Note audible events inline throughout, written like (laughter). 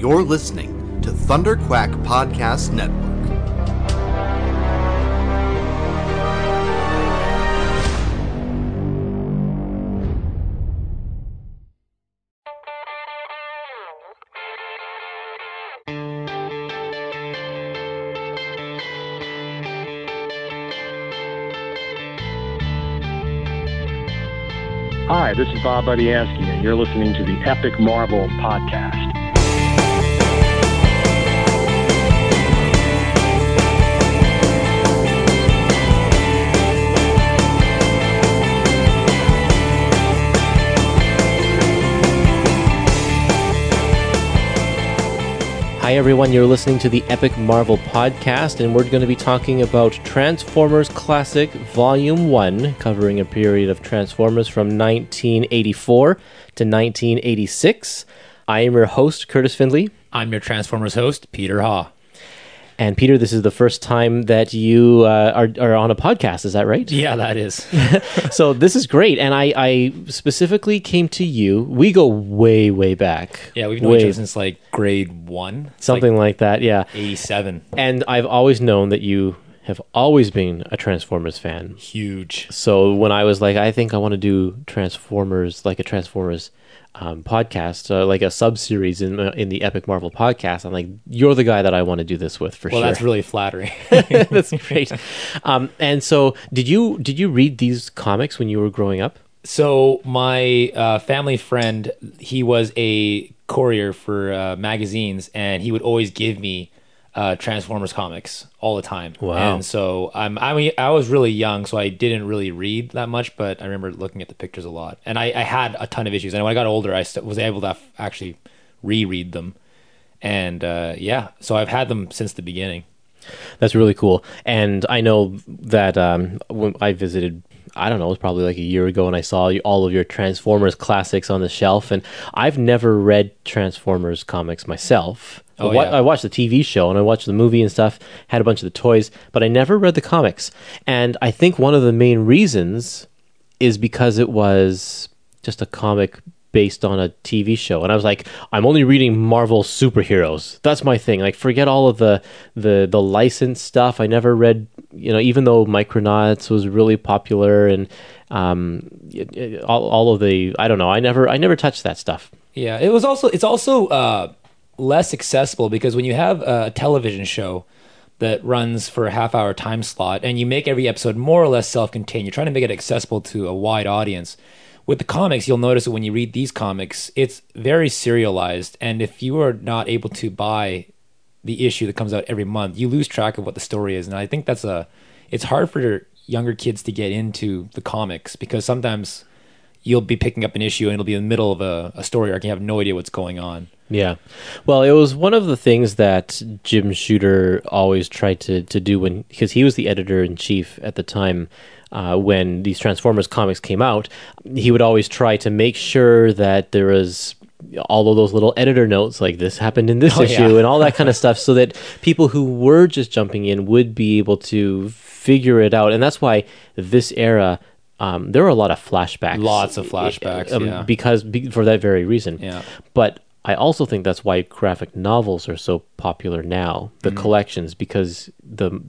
You're listening to Thunder Quack Podcast Network. Hi, this is Bob Budiansky, and you're listening to the Epic Marvel Podcast. Hi, everyone. You're listening to the Epic Marvel Podcast, and we're going to be talking about Transformers Classic Volume 1, covering a period of Transformers from 1984 to 1986. I am your host, Kurtis Findlay. I'm your Transformers host, Peter Ha. And Peter, this is the first time that you uh, are, are on a podcast, is that right? (laughs) Yeah, that is. (laughs) so this is great. And I, I specifically came to you. We go way, way back. Yeah, we've known way, each other since like grade one. Something like, that, yeah. 87. And I've always known that you have always been a Transformers fan. Huge. So when I was like, I think I want to do Transformers, like a Transformers um, podcast, uh, like a sub series in uh, in the Epic Marvel podcast, I'm like, you're the guy that I want to do this with for Well, sure. that's really flattering. (laughs) that's great. Um, and so, did you did you read these comics when you were growing up? so my uh, family friend, he was a courier for uh, magazines, and he would always give me uh, Transformers comics all the time. Wow. And so I'm, I mean, I was really young, so I didn't really read that much, but I remember looking at the pictures a lot, and I, I had a ton of issues. And when I got older, I st- was able to f- actually reread them. And uh, yeah, so I've had them since the beginning. That's really cool. And I know that um, when I visited, I don't know, it was probably like a year ago, and I saw all of your Transformers classics on the shelf. And I've never read Transformers comics myself. Oh, I wa- yeah. I watched the TV show and I watched the movie and stuff, had a bunch of the toys, but I never read the comics. And I think one of the main reasons is because it was just a comic based on a TV show. And I was like, I'm only reading Marvel superheroes. That's my thing. Like forget all of the the the licensed stuff. I never read, you know, even though Micronauts was really popular and um it- it- all, all of the I don't know. I never I never touched that stuff. Yeah, it was also it's also uh, less accessible because when you have a television show that runs for a half hour time slot and you make every episode more or less self-contained, you're trying to make it accessible to a wide audience. With the comics, you'll notice that when you read these comics, it's very serialized, and if you are not able to buy the issue that comes out every month, you lose track of what the story is, and I think that's a it's hard for younger kids to get into the comics because sometimes you'll be picking up an issue and it'll be in the middle of a, a story arc and you have no idea what's going on. Yeah. Well, it was one of the things that Jim Shooter always tried to, to do when, because he was the editor in chief at the time uh, when these Transformers comics came out. He would always try to make sure that there was all of those little editor notes, like this happened in this Oh, issue yeah. and all that kind of stuff, so that people who were just jumping in would be able to figure it out. And that's why this era. Um, there were a lot of flashbacks, Lots of flashbacks, um, yeah. because be, for that very reason. Yeah. But I also think that's why graphic novels are so popular now, the Mm-hmm. collections, because the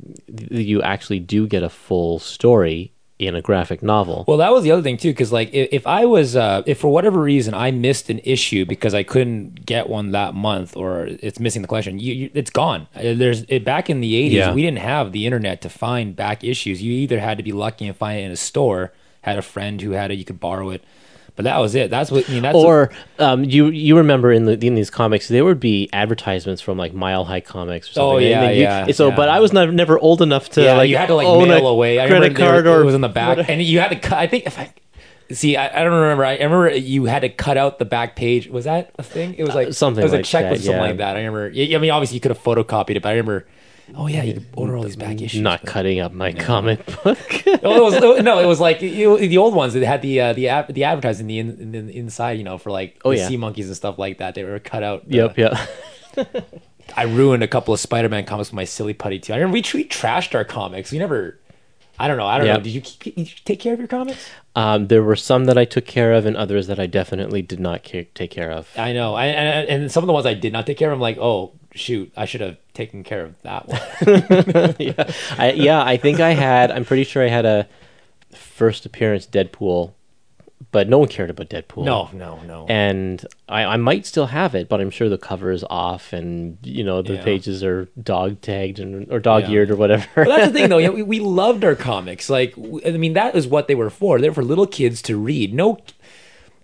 you actually do get a full story in a graphic novel. Well, that was the other thing too, because like if, if I was, uh, if for whatever reason I missed an issue because I couldn't get one that month or it's missing the collection, you, you, it's gone. Uh, There's it, back in the '80s, Yeah. we didn't have the internet to find back issues. You either had to be lucky and find it in a store, had a friend who had it, you could borrow it, but that was it. That's what I mean. That's or um, you you remember in the in these comics there would be advertisements from like Mile High Comics or something. Oh, yeah, you- yeah, So, yeah. but I was never, never old enough to yeah, like you had to like mail away. I credit card or it was in the back, and you had to cut. I think if I see, I, I don't remember. I, remember you had to cut out the back page. Was that a thing? It was like Uh, something It was like a checklist, that, something yeah. like that. I remember. I mean, obviously you could have photocopied it, but I remember. Oh yeah, you could order all these back issues. not cutting up my comic (laughs) book. Oh, it was, no, it was like you, the old ones that had the uh, the ad, the advertising the, in, in, the inside, you know, for like Oh, yeah. sea monkeys and stuff like that. They were cut out. the- yep, yep. I ruined a couple of Spider-Man comics with my silly putty too. I remember we, we trashed our comics. We never. I don't know. I don't Yeah. know. Did you, keep, did you take care of your comics? Um, there were some that I took care of, and others that I definitely did not ca- take care of. I know. I, and, and some of the ones I did not take care of, I'm like, oh shoot, I should have taken care of that one. (laughs) (laughs) yeah, I, yeah. I think I had. I'm pretty sure I had a first appearance Deadpool, but no one cared about Deadpool. no, no, no. and I, I might still have it, but I'm sure the cover is off, and you know the Yeah. pages are dog tagged and or dog Yeah. eared or whatever. But that's the thing, though. (laughs) Yeah, we, we loved our comics. Like, I mean, that is what they were for. They're for little kids to read. No,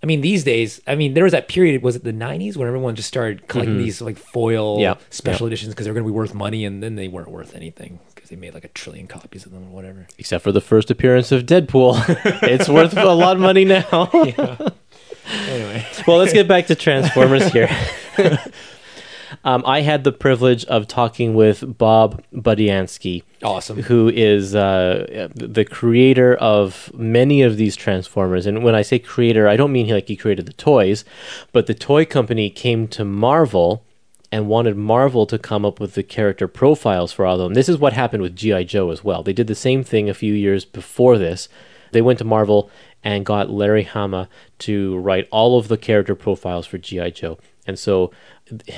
I mean, these days, I mean, there was that period. Was it the '90s when everyone just started collecting these like foil Mm-hmm. Yeah. special editions because they were going to be worth money, and then they weren't worth anything because they made like a trillion copies of them or whatever. Except for the first appearance of Deadpool, (laughs) it's worth a lot of money now. (laughs) (laughs) Anyway, well, let's get back to Transformers here. Um, I had the privilege of talking with Bob Budiansky, awesome. who is uh, the creator of many of these Transformers. And when I say creator, I don't mean he, like he created the toys, but the toy company came to Marvel and wanted Marvel to come up with the character profiles for all of them. This is what happened with G.I. Joe as well. They did the same thing a few years before this. They went to Marvel and got Larry Hama to write all of the character profiles for G.I. Joe. And so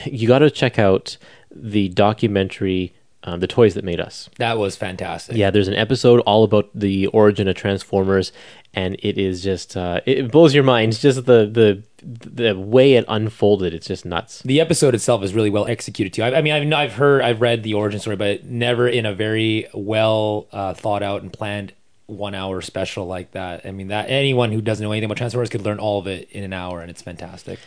you got to check out the documentary, um, The Toys That Made Us. That was fantastic. Yeah, there's an episode all about the origin of Transformers, and it is just uh, it blows your mind. It's just the the the way it unfolded. It's just nuts. the episode itself is really well executed too. I, I mean, I've, I've heard, I've read the origin story, but never in a very well uh, thought out and planned one hour special like that. I mean, that anyone who doesn't know anything about Transformers could learn all of it in an hour, and it's fantastic.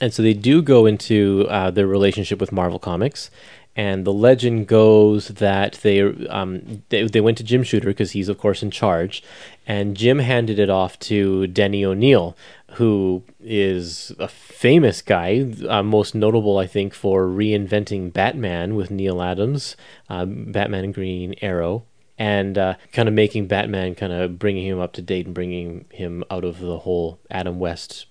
And so they do go into uh, their relationship with Marvel Comics. And the legend goes that they um, they, they went to Jim Shooter because he's of course in charge, and Jim handed it off to Denny O'Neil, who is a famous guy, uh, most notable I think for reinventing Batman with Neal Adams, uh, Batman and Green Arrow, and uh, kind of making Batman, kind of bringing him up to date and bringing him out of the whole Adam West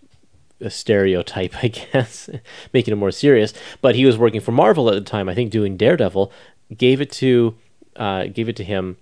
stereotype, (laughs) I guess, making it more serious. But he was working for Marvel at the time, I think, doing Daredevil. Gave it to, uh, gave it to him,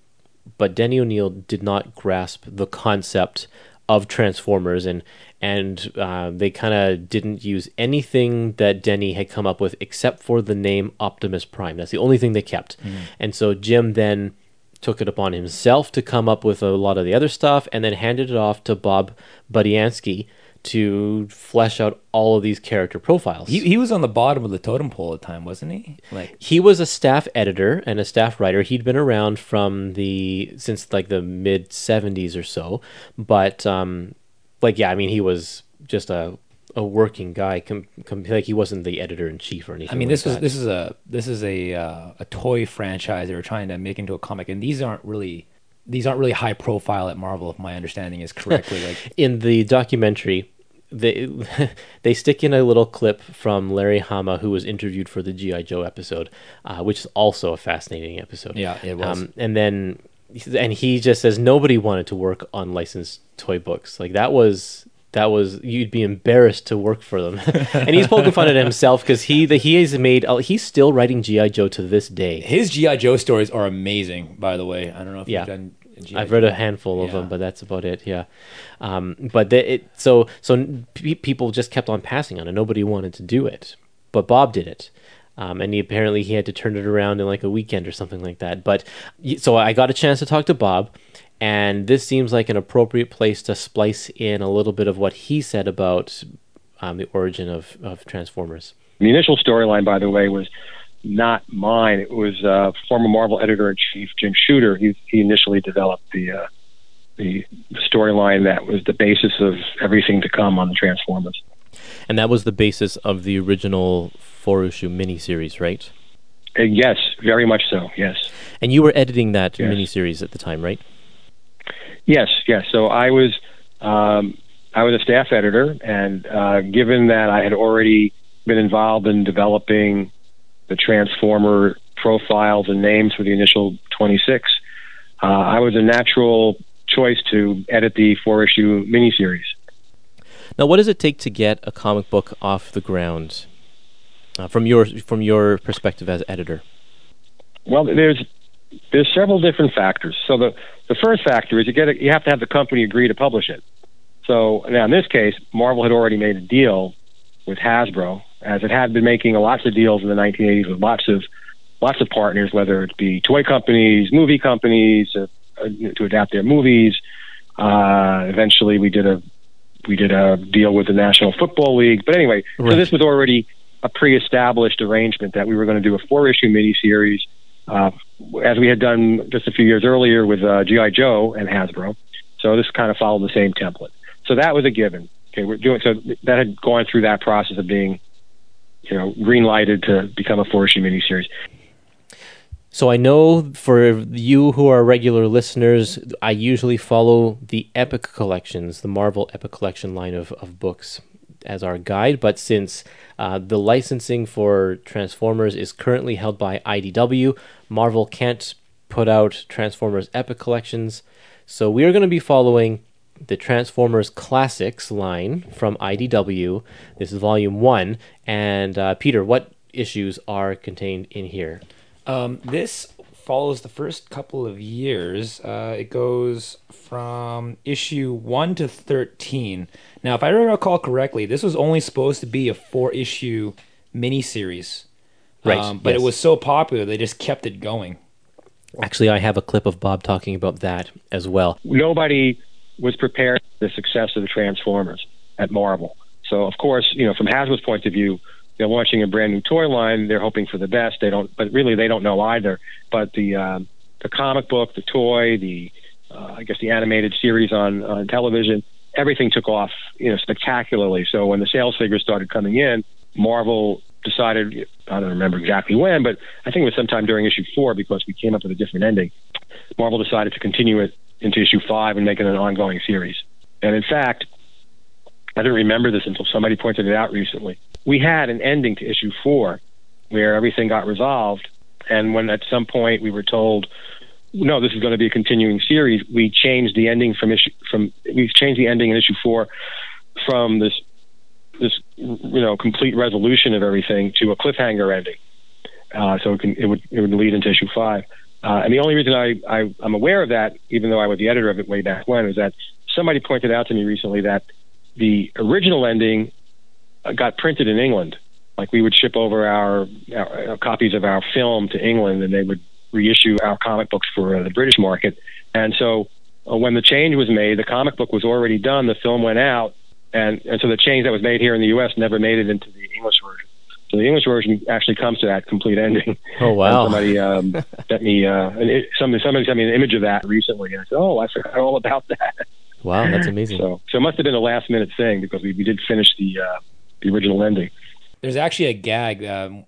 but Denny O'Neil did not grasp the concept of Transformers, and and uh, they kind of didn't use anything that Denny had come up with except for the name Optimus Prime. That's the only thing they kept. And so Jim then took it upon himself to come up with a lot of the other stuff, and then handed it off to Bob Budiansky to flesh out all of these character profiles. He, he was on the bottom of the totem pole at the time, wasn't he? Like, he was a staff editor and a staff writer. He'd been around from the since like the mid '70s or so, but um, like yeah, I mean he was just a a working guy. Com- com- like he wasn't the editor in chief or anything. I mean, like this was this is a this is a uh, a toy franchise they were trying to make into a comic, and these aren't really these aren't really high profile at Marvel, if my understanding is correctly. like, (laughs) in the documentary they (laughs) they stick in a little clip from Larry Hama who was interviewed for the GI Joe episode, uh, which is also a fascinating episode. Yeah, it was. Um, and then and he just says nobody wanted to work on licensed toy books. Like that was that was you'd be embarrassed to work for them. (laughs) and he's poking fun at himself because he the, he has made uh, he's still writing GI Joe to this day. his GI Joe stories are amazing, by the way. I don't know if Yeah. you've done. G.I. I've read a handful of Yeah. them, but that's about it. Yeah, um, but the, it so so pe- people just kept on passing on it. Nobody wanted to do it, but Bob did it, um, and he apparently he had to turn it around in like a weekend or something like that. But so I got a chance to talk to Bob, and this seems like an appropriate place to splice in a little bit of what he said about um, the origin of of Transformers. The initial storyline, by the way, was not mine. It was uh, former Marvel editor in chief Jim Shooter. He, he initially developed the uh, the storyline that was the basis of everything to come on the Transformers. And that was the basis of the original four issue miniseries, right? Uh, yes, very much so. Yes, And you were editing that Yes. miniseries at the time, right? Yes, yes. So I was um, I was a staff editor, and uh, given that I had already been involved in developing the Transformer profiles and names for the initial 26, uh, I was a natural choice to edit the four issue miniseries. Now, what does it take to get a comic book off the ground uh, from your from your perspective as editor? Well, there's there's several different factors. So the the first factor is you get a, you have to have the company agree to publish it. So now in this case, Marvel had already made a deal with Hasbro, as it had been making lots of deals in the 1980s with lots of lots of partners, whether it be toy companies, movie companies, uh, uh, to adapt their movies. Uh, eventually, we did a we did a deal with the National Football League. But anyway, Right. so this was already a pre-established arrangement that we were going to do a four-issue miniseries, uh, as we had done just a few years earlier with uh, GI Joe and Hasbro. So this kind of followed the same template. So that was a given. Okay, we're doing so that had gone through that process of being, you know, green lighted to become a four-issue miniseries. So I know for you who are regular listeners, I usually follow the Epic Collections, the Marvel Epic Collection line of, of books as our guide. But since uh, the licensing for Transformers is currently held by IDW, Marvel can't put out Transformers Epic Collections. So we are going to be following the Transformers Classics line from IDW. This is volume one. And uh, Peter, what issues are contained in here? Um, this follows the first couple of years. Uh, it goes from issue 1 to 13. Now, if I recall correctly, this was only supposed to be a four issue miniseries. Right, Um, but yes. it was so popular, they just kept it going. Actually, I have a clip of Bob talking about that as well. nobody was prepared for the success of the Transformers at Marvel. So, of course, you know, from Hasbro's point of view, they're launching a brand new toy line. They're hoping for the best. They don't, but really, they don't know either. But the um, the comic book, the toy, the uh, I guess the animated series on on television, everything took off, you know, spectacularly. So when the sales figures started coming in, Marvel decided I don't remember exactly when, but I think it was sometime during issue four because we came up with a different ending. Marvel decided to continue it into issue five and make it an ongoing series. And in fact, I didn't remember this until somebody pointed it out recently. We had an ending to issue four where everything got resolved. And when at some point we were told, no, this is going to be a continuing series, we changed the ending from issue from we changed the ending in issue four from this this you know complete resolution of everything to a cliffhanger ending. Uh, so it, can, it would it would lead into issue five. Uh, and the only reason I, I I'm aware of that, even though I was the editor of it way back when, is that somebody pointed out to me recently that the original ending uh, got printed in England. Like we would ship over our, our, our copies of our film to England, and they would reissue our comic books for uh, the British market. And so uh, when the change was made, the comic book was already done. The film went out, and and so the change that was made here in the U.S. never made it into the English version. So the English version actually comes to that complete ending. (laughs) Oh, And wow. somebody um, (laughs) sent me uh, an, it, somebody somebody sent me an image of that recently, and I said, "Oh, I forgot all about (laughs) that." Wow, that's amazing. So so it must have been a last minute thing because we, we did finish the uh, the original ending. There's actually a gag. Um,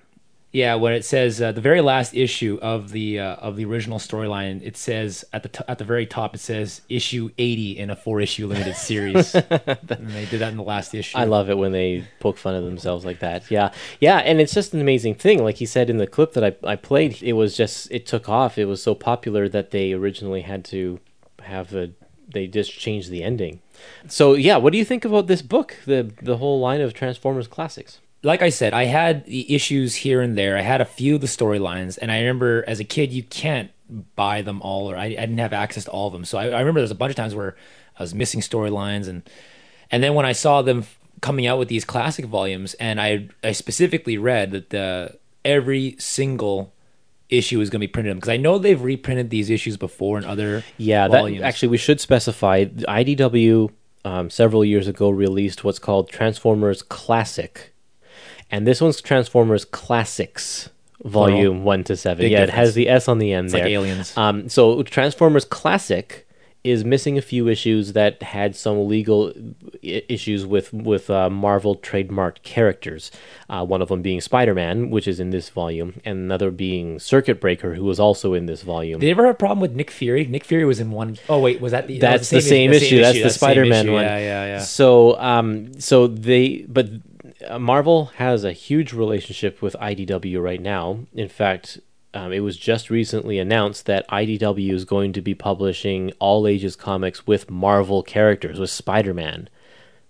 yeah, when it says uh, the very last issue of the uh, of the original storyline, it says at the t- at the very top it says issue 80 in a four issue limited (laughs) series, and they did that in the last issue. I love it when they poke fun of themselves like that. Yeah, yeah, and it's just an amazing thing. Like he said in the clip that I, I played, it was just it took off. It was so popular that they originally had to have a they just changed the ending. So yeah, what do you think about this book? The the whole line of Transformers classics. Like I said, I had the issues here and there. I had a few of the storylines, and I remember as a kid, you can't buy them all, or I, I didn't have access to all of them. So I, I remember there's a bunch of times where I was missing storylines, and and then when I saw them coming out with these classic volumes, and I I specifically read that the every single issue is going to be printed because I know they've reprinted these issues before in other Yeah, volumes. that actually we should specify. The IDW um, several years ago released what's called Transformers Classic, and this one's Transformers Classics, Volume One to Seven. Yeah, it has the S on the end It's there. like aliens. Um, so Transformers Classic is missing a few issues that had some legal I- issues with with uh, Marvel trademarked characters. Uh, one of them being Spider Man, which is in this volume, and another being Circuit Breaker, who was also in this volume. Did you ever have a problem with Nick Fury? Nick Fury was in one oh wait, was that the that That's the same, issue. That's the Spider-Man one. Yeah, yeah, yeah. So, um, so they, but Marvel has a huge relationship with IDW right now. In fact, um, it was just recently announced that IDW is going to be publishing all ages comics with Marvel characters, with Spider-Man,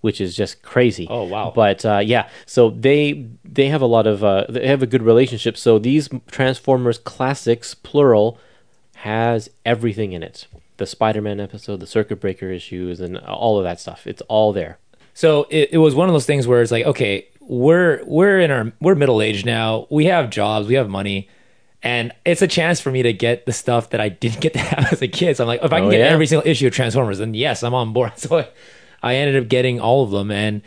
which is just crazy. Oh, wow. But uh, yeah, so they they have a lot of uh, they have a good relationship. So these Transformers classics, plural, has everything in it. The Spider-Man episode, the Circuit Breaker issues, and all of that stuff. It's all there. So it, it was one of those things where it's like, okay, we're we're in our we're middle aged now. We have jobs, we have money, and it's a chance for me to get the stuff that I didn't get to have as a kid. So I'm like, if I can Oh, get yeah. every single issue of Transformers, then yes, I'm on board. (laughs) So I, I ended up getting all of them, and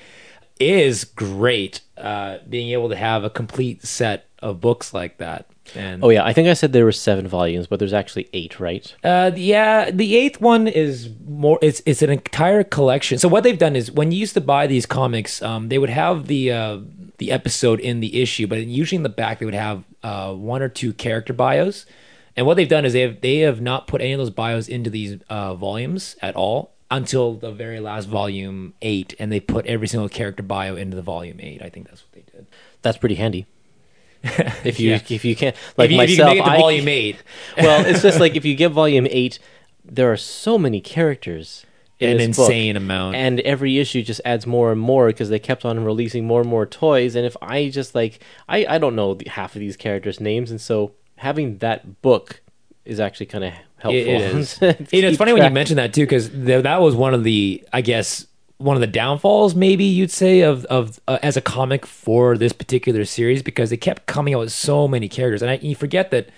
it is great uh, being able to have a complete set of books like that. And Oh yeah, I think I said there were seven volumes, but there's actually eight, right? Uh, yeah, the eighth one is more. It's it's an entire collection. So what they've done is when you used to buy these comics, um, they would have the uh, the episode in the issue, but usually in the back they would have uh, one or two character bios. And what they've done is they have they have not put any of those bios into these uh, volumes at all until the very last volume eight, and they put every single character bio into the volume eight. I think that's what they did. That's pretty handy. (laughs) If you Yeah. if you can't like if, you, if you can myself, make it to I- volume eight, (laughs) well, it's just like (laughs) if you get volume eight, there are so many characters. In an this book. insane amount. and every issue just adds more and more because they kept on releasing more and more toys. And if I just like, I I don't know the, half of these characters' names, and so having that book is actually kind of helpful. It is. you know, it's funny when you mention that too, because that was one of the, I guess, one of the downfalls, maybe you'd say, of of uh, as a comic for this particular series, because they kept coming out with so many characters, and I, you forget that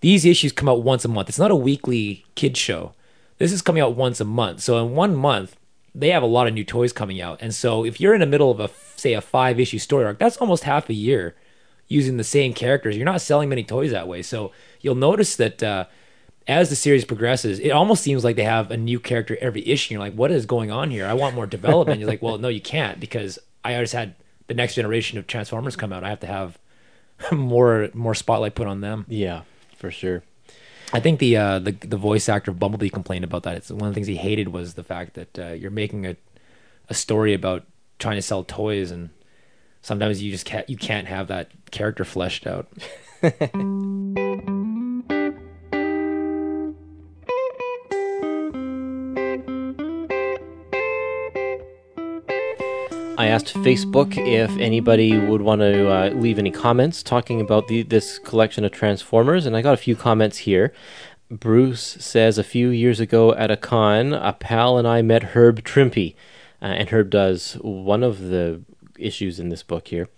these issues come out once a month. It's not a weekly kid show. This is coming out once a month. So in one month, they have a lot of new toys coming out, and so if you're in the middle of a say a five issue story arc, that's almost half a year using the same characters. You're not selling many toys that way. So you'll notice that uh, as the series progresses, it almost seems like they have a new character every issue. You're like, what is going on here? I want more development. You're like, well, no, you can't because I just had the next generation of Transformers come out. I have to have (laughs) more more spotlight put on them. Yeah, for sure. I think the uh, the the voice actor of Bumblebee complained about that. It's one of the things he hated was the fact that uh, you're making a a story about trying to sell toys and sometimes you just can't you can't have that character fleshed out. (laughs) I asked Facebook if anybody would want to uh, leave any comments talking about the, this collection of Transformers, and I got a few comments here. Bruce says a few years ago at a con, a pal and I met Herb Trimpe, uh, and Herb does one of the issues in this book here.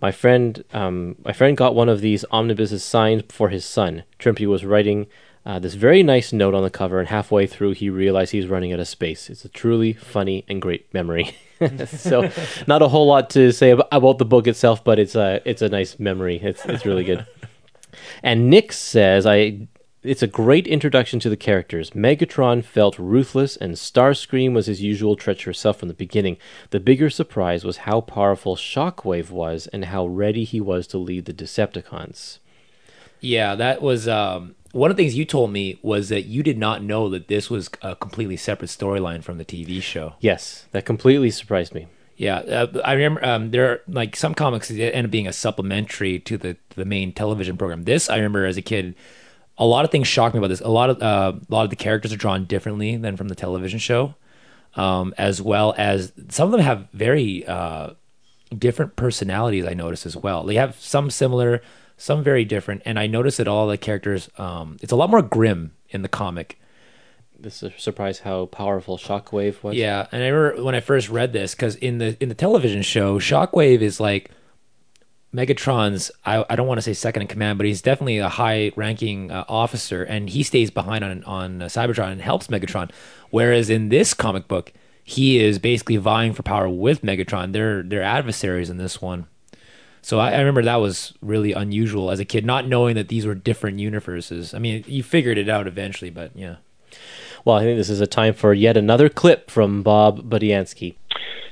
My friend, um, my friend got one of these omnibuses signed for his son. Trimpey was writing uh, this very nice note on the cover, and halfway through, he realized he's running out of space. It's a truly funny and great memory. (laughs) (laughs) so, not a whole lot to say about, about the book itself, but it's a it's a nice memory. It's it's really good. (laughs) And Nick says, "I it's a great introduction to the characters. Megatron felt ruthless, and Starscream was his usual treacherous self from the beginning. The bigger surprise was how powerful Shockwave was, and how ready he was to lead the Decepticons." Yeah, that was um, one of the things you told me was that you did not know that this was a completely separate storyline from the TV show. Yes, that completely surprised me. Yeah, uh, I remember um, there are like some comics that end up being a supplementary to the the main television program. This I remember as a kid, a lot of things shocked me about this. A lot of uh, a lot of the characters are drawn differently than from the television show, um, as well as some of them have very uh, different personalities. I noticed as well. They have some similar, some very different, and I noticed that all the characters. Um, it's a lot more grim in the comic. This is a surprise how powerful Shockwave was. Yeah, and I remember when I first read this because in the in the television show, Shockwave is like Megatron's. I, I don't want to say second in command, but he's definitely a high ranking uh, officer, and he stays behind on on uh, Cybertron and helps Megatron. Whereas in this comic book, he is basically vying for power with Megatron. They're they're adversaries in this one. So I, I remember that was really unusual as a kid, not knowing that these were different universes. I mean, you figured it out eventually, but yeah. Well, I think this is a time for yet another clip from Bob Budiansky.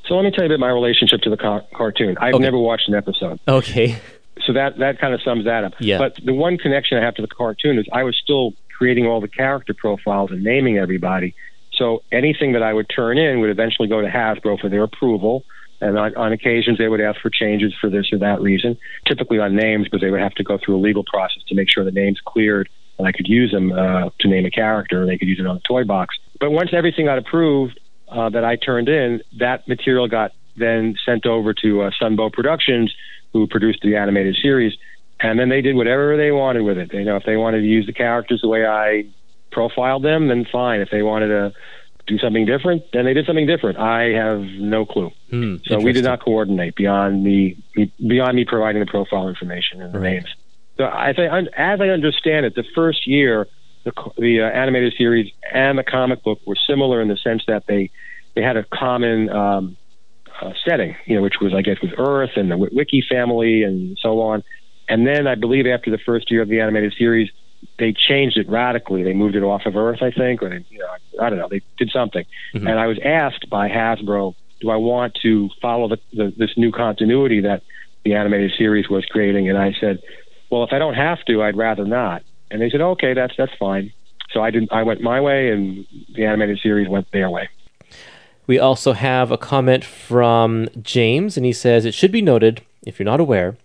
So let me tell you about my relationship to the car- cartoon. I've Okay. never watched an episode, Okay. so that that kind of sums that up. Yeah. But the one connection I have to the cartoon is I was still creating all the character profiles and naming everybody. So anything that I would turn in would eventually go to Hasbro for their approval. And on, on occasions, they would ask for changes for this or that reason. Typically on names, because they would have to go through a legal process to make sure the name's cleared and I could use them uh, to name a character, and they could use it on a toy box. But once everything got approved uh, that I turned in, that material got then sent over to uh, Sunbow Productions, who produced the animated series. and then they did whatever they wanted with it. You know, if they wanted to use the characters the way I profiled them, then fine. If they wanted to do something different, then they did something different. I have no clue. Hmm, So we did not coordinate beyond me, beyond me providing the profile information and the Right. names. So I as I understand it, the first year, the the uh, animated series and the comic book were similar in the sense that they they had a common um, uh, setting, you know, which was I guess was Earth and the Wi- Witwicky family and so on. And then I believe after the first year of the animated series, they changed it radically. They moved it off of Earth, I think, or they, you know, I don't know. They did something. Mhm. And I was asked by Hasbro, do I want to follow the, the, this new continuity that the animated series was creating? And I said, well, if I don't have to, I'd rather not. And they said, okay, that's that's fine. So I didn't. I went my way, and the animated series went their way. We also have a comment from James, and he says it should be noted, if you're not aware,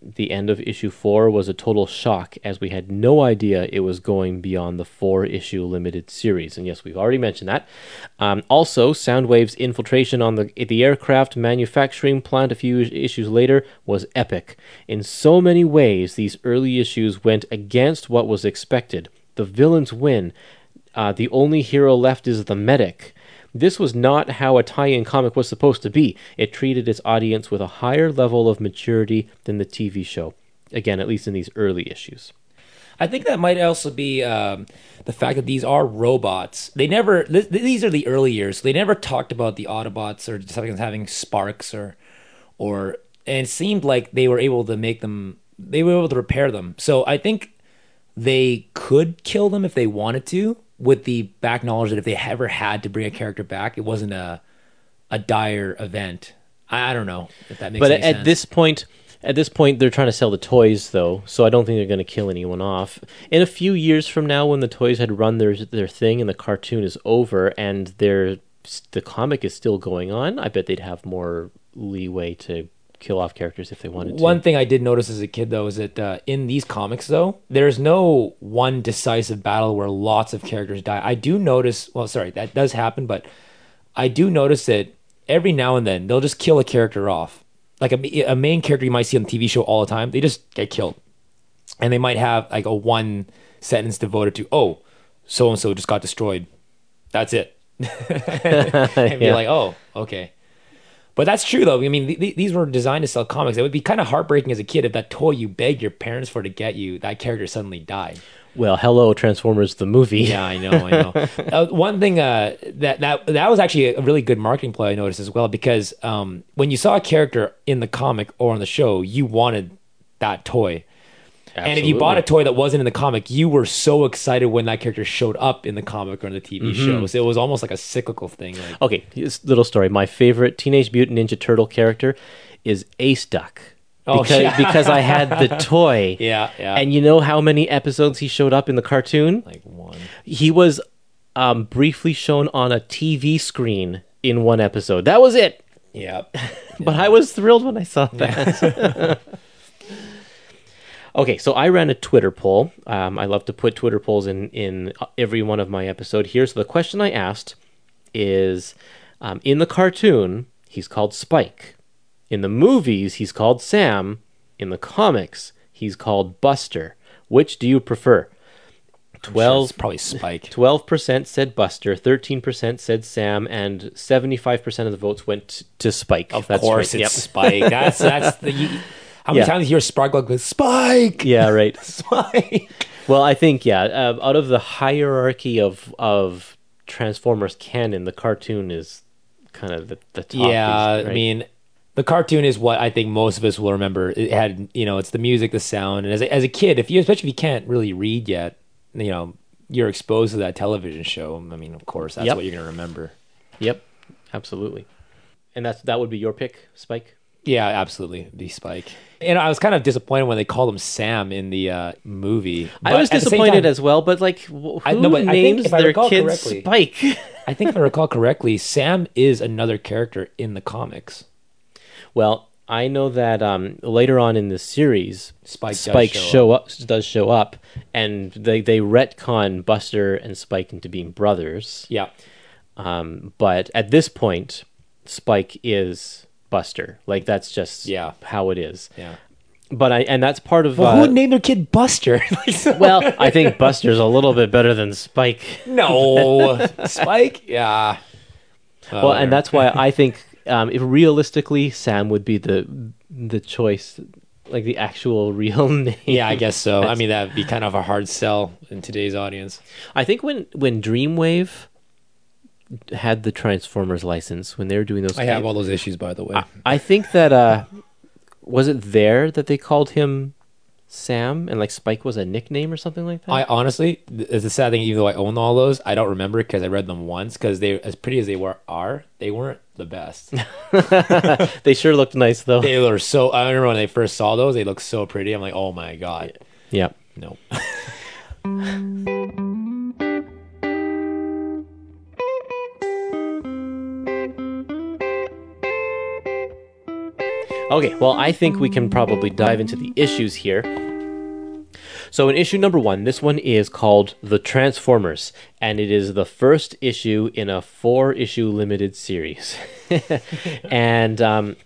the end of issue four was a total shock as we had no idea it was going beyond the four issue limited series. And yes, we've already mentioned that. Um, also, Soundwave's infiltration on the, the aircraft manufacturing plant a few issues later was epic. In so many ways, these early issues went against what was expected. The villains win. Uh, the only hero left is the medic. This was not how a tie in comic was supposed to be. It treated its audience with a higher level of maturity than the TV show. Again, at least in these early issues. I think that might also be um, the fact that these are robots. They never. Th- these are the early years. They never talked about the Autobots or something having sparks or, or. And it seemed like they were able to make them. They were able to repair them. So I think they could kill them if they wanted to, with the back knowledge that if they ever had to bring a character back, it wasn't a a dire event. I, I don't know if that makes. But at sense. this point, at this point, they're trying to sell the toys, though, so I don't think they're going to kill anyone off. In a few years from now, when the toys had run their their thing and the cartoon is over and their the comic is still going on, I bet they'd have more leeway to kill off characters if they wanted to. One thing I did notice as a kid, though, is that uh, in these comics, though, there's no one decisive battle where lots of characters die. I do notice, well, sorry, that does happen, but I do notice that every now and then they'll just kill a character off. Like a, a main character you might see on the TV show all the time, they just get killed. And they might have like a one sentence devoted to, oh, so and so just got destroyed. That's it. (laughs) and be (laughs) like, oh, okay. But that's true, though. I mean, th- th- these were designed to sell comics. It would be kind of heartbreaking as a kid if that toy you begged your parents for to get you, that character suddenly died. well, hello, Transformers the movie. Yeah, I know, I know. (laughs) uh, one thing uh, that that that was actually a really good marketing play I noticed as well because um, when you saw a character in the comic or on the show, you wanted that toy. And if you bought a toy that wasn't in the comic, you were so excited when that character showed up in the comic or in the TV show. So it was almost like a cyclical thing. Like, Okay, a little story. My favorite Teenage Mutant Ninja Turtle character is Ace Duck. Oh, Because, yeah. because I had the (laughs) toy. yeah, yeah. And you know how many episodes he showed up in the cartoon? like one. He was um, briefly shown on a TV screen in one episode. That was it. Yeah. (laughs) But I was thrilled when I saw that. (laughs) okay, so I ran a Twitter poll. Um, I love to put Twitter polls in in every one of my episode here. So the question I asked is, um, in the cartoon, he's called Spike. In the movies, he's called Sam. In the comics, he's called Buster. Which do you prefer? Twelve. Twelve probably Spike. (laughs) Twelve percent said Buster, thirteen percent said Sam, and seventy-five percent of the votes went to Spike. Of That's course, right. it's Yep. Spike. That's (laughs) that's the. You, how many Yeah. times do you hear Spark like this? Spike. Yeah, right. (laughs) Spike. Well, I think yeah. Uh, out of the hierarchy of of Transformers canon, the cartoon is kind of the, the top. Yeah, right? I mean, the cartoon is what I think most of us will remember. It had, you know, it's the music, the sound, and as a, as a kid, if you, especially if you can't really read yet, you know, you're exposed to that television show. I mean, of course, that's Yep. what you're gonna remember. Yep, absolutely. And that's that would be your pick, Spike. Yeah, absolutely, be Spike. And I was kind of disappointed when they called him Sam in the uh, movie. I was the disappointed time- as well, but like, who I- no, but names their kid correctly- Spike? I think if I recall correctly, Sam is another character in the comics. well, I know that um, later on in the series, Spike does Spike show show up. does show up, and they they retcon Buster and Spike into being brothers. Yeah, Um, but at this point, Spike is Buster. Like that's just Yeah. how it is. yeah. but I and that's part of. Well, uh, who would name their kid Buster? (laughs) Well, I think Buster's a little bit better than Spike. no, (laughs) Spike. Yeah. Oh, well, and that's why I think um, if realistically Sam would be the the choice, like the actual (laughs) real name. yeah, I guess so. I mean, that'd be kind of a hard sell in today's audience. I think when when Dreamwave had the Transformers license when they were doing those, I have all those issues, by the way. I, I think that uh, was it there that they called him Sam and like Spike was a nickname or something like that. I honestly, it's a sad thing. Even though I own all those, I don't remember because I read them once. Because they, as pretty as they were, are they weren't the best. (laughs) (laughs) they sure looked nice though. they were so. I remember when I first saw those, they looked so pretty. I'm like, oh my god, yeah. no. (laughs) Okay, well, I think we can probably dive into the issues here. So, in issue number one, this one is called The Transformers, and it is the first issue in a four issue limited series. (laughs) and um,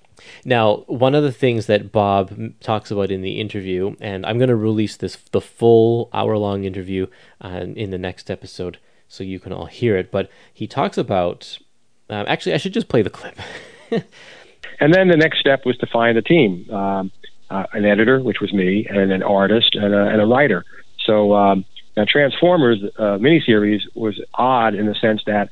now, one of the things that Bob talks about in the interview, and I'm going to release this the full hour long interview uh, in the next episode so you can all hear it, but he talks about. Um, actually, I should just play the clip. (laughs) And then the next step was to find a team, um, uh, an editor, which was me, and an artist and a, and a writer. So um, now Transformers uh, miniseries was odd in the sense that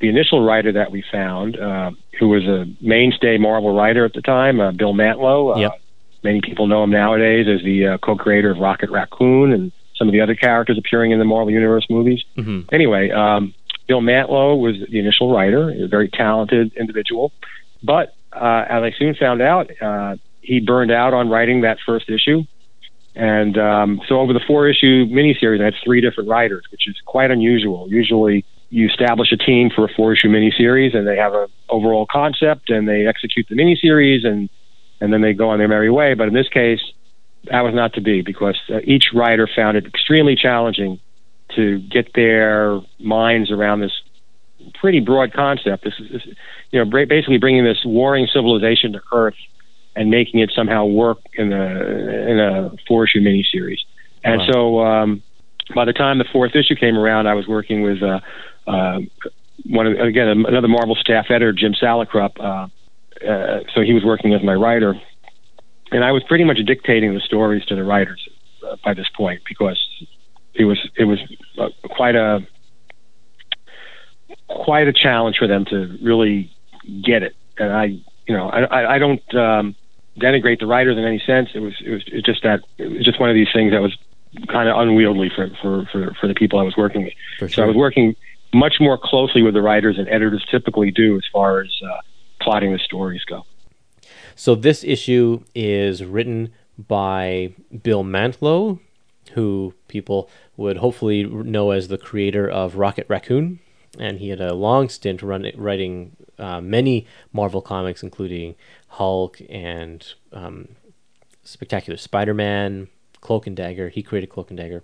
the initial writer that we found, uh, who was a mainstay Marvel writer at the time, uh, Bill Mantlo. Uh, Yep. Many people know him nowadays as the uh, co-creator of Rocket Raccoon and some of the other characters appearing in the Marvel Universe movies. Mhm. Anyway, um, Bill Mantlo was the initial writer, a very talented individual. But uh, as I soon found out, uh, he burned out on writing that first issue. And um, so over the four issue miniseries, I had three different writers, which is quite unusual. Usually you establish a team for a four issue miniseries and they have an overall concept and they execute the miniseries and, and then they go on their merry way. But in this case, that was not to be because uh, each writer found it extremely challenging to get their minds around this pretty broad concept. This is, this, you know, basically bringing this warring civilization to Earth and making it somehow work in a in a four issue miniseries. And Wow. so, um, by the time the fourth issue came around, I was working with uh, uh, one of, again another Marvel staff editor, Jim Salicrup. Uh, uh, so he was working as my writer, and I was pretty much dictating the stories to the writers uh, by this point because it was it was uh, quite a quite a challenge for them to really get it. And I, you know, I, I, don't um, denigrate the writers in any sense. It was, it was it's just that it was just one of these things that was kind of unwieldy for, for, for, for the people I was working with. For So I was working much more closely with the writers and editors typically do as far as uh, plotting the stories go. So this issue is written by Bill Mantlo, who people would hopefully know as the creator of Rocket Raccoon, and he had a long stint run, writing uh, many Marvel comics, including Hulk and um, Spectacular Spider-Man, Cloak and Dagger. He created Cloak and Dagger.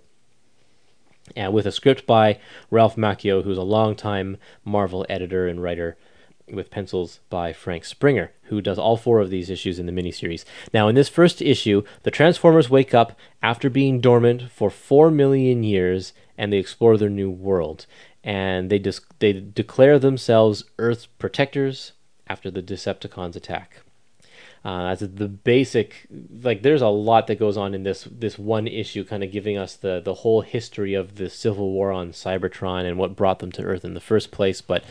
And with a script by Ralph Macchio, who's a longtime Marvel editor and writer, with pencils by Frank Springer, who does all four of these issues in the miniseries. Now, in this first issue, the Transformers wake up after being dormant for four million years, and they explore their new world. And they dis- they declare themselves Earth's protectors after the Decepticons attack. Uh, that's the basic. Like, there's a lot that goes on in this this one issue, kind of giving us the the whole history of the civil war on Cybertron and what brought them to Earth in the first place. But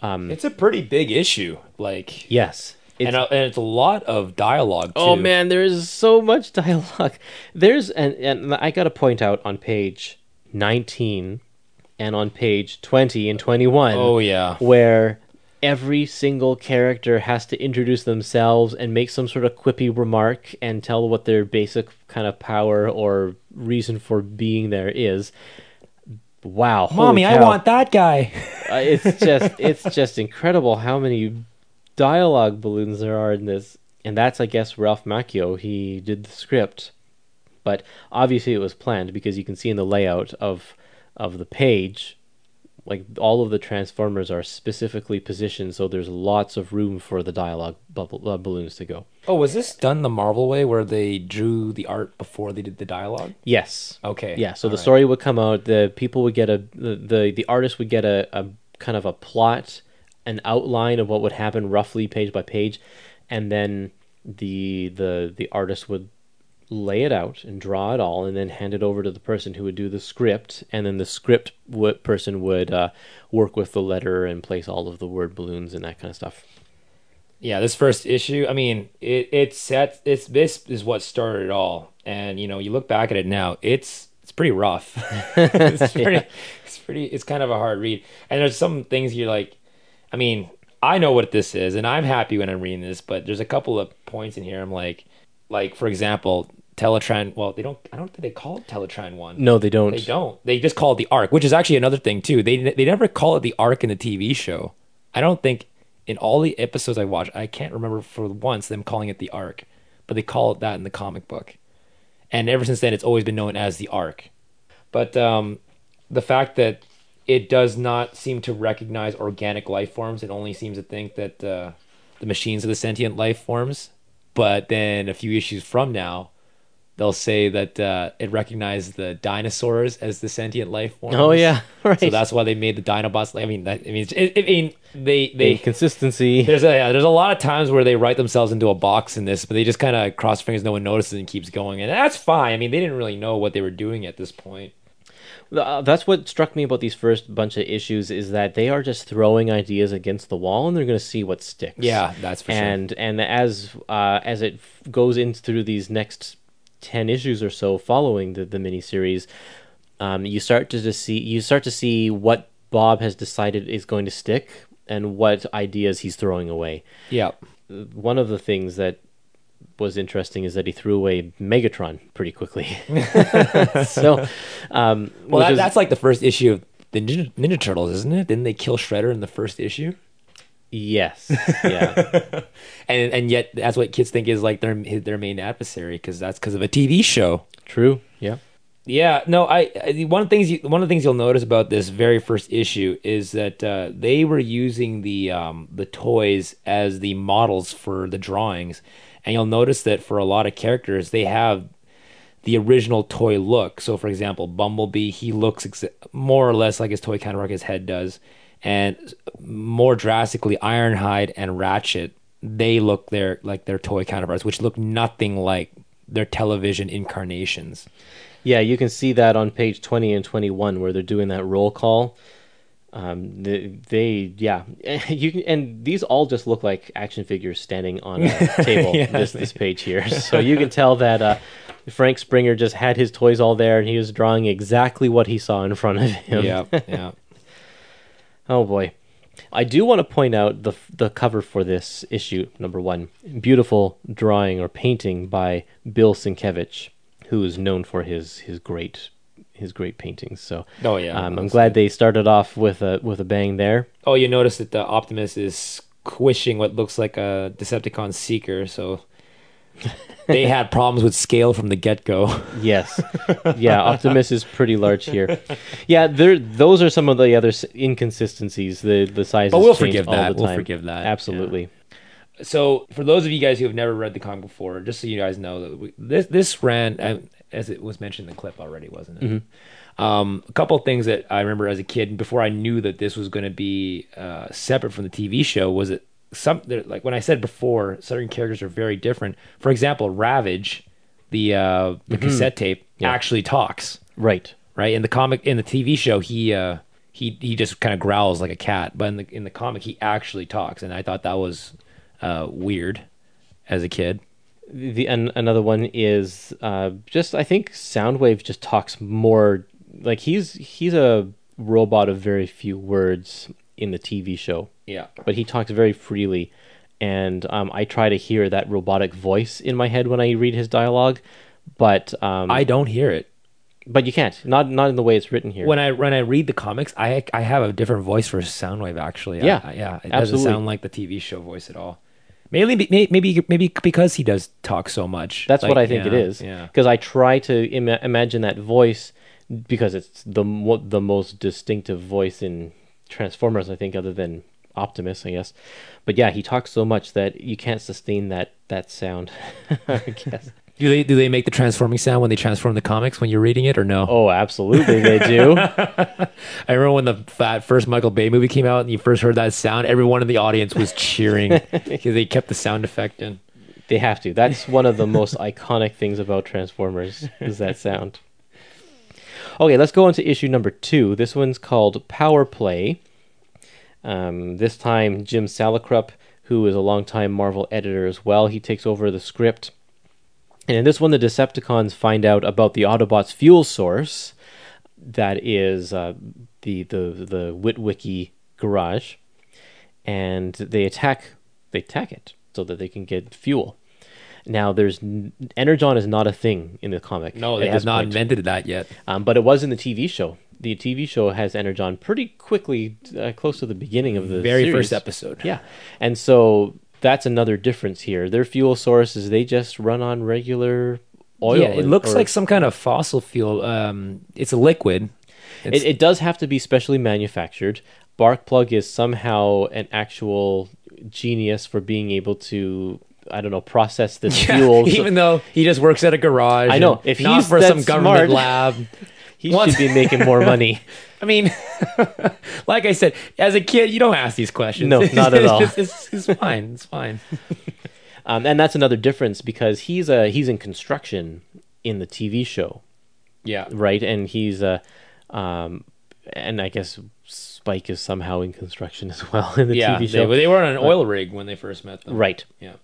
um, It's a pretty big issue. Like, yes, it's, and, uh, and it's a lot of dialogue. Too. Oh man, there is so much (laughs) dialogue. There's and and I got to point out on page 19 and on page 20 and 21 Oh yeah. where every single character has to introduce themselves and make some sort of quippy remark and tell what their basic kind of power or reason for being there is. Wow, Mommy, I want that guy. (laughs) Uh, it's just it's just incredible how many dialogue balloons there are in this and that's i guess ralph macchio he did the script but obviously it was planned because you can see in the layout of of the page like all of the transformers are specifically positioned so there's lots of room for the dialogue bubble uh, balloons to go. Oh, was this done the Marvel way where they drew the art before they did the dialogue? Yes. Okay. Yeah. So All the right. story would come out. The people would get a the the, the artist would get a, a kind of a plot, an outline of what would happen roughly page by page, and then the the the artist would lay it out and draw it all and then hand it over to the person who would do the script and then the script w- person would uh, work with the letter and place all of the word balloons and that kind of stuff Yeah, this first issue, I mean, it it sets it's this is what started it all. And you know, you look back at it now, it's it's pretty rough. (laughs) it's (laughs) pretty it's pretty it's kind of a hard read. And there's some things you're like I mean, I know what this is and I'm happy when I'm reading this, but there's a couple of points in here I'm like like for example, Teletran well, they don't I don't think they call it Teletran 1. no they don't They don't. They just call it the Ark, which is actually another thing too. They they never call it the Ark in the TV show. I don't think in all the episodes I watched, I can't remember for once them calling it the Ark, but they call it that in the comic book. And ever since then, it's always been known as the Ark. But um, the fact that it does not seem to recognize organic life forms, it only seems to think that uh, the machines are the sentient life forms. But then a few issues from now, they'll say that uh, it recognized the dinosaurs as the sentient life forms. oh yeah (laughs) right So that's why they made the Dinobots. I mean, that, I mean, it, I mean, they they consistency there's a yeah, there's a lot of times where they write themselves into a box in this, but they just kind of cross fingers, no one notices, and keeps going, and that's fine. I mean, they didn't really know what they were doing at this point. Uh, that's what struck me about these first bunch of issues is that they are just throwing ideas against the wall and they're going to see what sticks. Yeah, that's for sure. and and as uh, as it f- goes in through these next ten issues or so following the the miniseries, um, you start to just see you start to see what Bob has decided is going to stick and what ideas he's throwing away. Yeah, One of the things that was interesting is that he threw away Megatron pretty quickly. (laughs) so, um, well, that, is- that's like the first issue of the Ninja, Ninja Turtles, isn't it? Didn't they kill Shredder in the first issue? Yes. Yeah. (laughs) And and yet that's what kids think is like their their main adversary because that's because of a TV show. True. Yeah. Yeah, no, I, I one of the things you, one of the things you'll notice about this very first issue is that uh, they were using the um, the toys as the models for the drawings, and you'll notice that for a lot of characters they have the original toy look. So, for example, Bumblebee, he looks ex- more or less like his toy counterpart, his head does, and more drastically, Ironhide and Ratchet, they look their like their toy counterparts, which look nothing like their television incarnations. Yeah, you can see that on page 20 and 21 where they're doing that roll call. Um, they, they yeah, (laughs) you can, and these all just look like action figures standing on a (laughs) table. Yeah, this this page here, (laughs) so you can tell that uh, Frank Springer just had his toys all there, and he was drawing exactly what he saw in front of him. Yeah, yeah. Oh boy. I do want to point out the the cover for this issue number 1. Beautiful drawing or painting by Bill Sienkiewicz, who is known for his his great his great paintings. So Oh, yeah, um, I'm glad they started off with a with a bang there. Oh, you notice that the Optimus is squishing what looks like a Decepticon Seeker, so (laughs) they had problems with scale from the get go. (laughs) Yes, yeah, Optimus is pretty large here. Yeah, there those are some of the other s- inconsistencies. The the size, But we'll forgive all that. We'll forgive that, Absolutely. So, for those of you guys who have never read the comic before, just so you guys know that we, this this ran uh, as it was mentioned in the clip already, wasn't it? Um, a couple of things that I remember as a kid before I knew that this was going to be uh, separate from the TV show was that some like when I said before, certain characters are very different. For example, Ravage, the uh, the cassette tape, Yeah. actually talks Right. right in the comic in the TV show he uh he he just kind of growls like a cat but in the in the comic he actually talks and I thought that was uh weird as a kid The an, another one is uh, just I think Soundwave just talks more like he's he's a robot of very few words in the TV show, yeah. But he talks very freely, and um, I try to hear that robotic voice in my head when I read his dialogue, but um, I don't hear it. But you can't. Not not in the way it's written here. when I when I read the comics I I have a different voice for Soundwave actually. Yeah, I- yeah it doesn't sound like the TV show voice at all. Maybe maybe maybe, maybe because he does talk so much. That's what I think it yeah, is. yeah. Because I try to Im- imagine that voice because it's the mo- the most distinctive voice in Transformers, I think, other than Optimus, I guess. But yeah, he talks so much that you can't sustain that that sound. (laughs) I guess. Do they do they make the transforming sound when they transform the comics when you're reading it or no? Oh, absolutely, they do. (laughs) I remember when the first Michael Bay movie came out and you first heard that sound, everyone in the audience was cheering (laughs) because they kept the sound effect in. They have to. That's one of the most iconic things about Transformers is that sound. Okay, let's go on to issue number two. This one's called Power Play. Um, this time, Jim Salicrup, who is a longtime Marvel editor as well, he takes over the script. And in this one, the Decepticons find out about the Autobots' fuel source. That is uh, the the the Witwicky garage, and they attack they attack it so that they can get fuel. Now, there's Energon is not a thing in the comic. No, they have not point. invented that yet. Um, but it was in the TV show. The TV show has Energon pretty quickly, uh, close to the beginning of the Very series. first episode. Yeah, and so that's another difference here. Their fuel source is they just run on regular oil. yeah, it looks or- like some kind of fossil fuel. Um, it's a liquid. It's, it, it does have to be specially manufactured. Sparkplug is somehow an actual genius for being able to, I don't know, process this (laughs) Yeah, fuel. Even though he just works at a garage. I know, if not he's for some government smart- lab. (laughs) he What? should be making more (laughs) money. I mean, like I said, as a kid, you don't ask these questions. No, not at all. It's, it's, it's fine. It's fine. Um, and that's another difference because he's a he's in construction in the TV show, Yeah. right? And he's a, um, and I guess Spike is somehow in construction as well in the yeah. TV They, show, they were on an oil rig when they first met them. right? Yeah.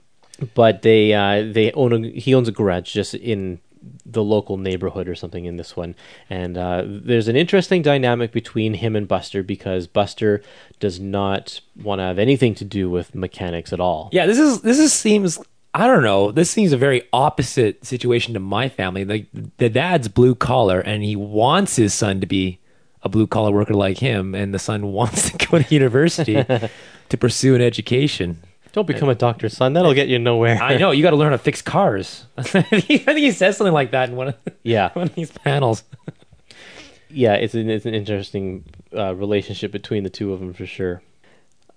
But they uh, they own a, he owns a garage just in the local neighborhood or something in this one, and uh, there's an interesting dynamic between him and Buster because Buster does not want to have anything to do with mechanics at all. Yeah. This is this is seems. I don't know. This seems a very opposite situation to my family. Like the dad's blue collar, and he wants his son to be a blue collar worker like him, and the son (laughs) wants to go to university (laughs) to pursue an education. Don't become a doctor's son; that'll get you nowhere. I know you got to learn how to fix cars. (laughs) I think he says something like that in one of, (laughs) Yeah, one of these panels. yeah, it's an it's an interesting uh, relationship between the two of them for sure.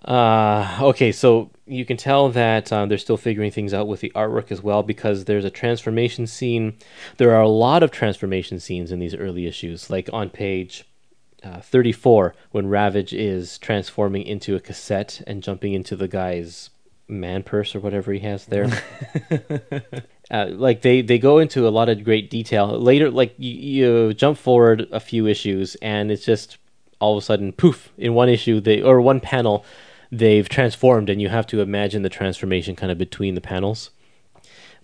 Uh, okay, so you can tell that um, they're still figuring things out with the artwork as well because there's a transformation scene. There are a lot of transformation scenes in these early issues, like on page uh, 34 when Ravage is transforming into a cassette and jumping into the guy's man purse or whatever he has there. (laughs) uh, like they they go into a lot of great detail later. Like you, you jump forward a few issues and it's just all of a sudden poof in one issue they or one panel they've transformed and you have to imagine the transformation kind of between the panels.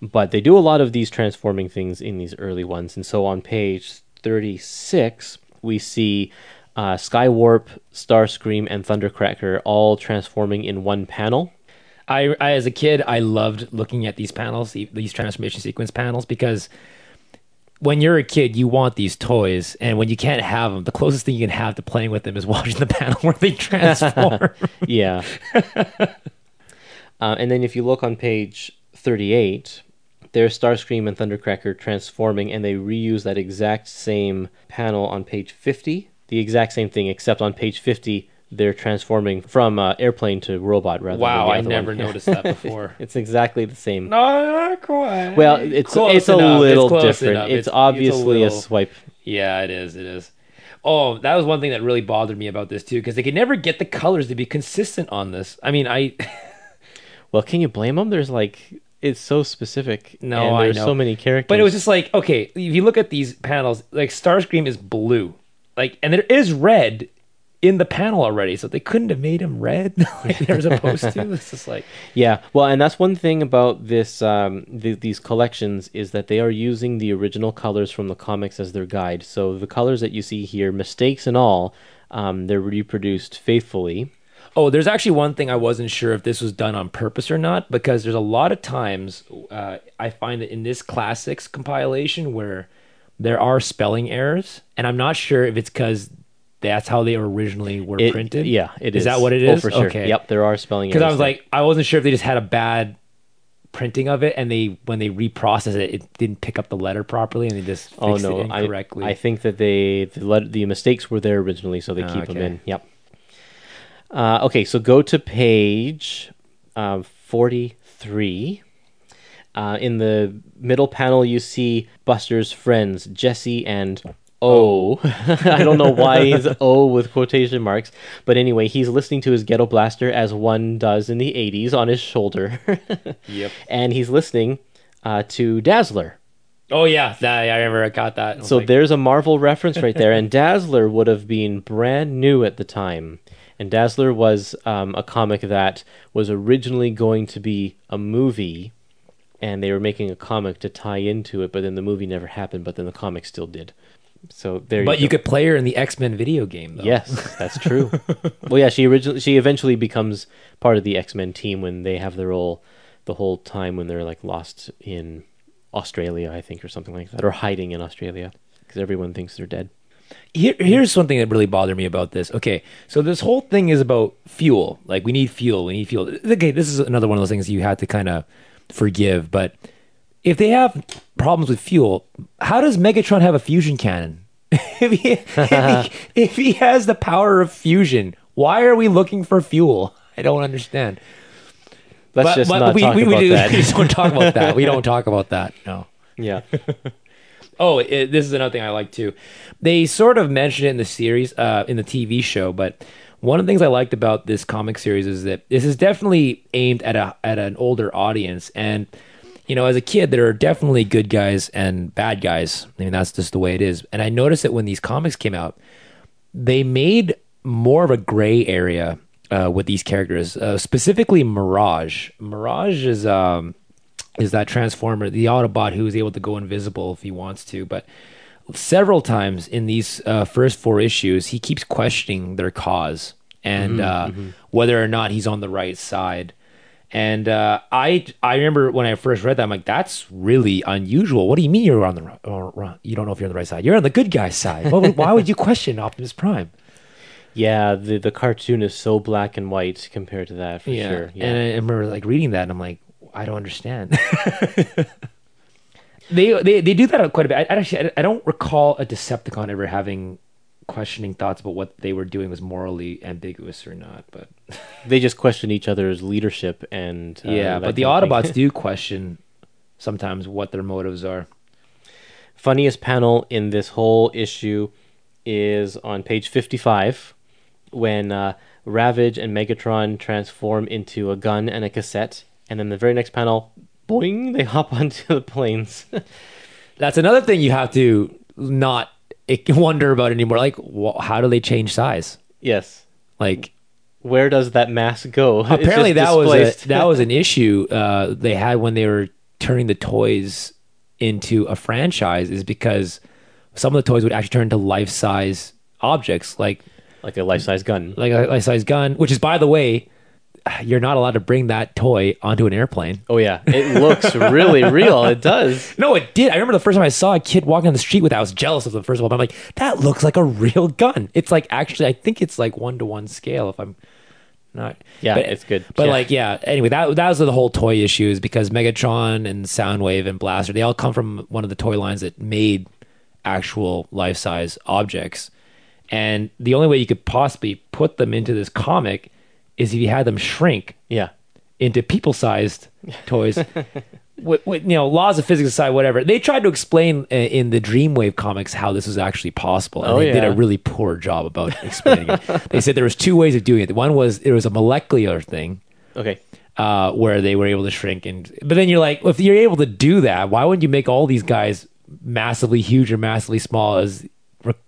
But they do a lot of these transforming things in these early ones, and so on page 36 we see uh, Skywarp, Starscream, and Thundercracker all transforming in one panel. I, I, as a kid, I loved looking at these panels, these transformation sequence panels, because when you're a kid, you want these toys, and when you can't have them, the closest thing you can have to playing with them is (laughs) watching the panel where they transform. (laughs) yeah. uh, and then if you look on page 38, there's Starscream and Thundercracker transforming, and they reuse that exact same panel on page 50. The exact same thing, except on page 50, they're transforming from uh, airplane to robot rather wow, I never one. (laughs) noticed that before. (laughs) it's exactly the same. no, not quite. Well, it's Close it's a little close different. enough. It's, obviously a, little- swipe. Yeah, it is. It is. Oh, that was one thing that really bothered me about this too, because they could never get the colors to be consistent on this. I mean, I (laughs) Well, can you blame them? There's like it's so specific. No, there's so many characters. But it was just like, okay, if you look at these panels, like Starscream is blue, like, and there is red in the panel already, so they couldn't have made him red (laughs) like they were supposed to. It's just like, Yeah, well, and that's one thing about this um, th- these collections is that they are using the original colors from the comics as their guide. So the colors that you see here, mistakes and all, um, they're reproduced faithfully. oh, there's actually one thing I wasn't sure if this was done on purpose or not, because there's a lot of times uh, I find that in this classics compilation where there are spelling errors, and I'm not sure if it's because that's how they originally were It- printed. Yeah, it is. Is that what it is? Oh, for sure. Okay. Yep, there are spelling errors. because. I was there. like, I wasn't sure if they just had a bad printing of it, and they when they reprocessed it, it didn't pick up the letter properly, and they just fixed Oh no, it I, incorrectly. I think that they the, let, the mistakes were there originally, so they keep them in. Yep. Uh, okay, so go to page um, forty-three. Uh, in the middle panel, you see Buster's friends Jesse and O. (laughs) I don't know why he's O with quotation marks, but anyway, he's listening to his ghetto blaster as one does in the '80s on his shoulder. (laughs) Yep. and he's listening uh, to Dazzler. oh yeah, that, I remember I got that. So like, there's a Marvel reference right there, and (laughs) Dazzler would have been brand new at the time. And Dazzler was um, a comic that was originally going to be a movie, and they were making a comic to tie into it, but then the movie never happened, but then the comic still did. So there but you you could play her in the X Men video game though. Yes, that's (laughs) true. well, yeah, she originally she eventually becomes part of the X Men team when they have their whole the whole time when they're like lost in Australia, I think, or something like that, or hiding in Australia because everyone thinks they're dead. Here, here's something that really bothered me about this. Okay, so this whole thing is about fuel. Like we need fuel. We need fuel. Okay, this is another one of those things you had to kind of forgive. But if they have problems with fuel, how does Megatron have a fusion cannon? (laughs) if, he, if, he, (laughs) if he has the power of fusion, why are we looking for fuel? (laughs) I don't understand. Let's But- just but not we, talk we, about do- that. we just don't talk about that. We don't talk about that. No. yeah, Oh, it, this is another thing I like too. They sort of mentioned it in the series, uh, in the TV show, but one of the things I liked about this comic series is that this is definitely aimed at a at an older audience, and you know, as a kid, there are definitely good guys and bad guys. I mean, that's just the way it is. And I noticed that when these comics came out, they made more of a gray area uh, with these characters, uh, specifically Mirage. Mirage is um, is that transformer, the Autobot who is able to go invisible if he wants to, but several times in these uh, first four issues, he keeps questioning their cause and uh, whether or not he's on the right side. And uh, I I remember when I first read that, I'm like, that's really unusual. What do you mean you're on the or, or, you don't know if you're on the right side? You're on the good guy's side. Why would, why would you question Optimus Prime? yeah. The the cartoon is so black and white compared to that for sure. Yeah, And I remember like reading that, and I'm like, I don't understand. (laughs) they, they they do that quite a bit. I, I actually I, I don't recall a Decepticon ever having questioning thoughts about what they were doing was morally ambiguous or not. But (laughs) they just question each other's leadership and uh, yeah, but the kind of thing. Autobots do (laughs) question sometimes what their motives are. funniest panel in this whole issue is on page 55 when uh, Ravage and Megatron transform into a gun and a cassette. And then the very next panel, boing, they (laughs) hop onto the planes. That's another thing you have to not wonder about anymore. Like, wh- how do they change size? yes. Like, Where does that mass go? Apparently that was a, that was an issue uh, they had when they were turning the toys into a franchise is because some of the toys would actually turn into life size objects like like a life size gun. like a life size gun which is by the way you're not allowed to bring that toy onto an airplane Oh yeah, it looks really real. It does. (laughs) no it did i remember the first time i saw a kid walking on the street with that i was jealous of them first of all but i'm like that looks like a real gun it's like actually i think it's like one to one scale if i'm not Yeah, but, it's good. but Yeah. like yeah anyway that that was the whole toy issue is because megatron and soundwave and blaster they all come from one of the toy lines that made actual life size objects and the only way you could possibly put them into this comic is if you had them shrink Yeah. into people sized (laughs) toys. with, with, you know, laws of physics aside, whatever. They tried to explain uh, in the Dreamwave comics how this was actually possible, and Oh, they did a really poor job about explaining it. (laughs) They said there was two ways of doing it. One was it was a molecular thing Okay. uh, where they were able to shrink, and but then you're like, well, if you're able to do that, why wouldn't you make all these guys massively huge or massively small as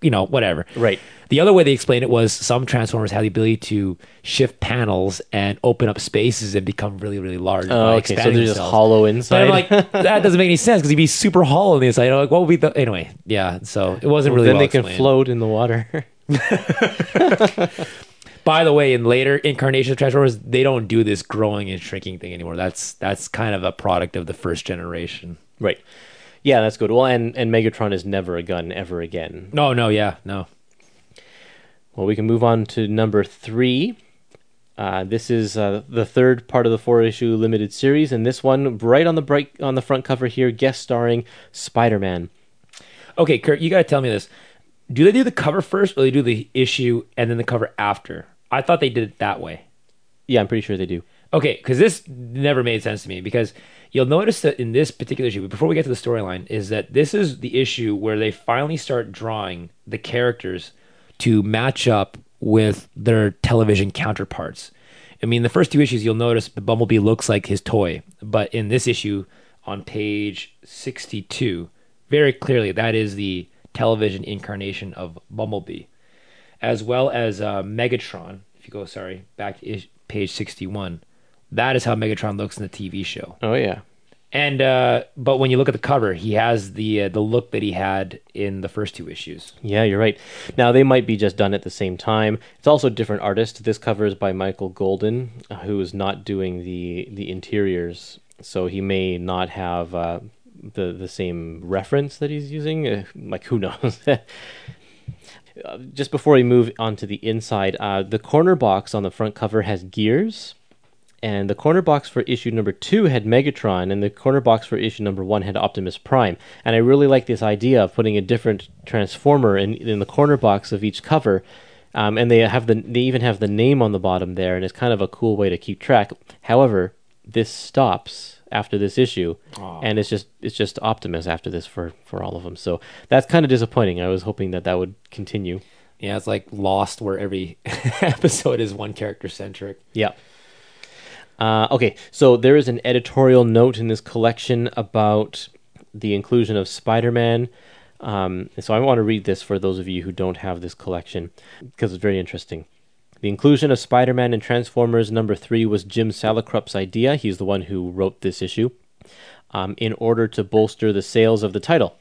you know, whatever. Right. The other way they explained it was some transformers have the ability to shift panels and open up spaces and become really, really large. Oh, okay. So they're just themselves. hollow But inside. I'm like, that doesn't make any sense because he'd be super hollow on the inside. I'm like, what would be the anyway? Yeah, so it wasn't really. then well they can float in the water. (laughs) (laughs) By the way, in later incarnations of Transformers, they don't do this growing and shrinking thing anymore. That's that's kind of a product of the first generation. right. Yeah, that's good. Well, and and Megatron is never a gun ever again. No, no, yeah, no. Well, we can move on to number three. Uh, this is uh, the third part of the four issue limited series, and this one right on the bright on the front cover here, guest starring Spider Man. Okay, Kurt, you got to tell me this. Do they do the cover first, or they do the issue and then the cover after? I thought they did it that way. Yeah, I'm pretty sure they do. Okay, because this never made sense to me. Because you'll notice that in this particular issue, before we get to the storyline, is that this is the issue where they finally start drawing the characters to match up with their television counterparts. I mean, the first two issues, you'll notice the Bumblebee looks like his toy, but in this issue, on page 62, very clearly that is the television incarnation of Bumblebee, as well as uh, Megatron. If you go, sorry, back to page 61, that is how Megatron looks in the TV show. Oh yeah, And uh, but when you look at the cover, he has the uh, the look that he had in the first two issues. yeah, you're right. Now they might be just done at the same time. It's also a different artist. This cover is by Michael Golden, uh, who is not doing the the interiors, so he may not have uh, the the same reference that he's using. Uh, like who knows. (laughs) Uh, just before we move on to the inside, the corner box on the front cover has Gears, and the corner box for issue number two had Megatron, and the corner box for issue number one had Optimus Prime. And I really like this idea of putting a different Transformer in, in the corner box of each cover. Um, and they have the they even have the name on the bottom there, and it's kind of a cool way to keep track. However, this stops after this issue, and it's just it's just Optimus after this for for all of them. So that's kind of disappointing. I was hoping that that would continue. Yeah, it's like Lost, where every (laughs) episode is one character centric. Yeah. Uh, okay, so there is an editorial note in this collection about the inclusion of Spider Man. Um, so I want to read this for those of you who don't have this collection because it's very interesting. The inclusion of Spider Man in Transformers number three was Jim Salicrup's idea. He's the one who wrote this issue um, in order to bolster the sales of the title.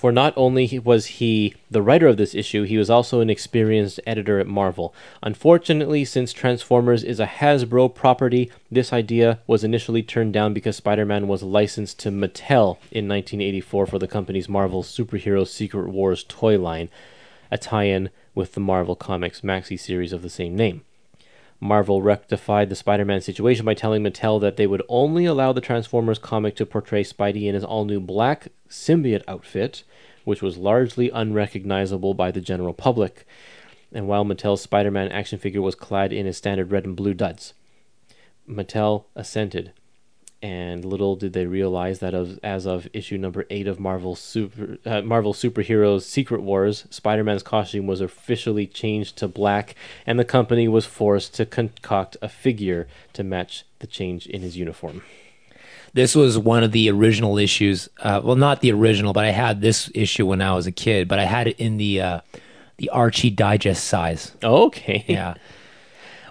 For not only was he the writer of this issue, he was also an experienced editor at Marvel. Unfortunately, since Transformers is a Hasbro property, this idea was initially turned down because Spider Man was licensed to Mattel in 1984 for the company's Marvel Superhero Secret Wars toy line, a tie in with the Marvel Comics maxi series of the same name. Marvel rectified the Spider Man situation by telling Mattel that they would only allow the Transformers comic to portray Spidey in his all new black symbiote outfit, which was largely unrecognizable by the general public, and while Mattel's Spider Man action figure was clad in his standard red and blue duds. Mattel assented, and little did they realize that of, as of issue number eight of Marvel Super uh, Marvel Superheroes Secret Wars, Spider-Man's costume was officially changed to black, and the company was forced to concoct a figure to match the change in his uniform. This was one of the original issues. Uh, well, not the original, but I had this issue when I was a kid. But I had it in the uh, the Archie Digest size. Okay. Yeah, (laughs)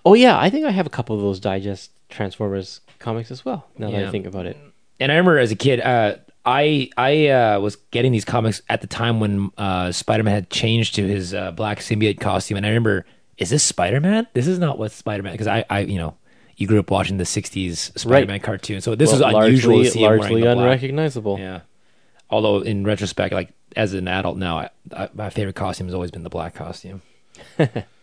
Oh yeah, I think I have a couple of those Digest Transformers comics as well. Now that Yeah. I think about it. and I remember as a kid, uh, I I uh, was getting these comics at the time when uh, Spider Man had changed to his uh, black symbiote costume, and I remember, is this Spider Man? This is not what Spider Man because I I you know. You grew up watching the '60s Spider-Man cartoon, so this Well, was unusual largely, to see him wearing largely the black. unrecognizable. Yeah. Although in retrospect, like as an adult now, I, I, my favorite costume has always been the black costume. (laughs)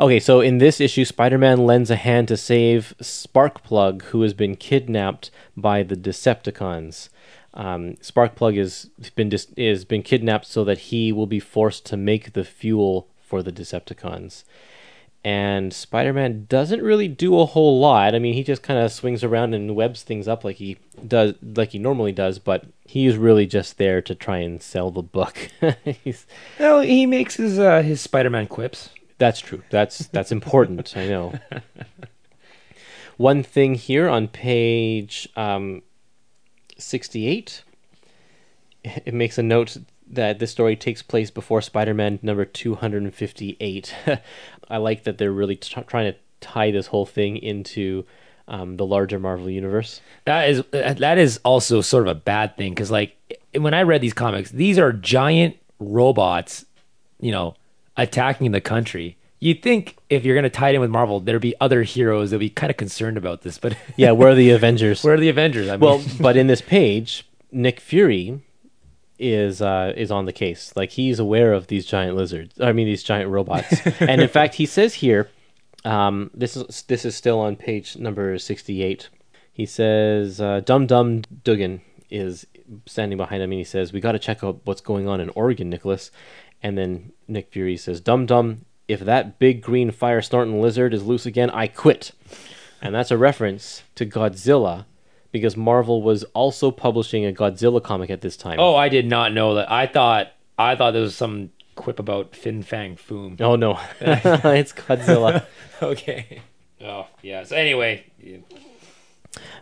Okay, so in this issue, Spider Man lends a hand to save Sparkplug, who has been kidnapped by the Decepticons. Um, Sparkplug is been dis- is been kidnapped so that he will be forced to make the fuel for the Decepticons. And Spider Man doesn't really do a whole lot. I mean, he just kind of swings around and webs things up like he does, like he normally does. But he's really just there to try and sell the book. (laughs) Well, he makes his uh, his Spider-Man quips. That's true. That's that's important. I know. One thing here on page um, sixty-eight, it makes a note that this story takes place before Spider-Man number two hundred and fifty-eight. (laughs) I like that they're really t- trying to tie this whole thing into um, the larger Marvel universe. That is that is also sort of a bad thing because like when I read these comics, these are giant robots, you know, attacking the country. You'd think if you're going to tie it in with Marvel, there'd be other heroes that'd be kind of concerned about this, but (laughs) Yeah, where are the Avengers? where are the Avengers? I mean, well, but in this page, Nick Fury is uh, is on the case. Like he's aware of these giant lizards. I mean, these giant robots. (laughs) and in fact, he says here Um, this is this is still on page number sixty-eight. He says, uh, "Dum Dum Dugan is standing behind him, and he says, "We got to check out what's going on in Oregon, Nicholas." And then Nick Fury says, "Dum Dum, if that big green fire snorting lizard is loose again, I quit." And that's a reference to Godzilla, because Marvel was also publishing a Godzilla comic at this time. Oh, I did not know that. I thought I thought there was some quip about Fin Fang Foom. oh no, (laughs) it's Godzilla. (laughs) okay. Oh yeah. So anyway,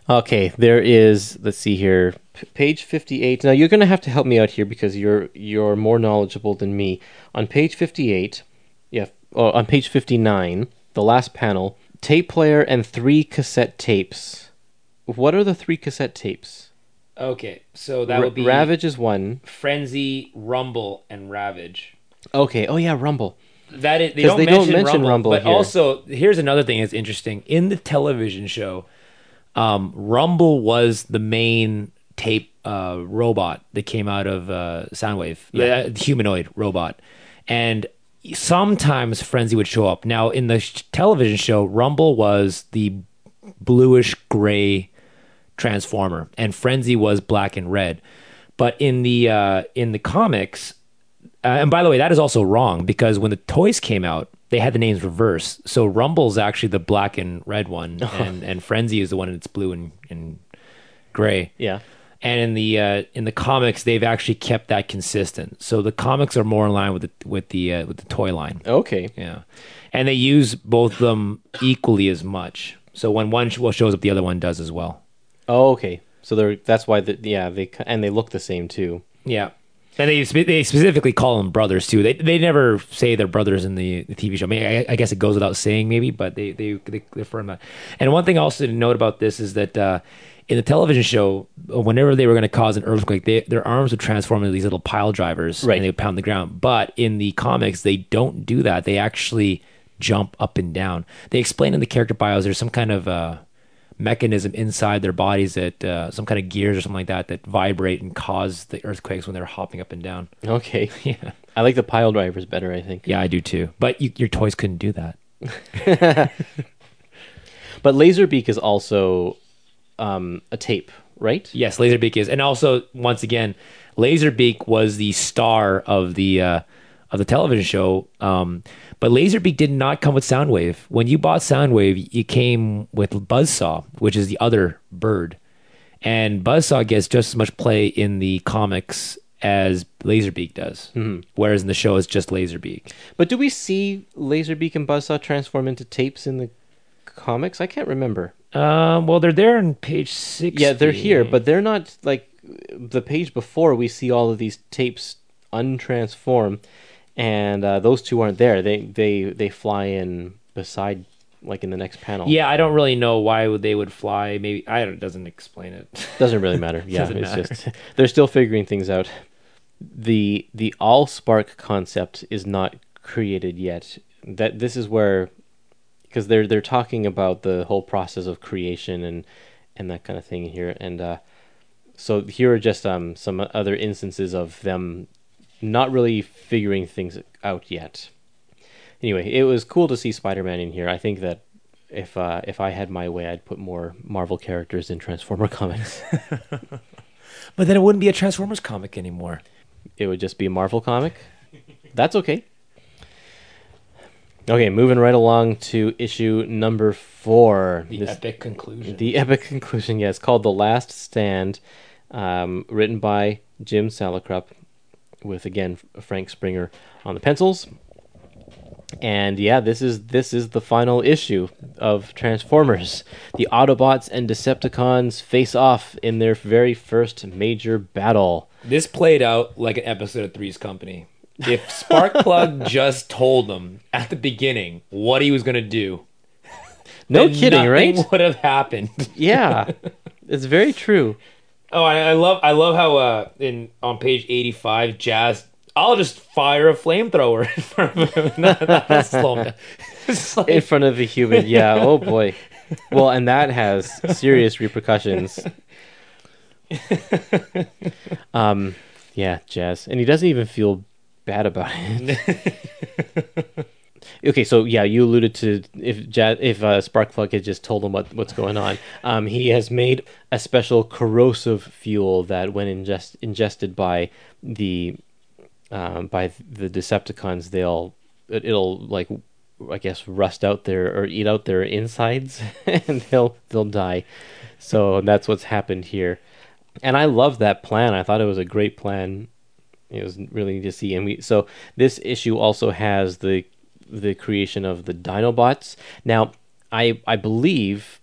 Okay, there is. Let's see here, p- page fifty-eight. Now you're going to have to help me out here because you're you're more knowledgeable than me. On page fifty-eight, yeah, oh, on page fifty-nine, the last panel, tape player and three cassette tapes. What are the three cassette tapes? okay. So that Ra- would be Ravage is one. Frenzy, Rumble, and Ravage. Okay. Oh yeah, Rumble. That is, they don't they don't mention, mention Rumble, Rumble but here. also here's another thing that's interesting in the television show. Um, Rumble was the main tape uh, robot that came out of uh, Soundwave, the humanoid robot, and sometimes Frenzy would show up. Now in the sh- television show, Rumble was the bluish gray transformer, and Frenzy was black and red. But in the uh, in the comics, uh, and by the way, that is also wrong because when the toys came out, they had the names reversed. So Rumble's actually the black and red one, (laughs) and, and Frenzy is the one that's blue and, and gray. Yeah. And in the uh, in the comics, they've actually kept that consistent. So the comics are more in line with the with the uh, with the toy line. Okay. Yeah, and they use both of them equally as much. So when one sh- shows up, the other one does as well. Oh, okay. So they're that's why the yeah they and they look the same too. Yeah. And they spe- they specifically call them brothers too. They they never say they're brothers in the, the TV show. I mean, I, I guess it goes without saying maybe, but they they they affirm that. And one thing also to note about this is that uh, in the television show, whenever they were going to cause an earthquake, they, their arms would transform into these little pile drivers, Right. And they would pound the ground. But in the comics, they don't do that. They actually jump up and down. They explain in the character bios there's some kind of uh, mechanism inside their bodies that uh, some kind of gears or something like that that vibrate and cause the earthquakes when they're hopping up and down. (laughs) Okay. (laughs) Yeah, I like the pile drivers better. I think. yeah, I do too. But you, your toys couldn't do that. (laughs) But Laserbeak is also um, a tape, right? Yes, Laserbeak is, and also once again, Laserbeak was the star of the uh, of the television show. Um, but Laserbeak did not come with Soundwave. When you bought Soundwave, you came with Buzzsaw, which is the other bird, and Buzzsaw gets just as much play in the comics as Laserbeak does. Whereas in the show, it's just Laserbeak. But do we see Laserbeak and Buzzsaw transform into tapes in the comics? I can't remember. Um, well, they're there on page six. Yeah, they're here, but they're not like the page before. We see all of these tapes untransform, and uh, those two aren't there. They they they fly in beside, like in the next panel. yeah, I don't really know why would they would fly. Maybe I don't. It doesn't explain it. (laughs) doesn't really matter. Yeah, it's matter. just they're still figuring things out. the The all spark concept is not created yet. That this is where because they're they're talking about the whole process of creation and and that kind of thing here and uh so here are just um some other instances of them not really figuring things out yet. Anyway it was cool to see spider-man in here. I think that if uh if i had my way i'd put more marvel characters in transformer (laughs) comics. (laughs) But then it wouldn't be a Transformers comic anymore. it would just be a marvel comic. That's okay. Okay moving right along to issue number four. The This- epic conclusion. The epic conclusion, yeah, called The Last Stand, um, written by Jim Salicrup, with again Frank Springer on the pencils. And yeah, this is this is the final issue of Transformers. The Autobots and Decepticons face off in their very first major battle. this played out like an episode of Three's Company. If Sparkplug (laughs) just told them at the beginning what he was going to do, No kidding, right? Would have happened. Yeah, (laughs) it's very true. Oh, I, I love I love how uh, in on page eighty five, Jazz. I'll just fire a flamethrower (laughs) in front of him. That's slow him down. It's like- in front of a human. Yeah. Oh boy. (laughs) Well, and that has serious repercussions. (laughs) Um. Yeah, Jazz, and he doesn't even feel bad about it. Okay, so yeah, you alluded to if if uh, Sparkplug had just told him what what's going on. Um, he has made a special corrosive fuel that, when ingest, ingested by the um, by the Decepticons, they'll it, it'll like I guess rust out their or eat out their insides, (laughs) and they'll they'll die. So that's what's happened here, and I love that plan. I thought it was a great plan. It was really neat to see, and we so this issue also has the the creation of the Dinobots. Now, I I believe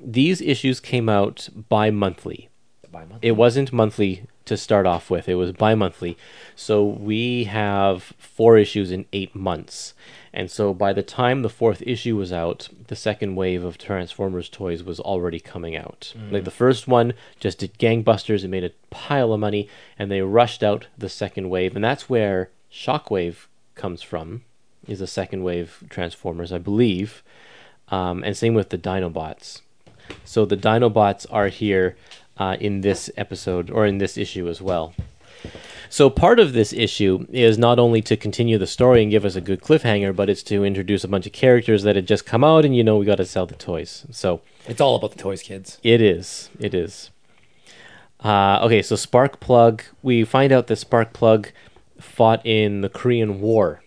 these issues came out bi-monthly. By month. It wasn't monthly to start off with. It was bi-monthly. So we have four issues in 8 months. And so by the time the fourth issue was out, the second wave of Transformers toys was already coming out. Mm. Like the first one just did gangbusters, it made a pile of money, and they rushed out the second wave, and that's where Shockwave comes from. Is the second wave Transformers, I believe. Um, and same with the Dinobots. So the Dinobots are here uh, in this episode or in this issue as well. So part of this issue is not only to continue the story and give us a good cliffhanger, but it's to introduce a bunch of characters that had just come out, and you know we got to sell the toys. So It's all about the toys, kids. it is. It is. Uh, okay, so Sparkplug. We find out that Sparkplug fought in the Korean War,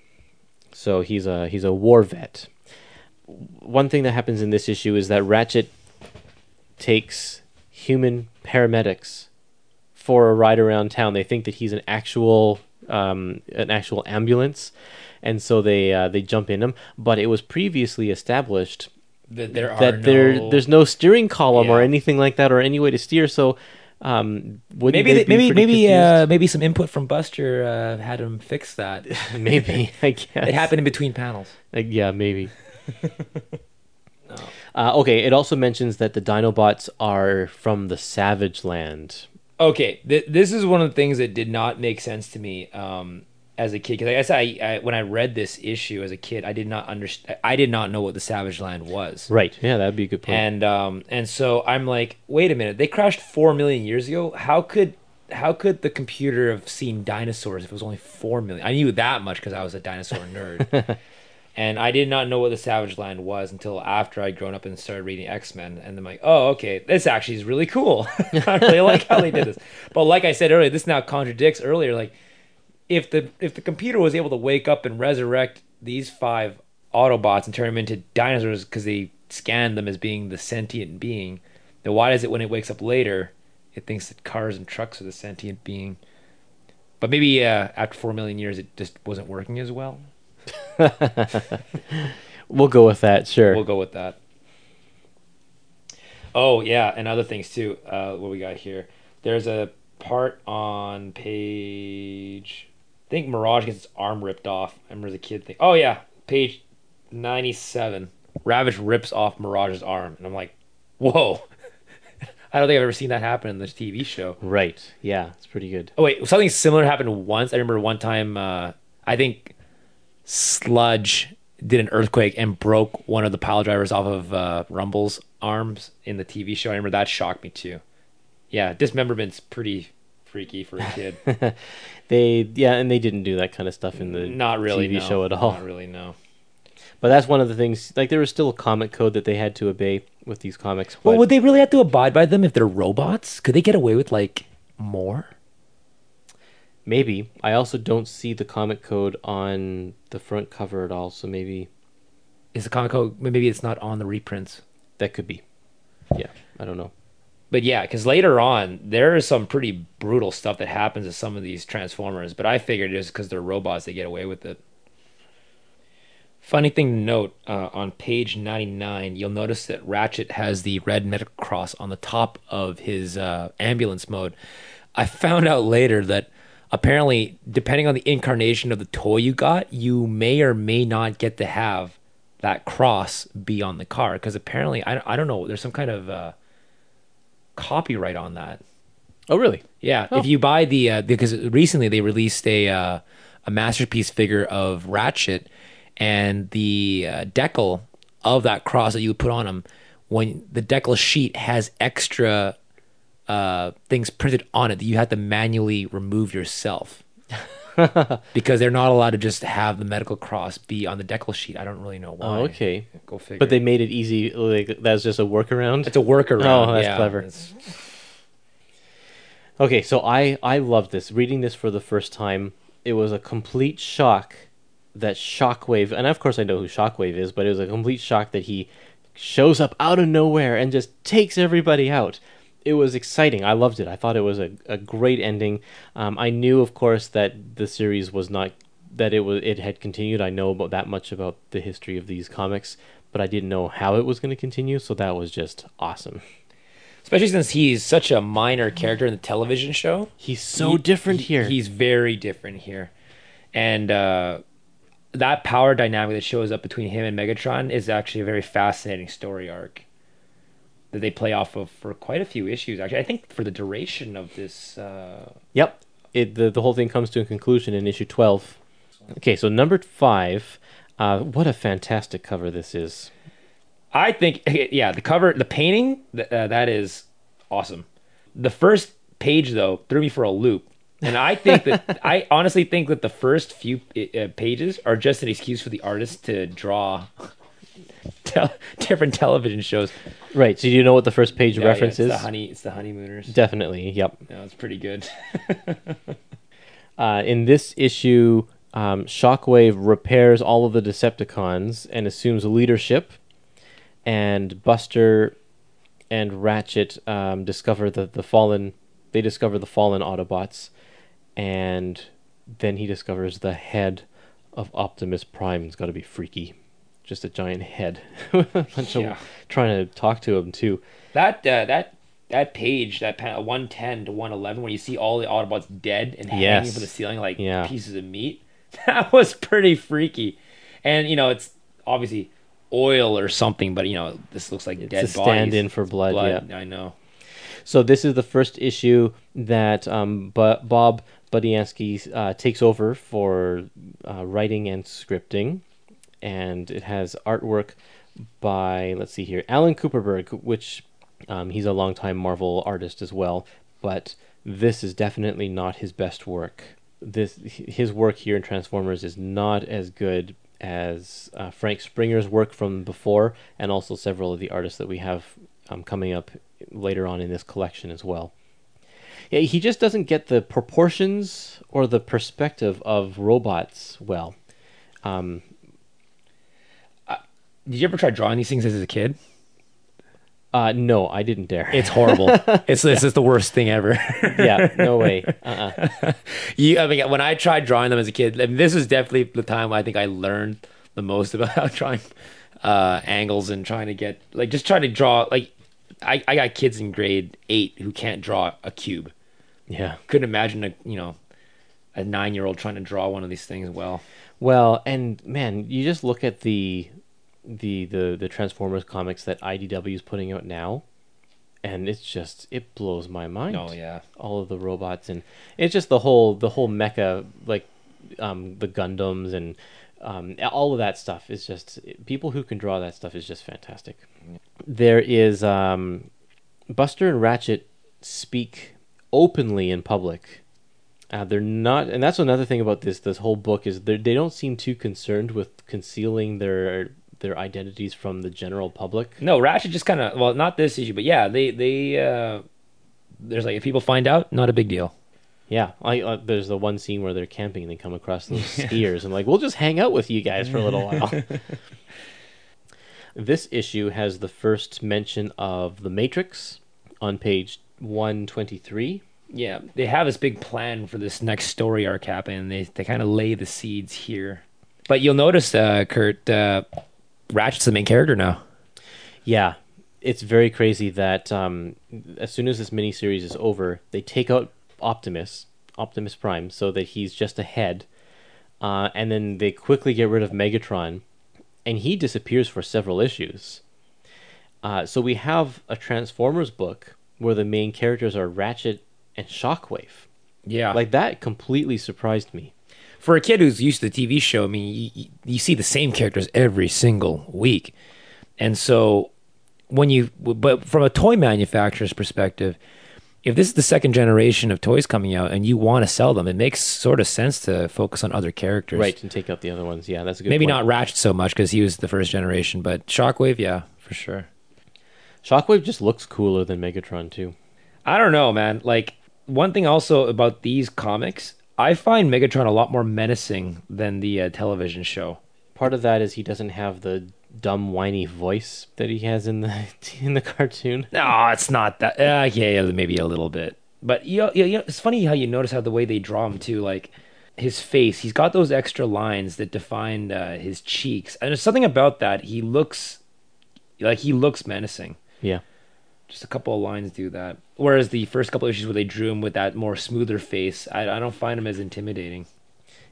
so he's a he's a war vet. One thing that happens in this issue is that Ratchet takes human paramedics for a ride around town. They think that he's an actual um, an actual ambulance, and so they uh, they jump in him. But it was previously established That there are that there there's no steering column or anything like that or any way to steer. So um, maybe they maybe maybe uh, maybe some input from Buster uh, had him fix that. (laughs) maybe (laughs) I guess it happened in between panels. Like, yeah, maybe. (laughs) Uh, okay, it also mentions that the Dinobots are from the Savage Land. Okay, th- this is one of the things that did not make sense to me um, as a kid. Because I guess I, I when I read this issue as a kid, I did not understand. I did not know what the Savage Land was. Right. Yeah, that'd be a good point. And um, and so I'm like, wait a minute, they crashed four million years ago. How could how could the computer have seen dinosaurs if it was only four million? I knew that much because I was a dinosaur nerd. (laughs) and I did not know what the Savage Land was until after I'd grown up and started reading X Men. And I'm like, oh, okay, this actually is really cool. (laughs) I really like how they did this. But like I said earlier, this now contradicts earlier. Like, if the if the computer was able to wake up and resurrect these five Autobots and turn them into dinosaurs because they scanned them as being the sentient being, then why does it when it wakes up later, it thinks that cars and trucks are the sentient being? But maybe uh, after four million years, it just wasn't working as well. (laughs) we'll go with that, sure. We'll go with that. Oh yeah, and other things too. Uh, what we got here? There's a part on page. I think Mirage gets his arm ripped off. I remember a kid thing. Oh yeah, page ninety-seven. Ravage rips off Mirage's arm, and I'm like, whoa. (laughs) I don't think I've ever seen that happen in this TV show. right. Yeah, it's pretty good. Oh wait, something similar happened once. I remember one time. Uh, I think Sludge did an earthquake and broke one of the pile drivers off of uh, Rumble's arms in the TV show. I remember that shocked me too. Yeah, dismemberment's pretty freaky for a kid. (laughs) They yeah, and they didn't do that kind of stuff in the Not really TV no. show at all. Not really no. But that's one of the things. Like there was still a comic code that they had to obey with these comics. But Well, would they really have to abide by them if they're robots? Could they get away with like more? maybe I also don't see the comic code on the front cover at all. So maybe Is the comic code maybe it's not on the reprints? that could be. Yeah, I don't know. But yeah, because later on there is some pretty brutal stuff that happens to some of these Transformers. But I figured just because they're robots, they get away with it. Funny thing to note uh, on page 99, you'll notice that Ratchet has the red medical cross on the top of his uh, ambulance mode. I found out later that apparently, depending on the incarnation of the toy you got, you may or may not get to have that cross be on the car. Because apparently, I, I don't know, there's some kind of uh, copyright on that. Oh really? Yeah, Oh. if you buy the uh, because recently they released a uh, a masterpiece figure of Ratchet, and the uh, decal of that cross that you would put on him, when the decal sheet has extra uh, things printed on it that you have to manually remove yourself. (laughs) (laughs) because they're not allowed to just have the medical cross be on the decal sheet. I don't really know oh, why. Oh, okay. Go figure. But they made it easy. Like that's just a workaround. it's a workaround. Oh, that's yeah. clever. It's- Okay, so I I loved this. Reading this for the first time, it was a complete shock that Shockwave, and of course I know who Shockwave is, but it was a complete shock that he shows up out of nowhere and just takes everybody out. It was exciting. I loved it. I thought it was a, a great ending. Um, I knew, of course, that the series was not that it was it had continued. I know about that much about the history of these comics, but I didn't know how it was going to continue. So that was just awesome. especially since he's such a minor character in the television show. He's so He- different he- here. He's very different here, and uh, that power dynamic that shows up between him and Megatron is actually a very fascinating story arc that they play off of for quite a few issues. Actually, I think for the duration of this. Uh, Yep. It the, the whole thing comes to a conclusion in issue 12. Okay, so number 5, uh, what a fantastic cover this is. I think, yeah, the cover, the painting, th- uh, that is awesome. The first page, though, threw me for a loop. And I think that, (laughs) I honestly think that the first few uh, pages are just an excuse for the artist to draw (laughs) tel- different television shows. Right, so do you know what the first page Yeah, yeah, reference it's is? the honey, it's the honeymooners. Definitely, yep. no, it's pretty good. (laughs) Uh, in this issue, um, Shockwave repairs all of the Decepticons and assumes leadership, and Buster and Ratchet um, discover the, the fallen. They discover the fallen Autobots, and then he discovers the head of Optimus Prime. It's got to be freaky, just a giant head. (laughs) a bunch Yeah. of trying to talk to him too. that uh, that that page, that panel, one ten to one eleven, when you see all the Autobots dead and hanging Yes. from the ceiling like Yeah. pieces of meat, (laughs) that was pretty freaky. And you know, it's obviously oil or something, but you know, this looks like dead a stand-in for blood, yeah. I know. So this is the first issue that um, Bob Budiansky uh, takes over for uh, writing and scripting, and it has artwork by let's see here, Alan Kupperberg, which um, he's a longtime Marvel artist as well, but this is definitely not his best work. This his work here in Transformers is not as good as uh, Frank Springer's work from before, and also several of the artists that we have um, coming up later on in this collection as well. Yeah, he just doesn't get the proportions or the perspective of robots well. Um, Did you ever try drawing these things as a kid? uh, no, I didn't dare. It's horrible. (laughs) it's this is the worst thing ever. (laughs) yeah, no way. Uh-uh. (laughs) you, I mean, when I tried drawing them as a kid, I mean, this was definitely the time I think I learned the most about how drawing uh, angles and trying to get like just trying to draw. Like, I, I got kids in grade eight who can't draw a cube. Yeah. Couldn't imagine a you know a nine year old trying to draw one of these things well. Well, and man, you just look at the the the the Transformers comics that IDW is putting out now, and it's just it blows my mind. Oh yeah, all of the robots and it's just the whole the whole mecha like um the gundams and um all of that stuff is just people who can draw that stuff is just fantastic. There is um buster and ratchet speak openly in public. Uh, they're not and that's another thing about this this whole book is they they don't seem too concerned with concealing their their identities from the general public no Ratchet just kind of well not this issue, but yeah they they uh, there's like if people find out, not a big deal. Yeah, I, uh, there's the one scene where they're camping and they come across those (laughs) skiers and like, we'll just hang out with you guys for a little while. (laughs) this issue has the first mention of the Matrix on page 123. Yeah, they have this big plan for this next story arc happening. They they kind of lay the seeds here. But you'll notice, uh, Kurt, uh, Ratchet's the main character now. Yeah, it's very crazy that um, as soon as this miniseries is over, they take out Optimus, Optimus Prime, so that he's just a head, uh, and then they quickly get rid of Megatron, and he disappears for several issues. Uh, so we have a Transformers book where the main characters are Ratchet and Shockwave. Yeah, Like that completely surprised me. For a kid who's used to the TV show, I mean, you- you, see the same characters every single week, and so when you, but from a toy manufacturer's perspective, if this is the second generation of toys coming out and you want to sell them, it makes sort of sense to focus on other characters. Right, and take out the other ones. Yeah, that's a good. Maybe point. not Ratchet so much because he was the first generation, but Shockwave, yeah, for sure. Shockwave just looks cooler than Megatron too. I don't know, man. Like one thing also about these comics, I find Megatron a lot more menacing than the uh, television show. Part of that is he doesn't have the dumb whiny voice that he has in the (laughs) in the cartoon. No, it's not that. Uh, yeah, yeah, maybe a little bit. But you know, you know, it's funny how you notice how the way they draw him too, like his face. He's got those extra lines that define uh, his cheeks, and there's something about that. He looks like he looks menacing. Yeah. Just a couple of lines do that. Whereas the first couple issues where they drew him with that more smoother face, I, I don't find him as intimidating.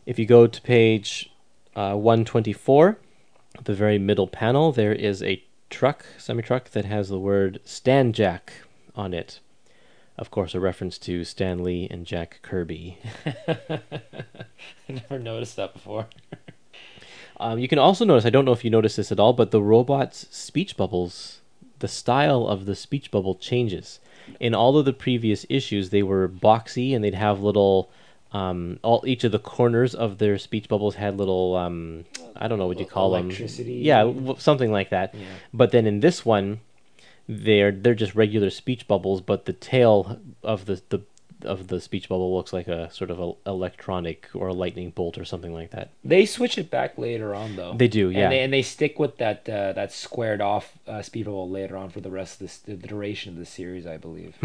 If you go to page uh, 124, the very middle panel, there is a truck, semi truck, that has the word Stan Jack on it. Of course, a reference to Stan Lee and Jack Kirby. I (laughs) never noticed that before. (laughs) Um, you can also notice, I don't know if you noticed this at all, but the robot's speech bubbles, the style of the speech bubble changes. In all of the previous issues, they were boxy and they'd have little. Um, all each of the corners of their speech bubbles had little. Um, I don't know what you call Electricity? them. Yeah, something like that. Yeah. But then in this one, they're they're just regular speech bubbles, but the tail of the the of the speech bubble looks like a sort of a electronic or a lightning bolt or something like that. They switch it back later on, though. They do, yeah. And they, and they stick with that uh, that squared off uh, speed bubble later on for the rest of this, the duration of the series, I believe.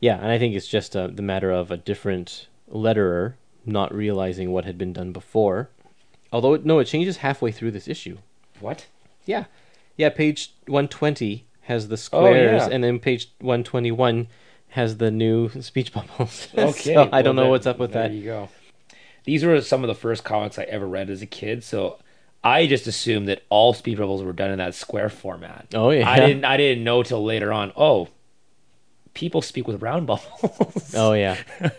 Yeah, and I think it's just uh, the matter of a different letterer not realizing what had been done before. Although it, no, it changes halfway through this issue. What? Yeah, yeah. Page one twenty has the squares, Oh, yeah. and then page one twenty one has the new speech bubbles. (laughs) Okay. so I well, don't know there- what's up with there that. There you go. These were some of the first comics I ever read as a kid, so I just assumed that all speech bubbles were done in that square format. Oh, yeah. I didn't. I didn't know till later on. Oh, people speak with round (laughs) bubbles. Oh yeah, (laughs)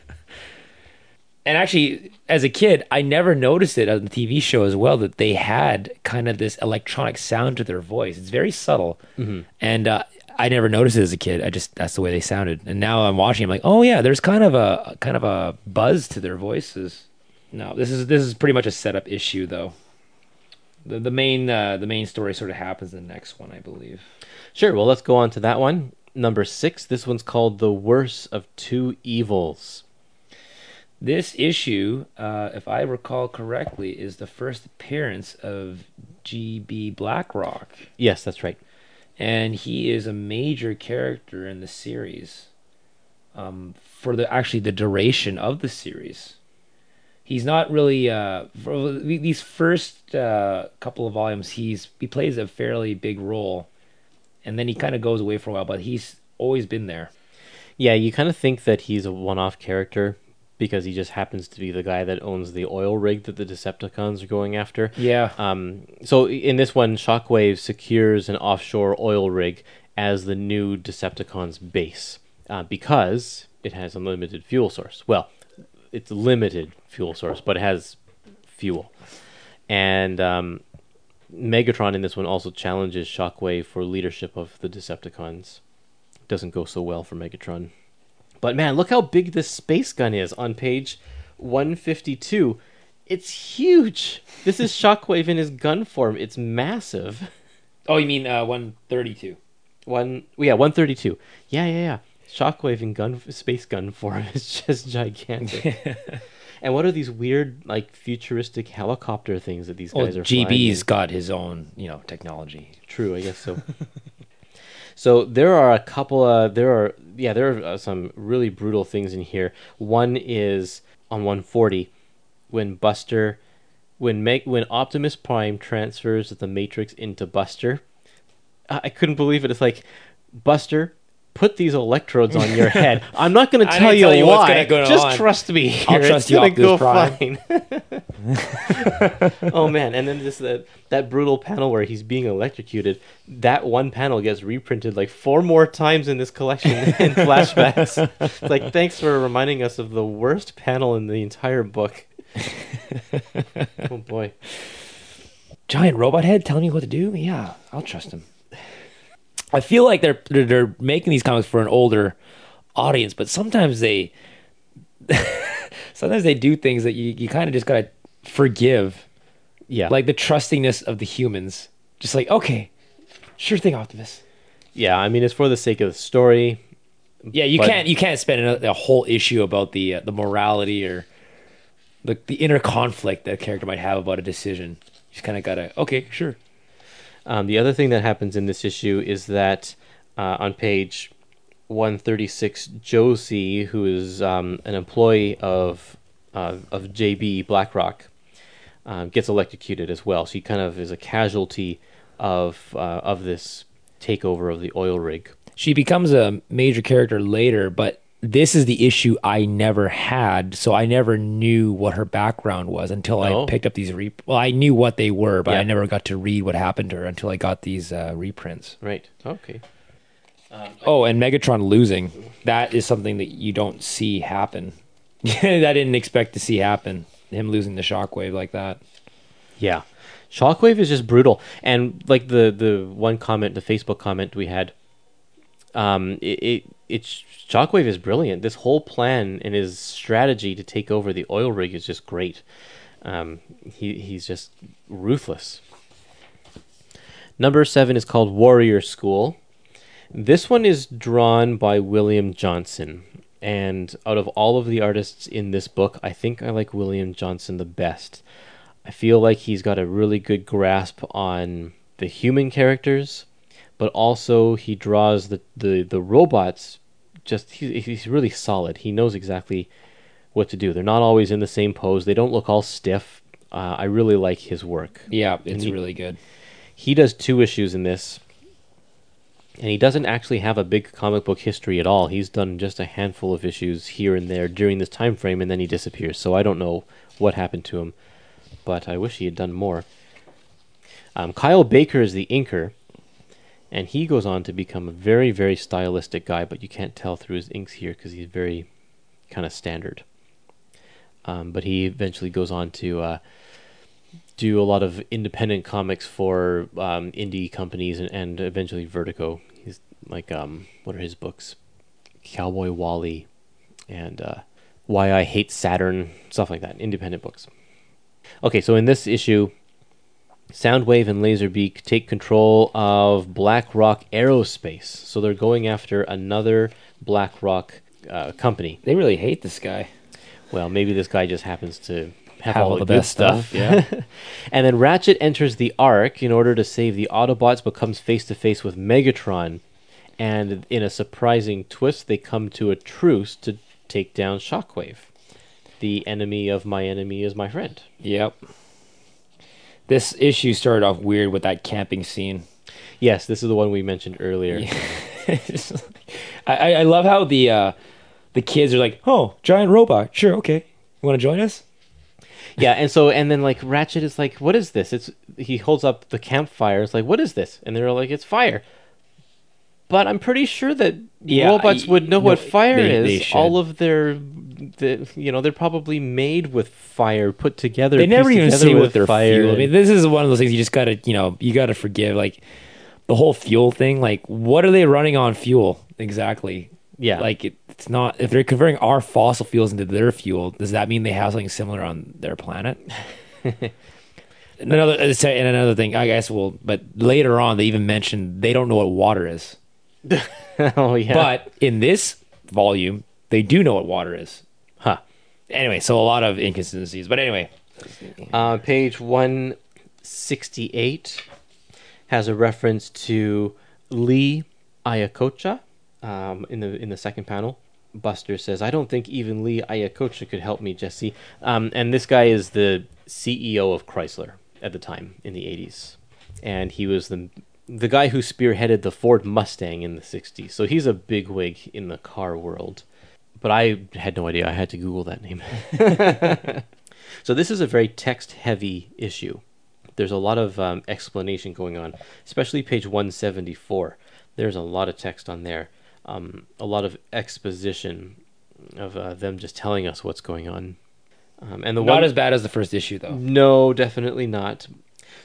And actually, as a kid, I never noticed it on the TV show as well that they had kind of this electronic sound to their voice. It's very subtle, Mm-hmm. and uh, I never noticed it as a kid. I just that's the way they sounded. And now I'm watching. I'm like, oh yeah, there's kind of a kind of a buzz to their voices. No, this is this is pretty much a setup issue though. The the main uh, the main story sort of happens in the next one, I believe. sure. Well, let's go on to that one. Number six. This one's called "The Worst of Two Evils." This issue, uh, if I recall correctly, is the first appearance of G.B. Blackrock. Yes, that's right. And he is a major character in the series um, for the actually the duration of the series. He's not really uh, these first uh, couple of volumes. He's he plays a fairly big role, and then he kind of goes away for a while. But he's always been there. Yeah, you kind of think that he's a one-off character because he just happens to be the guy that owns the oil rig that the Decepticons are going after. Yeah, Um, so in this one, Shockwave secures an offshore oil rig as the new Decepticons base uh, because it has unlimited fuel source. Well, it's a limited fuel source, but it has fuel. And um, Megatron in this one also challenges Shockwave for leadership of the Decepticons. Doesn't go so well for Megatron. But man, look how big this space gun is on page 152. It's huge. This is Shockwave in his gun form. It's massive. Oh, you mean uh, one thirty-two? One, yeah, 132. Yeah, yeah, yeah. Shockwave in gun space gun form (laughs) is just gigantic. (laughs) and what are these weird, like futuristic helicopter things that these guys are flying in? GB's got his own, you know, technology. True, I guess so. (laughs) so there are a couple of there are yeah there are uh, some really brutal things in here. One is on 140 when Buster when Meg when Optimus Prime transfers the Matrix into Buster. I couldn't believe it. It's like Buster. Put these electrodes on your (laughs) head. I'm not going to tell you tell why. go Just on. trust me. I'll trust it's you, gonna go (laughs) fine. (laughs) oh man! And then just that that brutal panel where he's being electrocuted. That one panel gets reprinted like four more times in this collection in flashbacks. It's like thanks for reminding us of the worst panel in the entire book. oh boy! giant robot head telling me what to do? Yeah, I'll trust him. I feel like they're they're, making these comics for an older audience, but sometimes they (laughs) sometimes they do things that you, you kind of just gotta forgive. Yeah, Like the trustiness of the humans. Just like, okay, sure thing, Optimus. yeah. I mean, it's for the sake of the story. Yeah, you But- can't you can't spend a, a whole issue about the uh, the morality or the the inner conflict that a character might have about a decision. You just kind of gotta okay, sure. Um, the other thing that happens in this issue is that uh, on page 136, Josie, who is um, an employee of uh, of JB BlackRock, um, gets electrocuted as well. She kind of is a casualty of uh, of this takeover of the oil rig. She becomes a major character later, but this is the issue I never had, so I never knew what her background was until Oh. I picked up these re. Well, I knew what they were, but Yeah. I never got to read what happened to her until I got these uh, reprints. Right. Okay. Oh, and Megatron losing. That is something that you don't see happen. (laughs) that I didn't expect to see happen. Him losing the shockwave like that. Yeah. Shockwave is just brutal. And like the the one comment, the Facebook comment we had, um, it, it it's Shockwave is brilliant. This whole plan and his strategy to take over the oil rig is just great. Um, he he's just ruthless. Number seven is called Warrior School. This one is drawn by William Johnson. And out of all of the artists in this book, I think I like William Johnson the best. I feel like he's got a really good grasp on the human characters, but also he draws the, the, the robots just he, he's really solid. He knows exactly what to do. They're not always in the same pose. They don't look all stiff. Uh, I really like his work. Yeah, it's he- really good. He does two issues in this, and he doesn't actually have a big comic book history at all. He's done just a handful of issues here and there during this time frame, and then he disappears. So I don't know what happened to him, but I wish he had done more. Um, Kyle Baker is the inker, and he goes on to become a very, very stylistic guy, but you can't tell through his inks here because he's very kind of standard. Um, but he eventually goes on to uh, do a lot of independent comics for um, indie companies and, and eventually Vertigo. He's like, um, what are his books? Cowboy Wally and uh, Why I Hate Saturn, stuff like that. Independent books. Okay, so in this issue, Soundwave and Laserbeak take control of BlackRock Aerospace. So they're going after another BlackRock uh, company. They really hate this guy. Well, maybe this guy just happens to have, Have all all the, the best stuff. stuff, yeah. (laughs) and then Ratchet enters the Ark in order to save the Autobots, but comes face to face with Megatron. And in a surprising twist, they come to a truce to take down Shockwave. The enemy of my enemy is my friend. Yep. This issue started off weird with that camping scene. Yes, this is the one we mentioned earlier. (laughs) I, I I love how the uh, the kids are like, "Oh, giant robot. Sure, okay. You want to join us?" yeah, and so and then like Ratchet is like, "What is this?" It's he holds up the campfire. It's like, "What is this?" And they're like, "It's fire." But I'm pretty sure that Yeah, robots y- would know no, what fire they- is. they. All of their, the, you know, they're probably made with fire, put together. They never even with what their fire. fuel. I mean, this is one of those things you just gotta, you know, you gotta forgive. Like the whole fuel thing. Like, what are they running on fuel exactly? Yeah. Like it, it's not. If they're converting our fossil fuels into their fuel, does that mean they have something similar on their planet? (laughs) another uh, and another thing, I guess. Well, but later on, they even mentioned they don't know what water is. (laughs) oh yeah. But in this volume, they do know what water is. huh. Anyway, so a lot of inconsistencies. But anyway, Uh, page 168 has a reference to Lee Iacocca um, in the in the second panel. Buster says, "I don't think even Lee Iacocca could help me, Jesse." Um, and this guy is the CEO of Chrysler at the time in the 80s, and he was the the guy who spearheaded the Ford Mustang in the 60s. So he's a bigwig in the car world. But I had no idea. I had to Google that name. (laughs) So this is a very text-heavy issue. There's a lot of um, explanation going on, especially page 174. There's a lot of text on there, um, a lot of exposition of uh, them just telling us what's going on. Um, and the not one, as bad as the first issue, though. no, definitely not.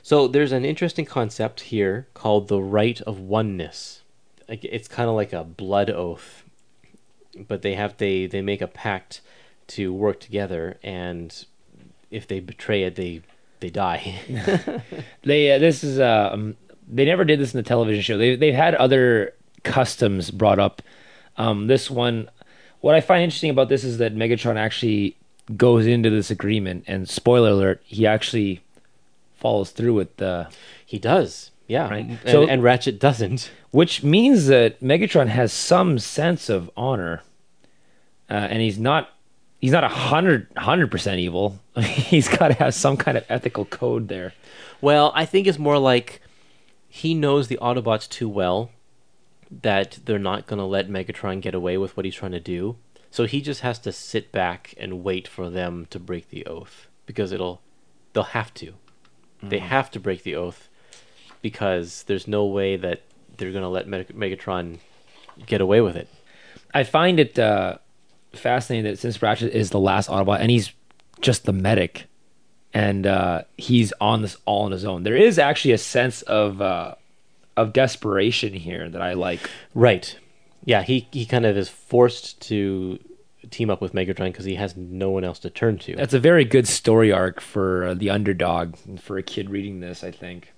So there's an interesting concept here called the rite of oneness. It's kind of like a blood oath. but they have they they make a pact to work together, and if they betray it, they they die. (laughs) (laughs) They uh, this is um, they never did this in the television show. They they've had other customs brought up. Um, this one, what I find interesting about this is that Megatron actually goes into this agreement, and spoiler alert, he actually follows through with the, he does, yeah. Right. And, So- and Ratchet doesn't. which means that Megatron has some sense of honor, uh, and he's not. He's not a hundred hundred percent evil. (laughs) he's got to have some kind of ethical code there. Well, I think it's more like he knows the Autobots too well that they're not going to let Megatron get away with what he's trying to do. So he just has to sit back and wait for them to break the oath because it'll they'll have to. They have to break the oath because there's no way that they're going to let Meg- Megatron get away with it. I find it uh, fascinating that since Ratchet is the last Autobot and he's just the medic, and uh, he's on this all on his own. There is actually a sense of uh, of desperation here that I like. Right. Yeah, he he kind of is forced to team up with Megatron because he has no one else to turn to. That's a very good story arc for uh, the underdog and for a kid reading this. I think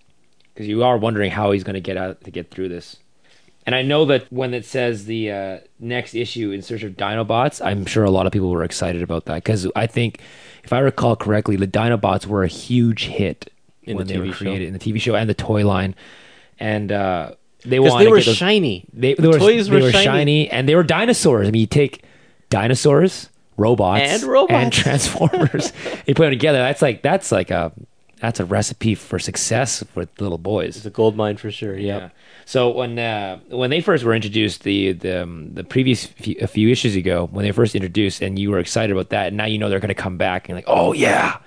because you are wondering how he's going to get out to get through this. And I know that when it says the uh, next issue in search of Dinobots, I'm sure a lot of people were excited about that because I think, if I recall correctly, the Dinobots were a huge hit In when the they TV were show. created in the TV show and the toy line, and uh, they wanted they were those- shiny. They, The were, toys they were were shiny. shiny. and they were dinosaurs. I mean, you take dinosaurs, robots, And robots. and transformers. (laughs) you put them together. That's like that's like a that's a recipe for success with little boys. It's a gold mine for sure. Yeah. Yep. So when uh, when they first were introduced, the the um, the previous few, a few issues ago, when they first introduced, and you were excited about that, and now you know they're going to come back, and you're like, oh yeah,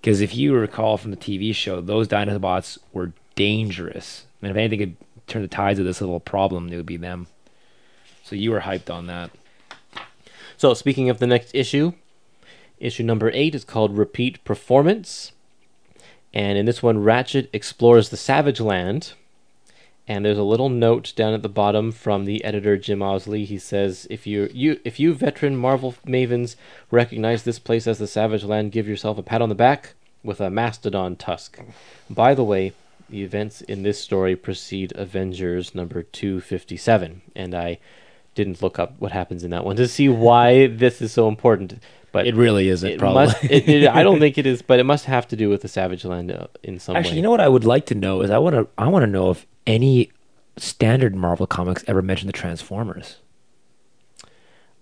because if you recall from the TV show, those Dinobots were dangerous, and if anything could turn the tides of this little problem, it would be them. So you were hyped on that. So speaking of the next issue, issue number eight is called Repeat Performance, and in this one, Ratchet explores the Savage Land. And there's a little note down at the bottom from the editor Jim Owsley. He says, "If you you if you veteran Marvel mavens recognize this place as the Savage Land, give yourself a pat on the back with a mastodon tusk." By the way, the events in this story precede Avengers number 257, and I didn't look up what happens in that one to see why this is so important. But It really isn't, it probably. must- it- it- I don't think it is, but it must have to do with the Savage Land uh, in some way. Actually, way. you know what I would like to know is I want to I want to know if any standard Marvel comics ever mention the Transformers.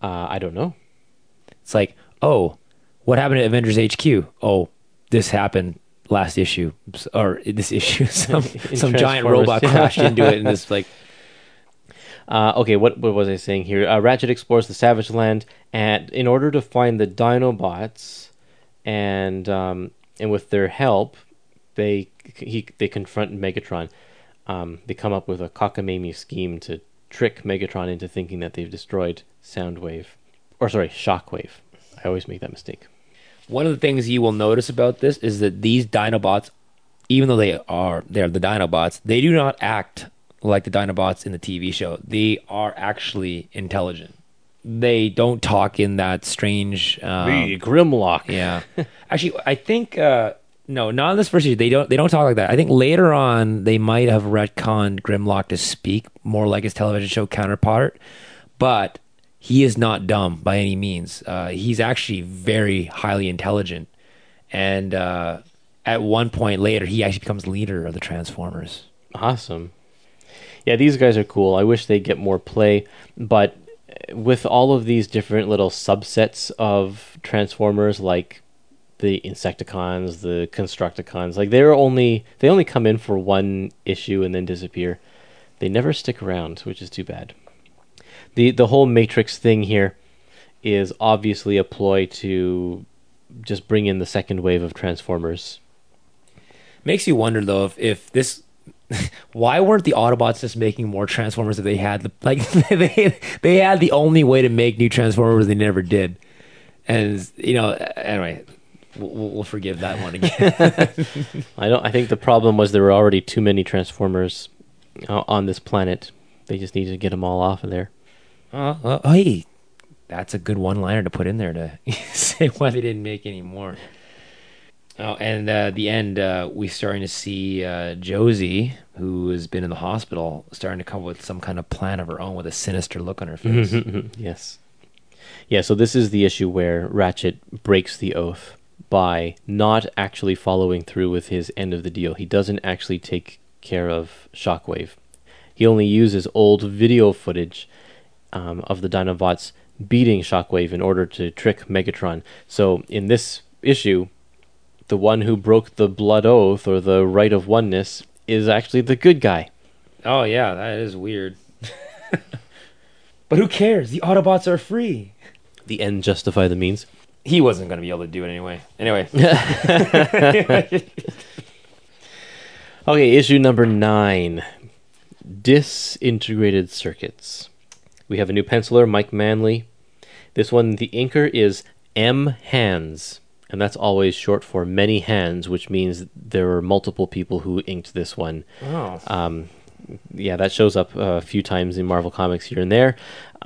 uh, I don't know. It's like, oh, what happened at Avengers HQ? Oh, this happened last issue or this issue. (laughs) Some (laughs) some giant robot yeah. crashed into it, and this like Uh, okay, what what was I saying here? Uh, Ratchet explores the Savage Land, and in order to find the Dinobots, and um, and with their help, they he they confront Megatron. Um, they come up with a cockamamie scheme to trick Megatron into thinking that they've destroyed Soundwave, or sorry, Shockwave. I always make that mistake. one of the things you will notice about this is that these Dinobots, even though they are they are the Dinobots, they do not act like the Dinobots in the TV show. They are actually intelligent. They don't talk in that strange um, Grimlock. Yeah. (laughs) Actually, I think uh, no, not in this first issue. They don't. They don't talk like that. I think later on they might have retconned Grimlock to speak more like his television show counterpart, but he is not dumb by any means. Uh, he's actually very highly intelligent, and uh, at one point later, he actually becomes leader of the Transformers. Awesome. Yeah, these guys are cool. I wish they'd get more play, but with all of these different little subsets of Transformers, like the Insecticons, the Constructicons, like they're only they only come in for one issue and then disappear. They never stick around, which is too bad. the The whole Matrix thing here is obviously a ploy to just bring in the second wave of Transformers. Makes you wonder though if, if this (laughs) why weren't the Autobots just making more Transformers if they had the like (laughs) they they had the only way to make new Transformers they never did, and you know anyway we'll, we'll forgive that one again. (laughs) I don't. I think the problem was there were already too many Transformers uh, on this planet. They just needed to get them all off of there. uh, uh, hey, that's a good one-liner to put in there to say why they didn't make any more. Oh, and uh, the end, uh, we're starting to see uh, Josie, who has been in the hospital, starting to come up with some kind of plan of her own with a sinister look on her face. yes. Yeah, so this is the issue where Ratchet breaks the oath by not actually following through with his end of the deal. He doesn't actually take care of Shockwave. He only uses old video footage um, of the Dinobots beating Shockwave in order to trick Megatron. So in this issue, the one who broke the blood oath or the rite of oneness is actually the good guy. Oh yeah, that is weird. (laughs) but who cares? The Autobots are free. The end justify the means. He wasn't going to be able to do it anyway. Anyway, (laughs) (laughs) Okay, issue number nine Disintegrated Circuits. We have a new penciler, Mike Manley. This one, the inker is M Hands, and that's always short for many hands, which means there were multiple people who inked this one. oh, Um, yeah, that shows up a few times in Marvel Comics here and there.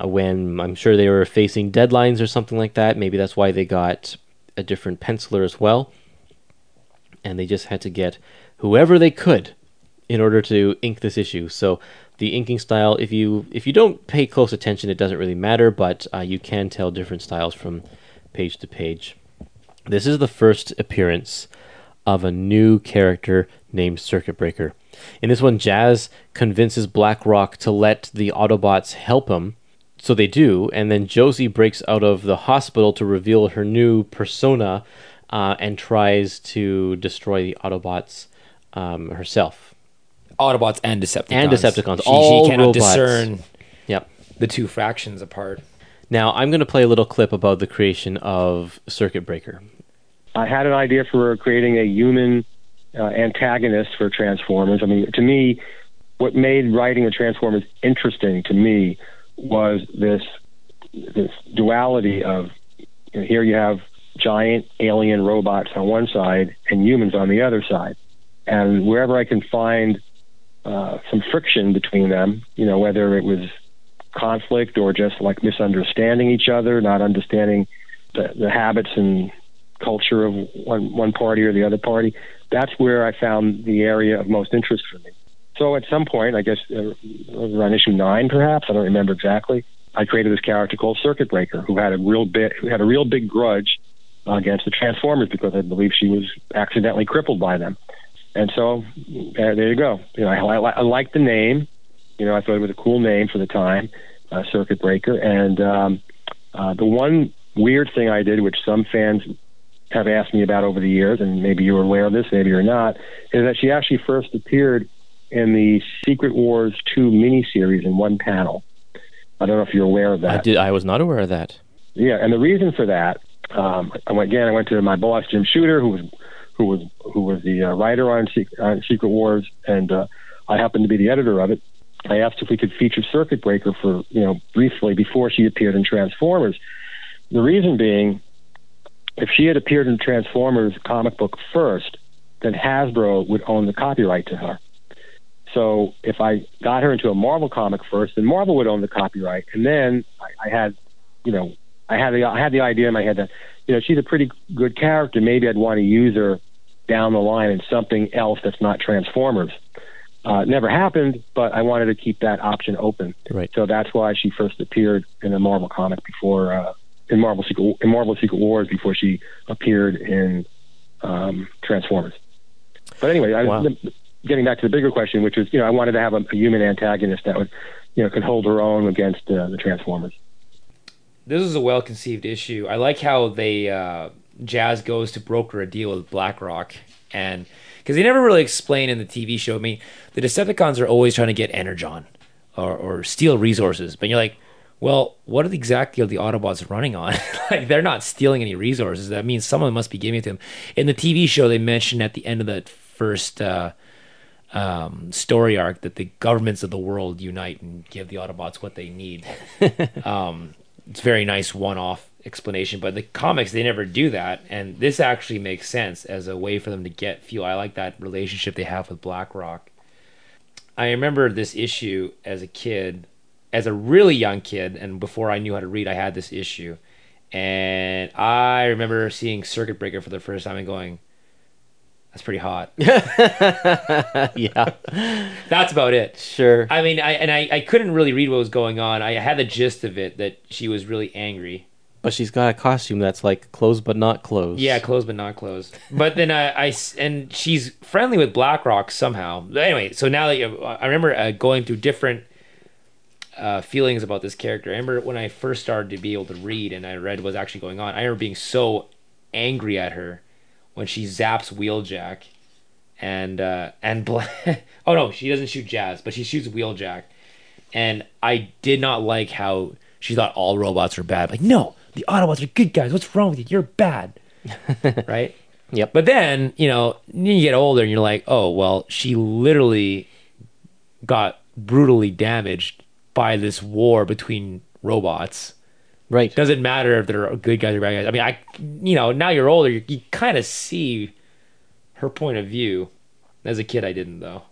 Uh, when I'm sure they were facing deadlines or something like that. Maybe that's why they got a different penciler as well. And they just had to get whoever they could in order to ink this issue. So the inking style, if you if you don't pay close attention, it doesn't really matter, but uh, you can tell different styles from page to page. This is the first appearance of a new character named Circuit Breaker. In this one, Jazz convinces Blackrock to let the Autobots help him. So they do, and then Josie breaks out of the hospital to reveal her new persona uh, and tries to destroy the Autobots um, herself. Autobots and Decepticons. And Decepticons, She, all she cannot robots. discern Yep. the two fractions apart. Now, I'm going to play a little clip about the creation of Circuit Breaker. I had an idea for creating a human uh, antagonist for Transformers. I mean, to me, what made writing a Transformers interesting to me was this this duality of you know, here you have giant alien robots on one side and humans on the other side, and wherever I can find uh, some friction between them, you know, whether it was conflict or just like misunderstanding each other, not understanding the, the habits and culture of one one party or the other party. That's where I found the area of most interest for me. So at some point, I guess uh, around issue nine, perhaps I don't remember exactly. I created this character called Circuit Breaker, who had a real bit, who had a real big grudge uh, against the Transformers because I believe she was accidentally crippled by them. And so uh, there you go. You know, I, I, I like the name. You know, I thought it was a cool name for the time, uh, Circuit Breaker. And um, uh, the one weird thing I did, which some fans have asked me about over the years, and maybe you're aware of this, maybe you're not, is that she actually first appeared in the Secret Wars 2 miniseries in one panel. I don't know if you're aware of that. I did. I was not aware of that. Yeah, and the reason for that, um, I went, again, I went to my boss Jim Shooter, who was who was who was the uh, writer on, Secret, on Secret Wars, and uh, I happened to be the editor of it. I asked if we could feature Circuit Breaker for you know briefly before she appeared in Transformers. The reason being, if she had appeared in Transformers comic book first, then Hasbro would own the copyright to her. So if I got her into a Marvel comic first, then Marvel would own the copyright, and then I, I had, you know, I had the I had the idea in my head that, you know, she's a pretty good character. Maybe I'd want to use her down the line in something else that's not Transformers. Uh, never happened, but I wanted to keep that option open. Right. So that's why she first appeared in a Marvel comic before uh, in Marvel Secret in Marvel Secret Wars before she appeared in um, Transformers. But anyway, I, Wow. the, getting back to the bigger question, which was you know I wanted to have a, a human antagonist that would you know could hold her own against uh, the Transformers. This is a well conceived issue. I like how they uh, Jazz goes to broker a deal with BlackRock, and because they never really explain in the TV show. I mean, the Decepticons are always trying to get Energon or, or steal resources, but you're like, well, what are the, exactly are the Autobots running on? (laughs) like, they're not stealing any resources. That means someone must be giving it to them. In the TV show, they mentioned at the end of the first. Uh, um, story arc that the governments of the world unite and give the Autobots what they need. (laughs) um, it's a very nice one-off explanation, but the comics they never do that, and this actually makes sense as a way for them to get fuel. I like that relationship they have with BlackRock. I remember this issue as a kid. As a really young kid, and before I knew how to read, I had this issue, and I remember seeing Circuit Breaker for the first time and going, "That's pretty hot." (laughs) yeah, That's about it. sure. I mean, I and I, I couldn't really read what was going on. I had the gist of it that she was really angry. but she's got a costume that's like clothes but not clothes. Yeah, closed but not closed. But then I and she's friendly with BlackRock somehow. Anyway, so now that you, I remember uh, going through different uh, feelings about this character. I remember when I first started to be able to read and I read what's actually going on. I remember being so angry at her when she zaps Wheeljack and uh, and Bla- (laughs) oh no, she doesn't shoot Jazz, but she shoots Wheeljack. And I did not like how she thought all robots were bad. Like, no, the Autobots are good guys. What's wrong with you? You're bad. (laughs) right? Yep. But then, you know, you get older and you're like, oh, well, she literally got brutally damaged by this war between robots. right. Doesn't matter if they're good guys or bad guys. I mean, I, you know, now you're older, you, you kind of see her point of view. As a kid, I didn't though.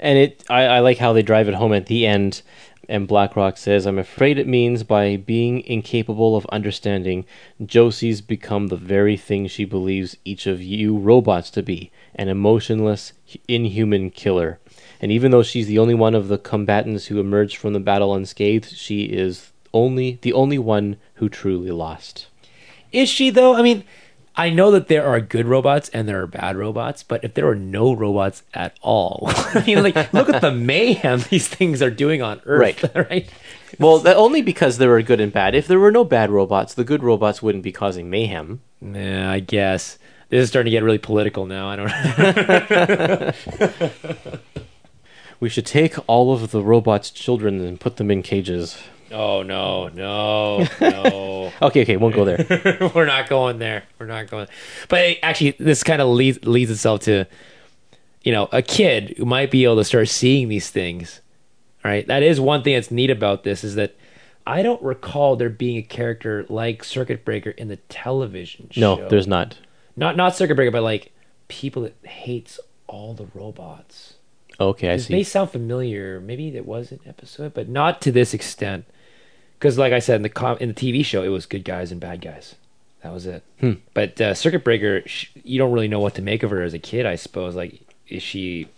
And it, I, I like how they drive it home at the end. And BlackRock says, "I'm afraid it means by being incapable of understanding, Josie's become the very thing she believes each of you robots to be—an emotionless, inhuman killer. And even though she's the only one of the combatants who emerged from the battle unscathed, she is only the only one who truly lost." Is she though? I mean, I know that there are good robots and there are bad robots, but if there are no robots at all, (laughs) I mean, like, look at the mayhem these things are doing on Earth, right? (laughs) right? Well, that only because there are good and bad. If there were no bad robots, the good robots wouldn't be causing mayhem. Yeah, I guess this is starting to get really political now. I don't. (laughs) We should take all of the robots' children and put them in cages. oh no, no, no. (laughs) Okay, okay, won't go there. (laughs) We're not going there. We're not going. But actually, this kind of leads leads itself to, you know, a kid who might be able to start seeing these things. Right. That is one thing that's neat about this is that I don't recall there being a character like Circuit Breaker in the television show. No, there's not. not not Circuit Breaker, but like people that hates all the robots. Okay, I This may sound familiar. Maybe there was an episode, but not to this extent. Because, like I said in the com- in the TV show, it was good guys and bad guys. That was it. Hmm. But uh, Circuit Breaker, sh- you don't really know what to make of her as a kid. I suppose. Like, is she?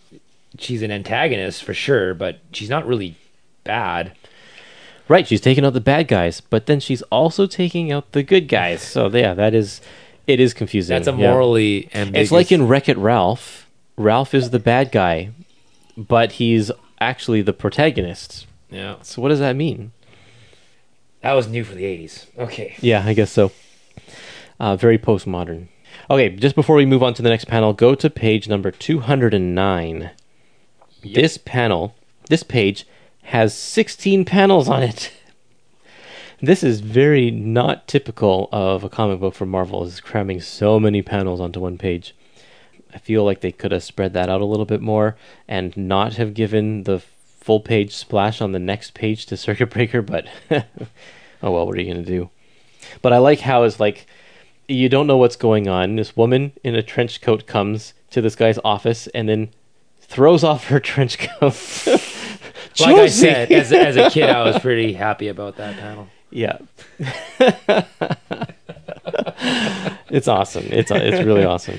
She's an antagonist for sure, but she's not really bad. Right, she's taking out the bad guys, but then she's also taking out the good guys. (laughs) So yeah, that is it is confusing. That's a yeah. morally ambiguous. It's like in Wreck It Ralph. Ralph is the bad guy, but he's actually the protagonist. yeah. So what does that mean? That was new for the '80s. Okay. Yeah, I guess so. Uh, very postmodern. Okay, just before we move on to the next panel, go to page number 209. This panel, this page, has 16 panels on it. This is very not typical of a comic book from Marvel, is cramming so many panels onto one page. I feel like they could have spread that out a little bit more and not have given the full page splash on the next page to Circuit Breaker, but (laughs) oh well, what are you going to do? But I like how it's like you don't know what's going on. This woman in a trench coat comes to this guy's office and then throws off her (laughs) trench coat. (laughs) Like I said, as a, as a kid, I was pretty happy about that panel. yeah, it's awesome. It's it's really awesome.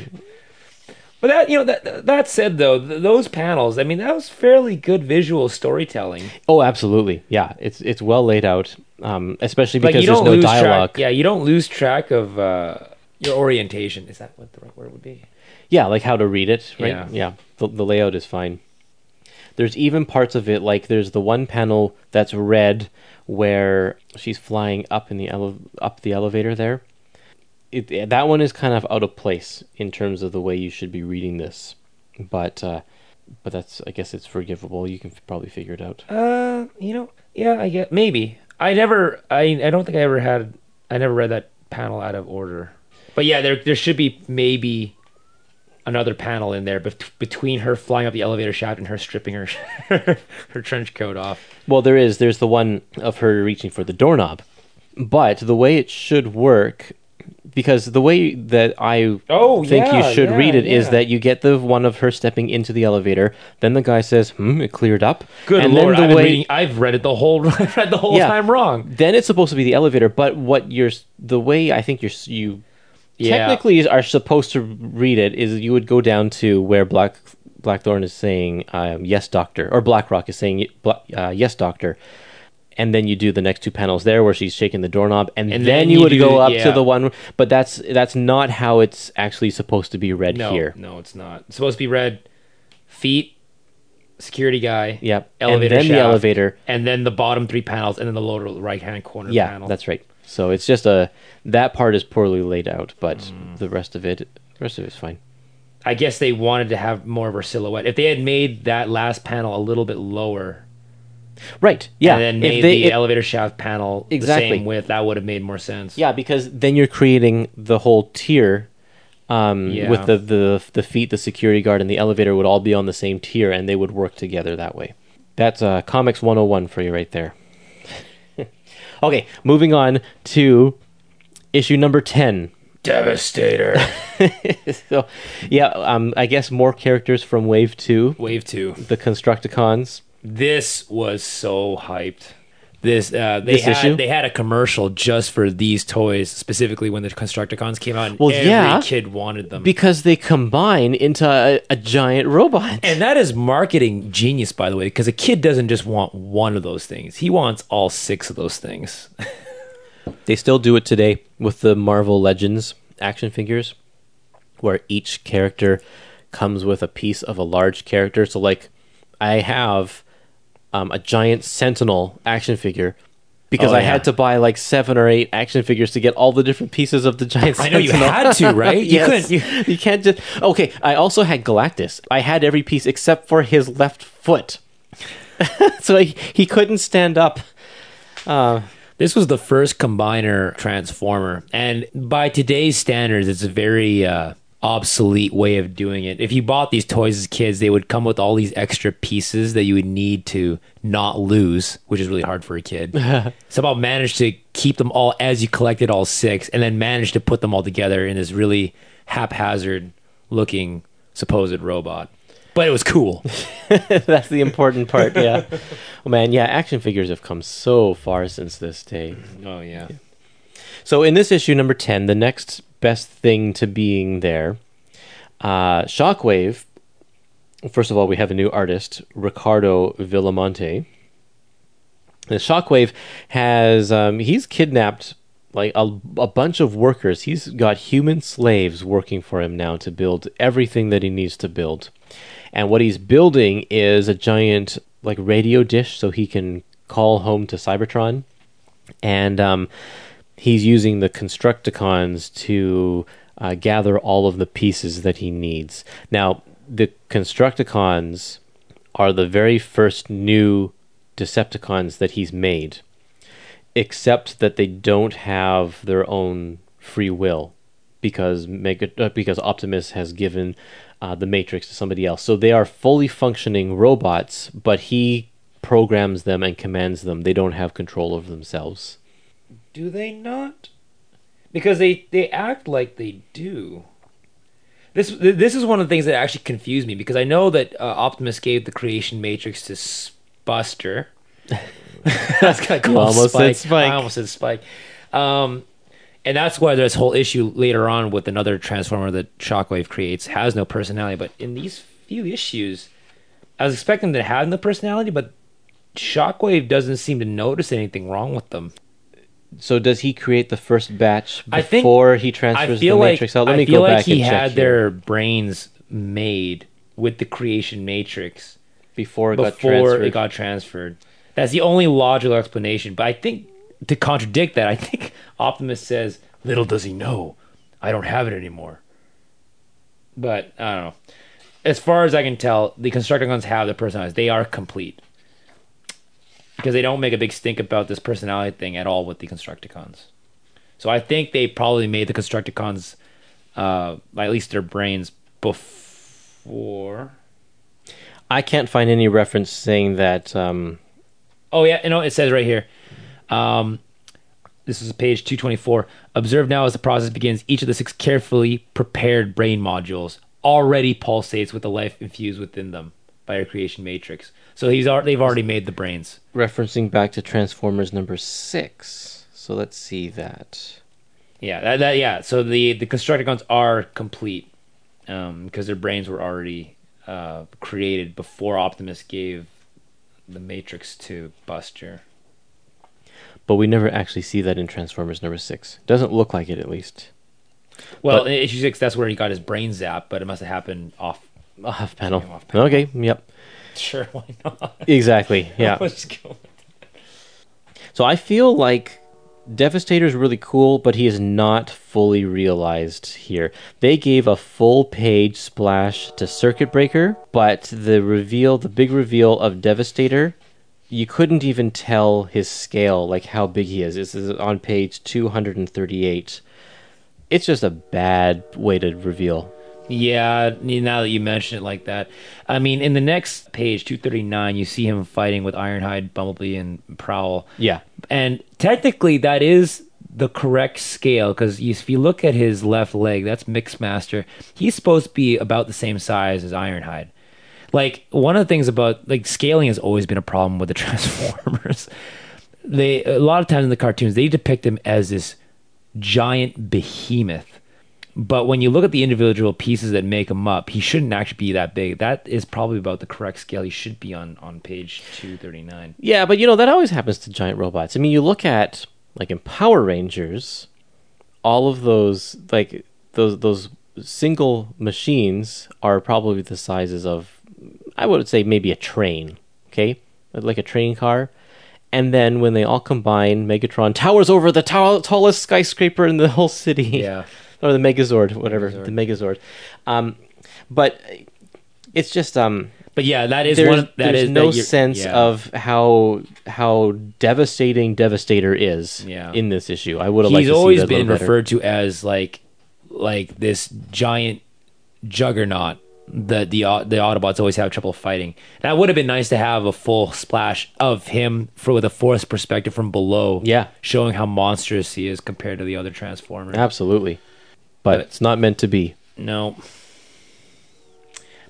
But that you know that that said though, th- those panels, I mean, that was fairly good visual storytelling. Oh, absolutely. Yeah, it's it's well laid out, um, especially Like because you there's don't no lose dialogue. track. Yeah, you don't lose track of uh, your orientation. Is that what the right word would be? Yeah, like how to read it, right? Yeah. Yeah, the, the layout is fine. There's even parts of it, like there's the one panel that's red where she's flying up in the ele- up the elevator there. It, that one is kind of out of place in terms of the way you should be reading this, but uh, but that's I guess it's forgivable. You can f- probably figure it out. Uh, you know, yeah, I get maybe. I never, I I don't think I ever had. I never read that panel out of order. But yeah, there there should be maybe another panel in there bet- between her flying up the elevator shaft and her stripping her (laughs) her trench coat off. Well, there is. There's the one of her reaching for the doorknob. But the way it should work, because the way that I Oh, think yeah, you should yeah, read it is yeah. that you get the one of her stepping into the elevator, then the guy says, "Hmm, it cleared up." Good and lord, then I've, way reading, I've read it the whole I've (laughs) read the whole time wrong. then it's supposed to be the elevator, but what you're the way I think you're you Yeah. technically are supposed to read it is you would go down to where Black Blackthorn is saying um, yes doctor or BlackRock is saying uh, yes doctor and then you do the next two panels there where she's shaking the doorknob and, And then, then you you would do- go up to the one but that's that's not how it's actually supposed to be read No, here no, it's not. It's supposed to be read feet, security guy, yep elevator and then the elevator and then the bottom three panels, and then the lower right hand corner yeah panel. that's right so it's just a that part is poorly laid out but Mm. the rest of it the rest of it's fine I guess they wanted to have more of her silhouette. If they had made that last panel a little bit lower, right yeah and then If made they- the it- elevator shaft panel Exactly. the same width, that would have made more sense. Yeah, because then you're creating the whole tier um, Yeah. with the, the the feet, the security guard, and the elevator would all be on the same tier, and they would work together that way. That's uh, Comics 101 for you right there. (laughs) okay, moving on to issue number 10. Devastator. (laughs) so, yeah, um, I guess more characters from Wave 2, Wave two. the Constructicons. This was so hyped. This uh, they This had issue? they had a commercial just for these toys, specifically when the Constructicons came out. And Well, every yeah. kid wanted them. Because they combine into a, a giant robot. and that is marketing genius, by the way, because a kid doesn't just want one of those things; he wants all six of those things. (laughs) They still do it today with the Marvel Legends action figures, where each character comes with a piece of a large character. So, like, I have um, a giant Sentinel action figure because Oh, I yeah. had to buy like seven or eight action figures to get all the different pieces of the giant. (laughs) I know you had to, right? (laughs) You yes. couldn't- (laughs) You, can't just. Okay, I also had Galactus. I had every piece except for his left foot, so he, he couldn't stand up. This was the first combiner transformer, and by today's standards, it's a very uh, obsolete way of doing it. If you bought these toys as kids, they would come with all these extra pieces that you would need to not lose, which is really hard for a kid. (laughs) Somehow managed to keep them all as you collected all six, and then managed to put them all together in this really haphazard looking supposed robot. But it was cool. (laughs) That's the important part, yeah. oh man, yeah, action figures have come so far since this day. oh yeah. So in this issue number 10, the next best thing to being there, uh, Shockwave, first of all, we have a new artist, Ricardo Villamonte. And Shockwave has, um, he's kidnapped like a, a bunch of workers. He's got human slaves working for him now to build everything that he needs to build. And what he's building is a giant like radio dish so he can call home to Cybertron. And um, he's using the Constructicons to uh, gather all of the pieces that he needs. Now, the Constructicons are the very first new Decepticons that he's made, except that they don't have their own free will because uh, because Optimus has given uh, the Matrix to somebody else. So they are fully functioning robots, but he programs them and commands them. They don't have control over themselves. Do they not? Because they they act like they do. This this is one of the things that actually confused me because I know that uh, Optimus gave the creation matrix to Buster. (laughs) that's kind of cool. almost said Spike. Spike. I almost said Spike. Um, and that's why this whole issue later on with another Transformer that Shockwave creates has no personality. But in these few issues, I was expecting them to have no personality, but Shockwave doesn't seem to notice anything wrong with them. So does he create the first batch I think- before he transfers the like Matrix out? Let I me feel go like back he and check had their brains made with the creation matrix before it got transferred. it got transferred. That's the only logical explanation. But I think to contradict that, I think Optimus says, "Little does he know, I don't have it anymore." But I don't know. As far as I can tell, the Constructicons have the personalities. They are complete because they don't make a big stink about this personality thing at all with the Constructicons. So I think they probably made the Constructicons, uh, at least their brains, before. I can't find any reference saying that. Um, Oh yeah, you know it says right here. Um, this is page 224. Observe now as the process begins. Each of the six carefully prepared brain modules already pulsates with the life infused within them by our creation matrix. So he's al- they've already made the brains. Referencing back to Transformers number six. So let's see that. Yeah, that, that yeah. So the the Constructicons are complete because their brains were already uh, created before Optimus gave the Matrix to Buster. But we never actually see that in Transformers number six. Doesn't look like it, at least. Well, But- in issue six, that's where he got his brain zapped, but it must have happened off. Off panel. Off panel. Okay, yep. (laughs) Sure, why not? Exactly, (laughs) yeah. Let's go. So I feel like Devastator is really cool, but he is not fully realized here. They gave a full page splash to Circuit Breaker, but the reveal, the big reveal of Devastator, you couldn't even tell his scale, like how big he is. This is on page 238. It's just a bad way to reveal. Yeah, now that you mention it like that, I mean, in the next page, two thirty nine, you see him fighting with Ironhide, Bumblebee, and Prowl. Yeah. and technically that is the correct scale because if you look at his left leg, that's Mixmaster. He's supposed to be about the same size as Ironhide. Like one of the things about like scaling has always been a problem with the (laughs) Transformers. they a lot of times in the cartoons they depict him as this giant behemoth. But when you look at the individual pieces that make him up, he shouldn't actually be that big. That is probably about the correct scale. He should be on on page two thirty nine. Yeah, but you know that always happens to giant robots. I mean, you look at like in Power Rangers, all of those like those those single machines are probably the sizes of I would say maybe a train, okay? Like a train car. And then when they all combine, Megatron towers over the tow- tallest skyscraper in the whole city. Yeah. Or the Megazord, whatever, Megazord. the Megazord. Um, but it's just um, But yeah, that is there's, one. That there's is no that sense yeah. of how how devastating Devastator is Yeah. in this issue. I would have liked He's to see always been referred to as like like this giant juggernaut that the Au- the Autobots always have trouble fighting. That would have been nice to have a full splash of him for with a forced perspective from below. Yeah. showing how monstrous he is compared to the other Transformers. Absolutely, but it's not meant to be. No.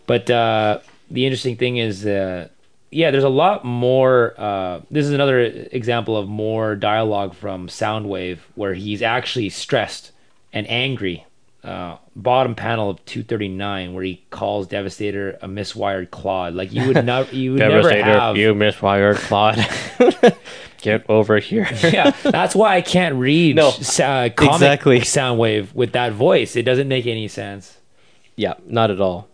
But uh, the interesting thing is, uh, yeah, there's a lot more. Uh, this is another example of more dialogue from Soundwave where he's actually stressed and angry. Uh, bottom panel of 239 where he calls Devastator a miswired clod. Like you would not, you would never have. you miswired Claude. (laughs) Get over here. (laughs) yeah, that's why I can't read No, uh, comic exactly. Soundwave with that voice. It doesn't make any sense. yeah, not at all.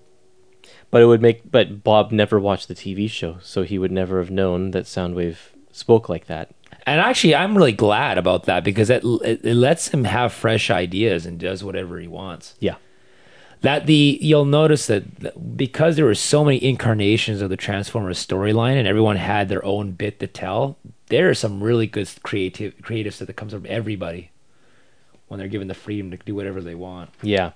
But it would make. But Bob never watched the TV show, so he would never have known that Soundwave spoke like that. And actually, I'm really glad about that because it, it, it lets him have fresh ideas and does whatever he wants. Yeah. That the you'll notice that because there were so many incarnations of the Transformers storyline and everyone had their own bit to tell, there are some really good creative creative stuff that comes from everybody when they're given the freedom to do whatever they want. Yeah.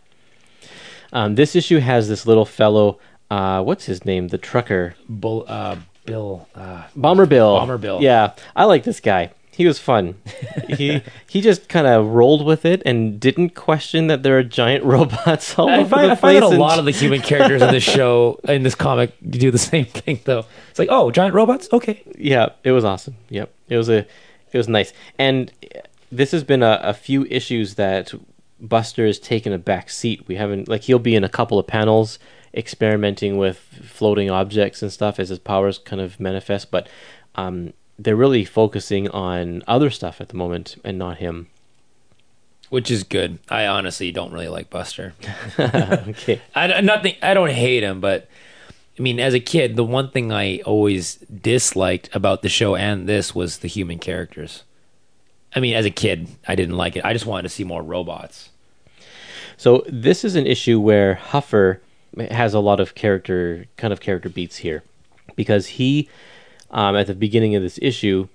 Um, this issue has this little fellow. Uh, what's his name? The trucker. Bull, uh, Bill, uh, Bomber Bill. Bomber Bill. Yeah, I like this guy. He was fun. (laughs) he he just kind of rolled with it and didn't question that there are giant (laughs) robots all I over find, the I find that a lot of the human characters in this show, in this comic, do the same thing though. It's like, oh, giant robots? Okay. yeah, it was awesome. Yep, it was a it was nice. And this has been a, a few issues that Buster has taken a back seat. We haven't like he'll be in a couple of panels experimenting with floating objects and stuff as his powers kind of manifest, but um, they're really focusing on other stuff at the moment and not him. Which is good. I honestly don't really like Buster. (laughs) (laughs) okay. I nothing. I don't hate him, but I mean, as a kid, the one thing I always disliked about the show and this was the human characters. I mean, as a kid, I didn't like it. I just wanted to see more robots. So this is an issue where Huffer has a lot of character, kind of character beats here, because he, um, at the beginning of this issue,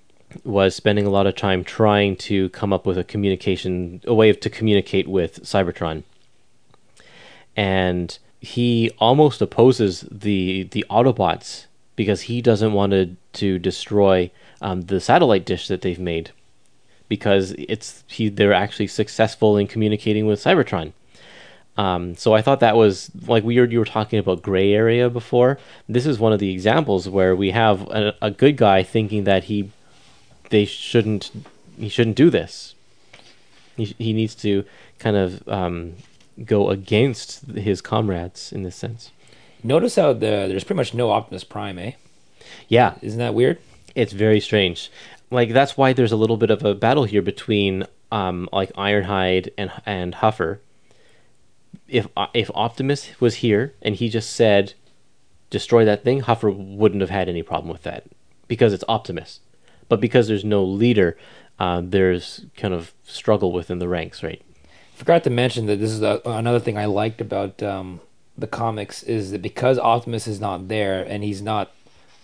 was spending a lot of time trying to come up with a communication, a way to communicate with Cybertron, and he almost opposes the the Autobots because he doesn't want to, to destroy um, the satellite dish that they've made. Because it's he they're actually successful in communicating with Cybertron. Um, so I thought that was like we were you were talking about gray area before. This is one of the examples where we have a, a good guy thinking that he they shouldn't he shouldn't do this. He he needs to kind of um, go against his comrades in this sense. Notice how the there's pretty much no Optimus Prime, eh? Yeah, Isn't that weird? it's very strange. Like that's why there's a little bit of a battle here between um, like Ironhide and and Huffer. If uh, if Optimus was here and he just said, "Destroy that thing," Huffer wouldn't have had any problem with that because it's Optimus. But because there's no leader, uh, there's kind of struggle within the ranks, right? Forgot to mention that this is a, another thing I liked about um, the comics is that because Optimus is not there and he's not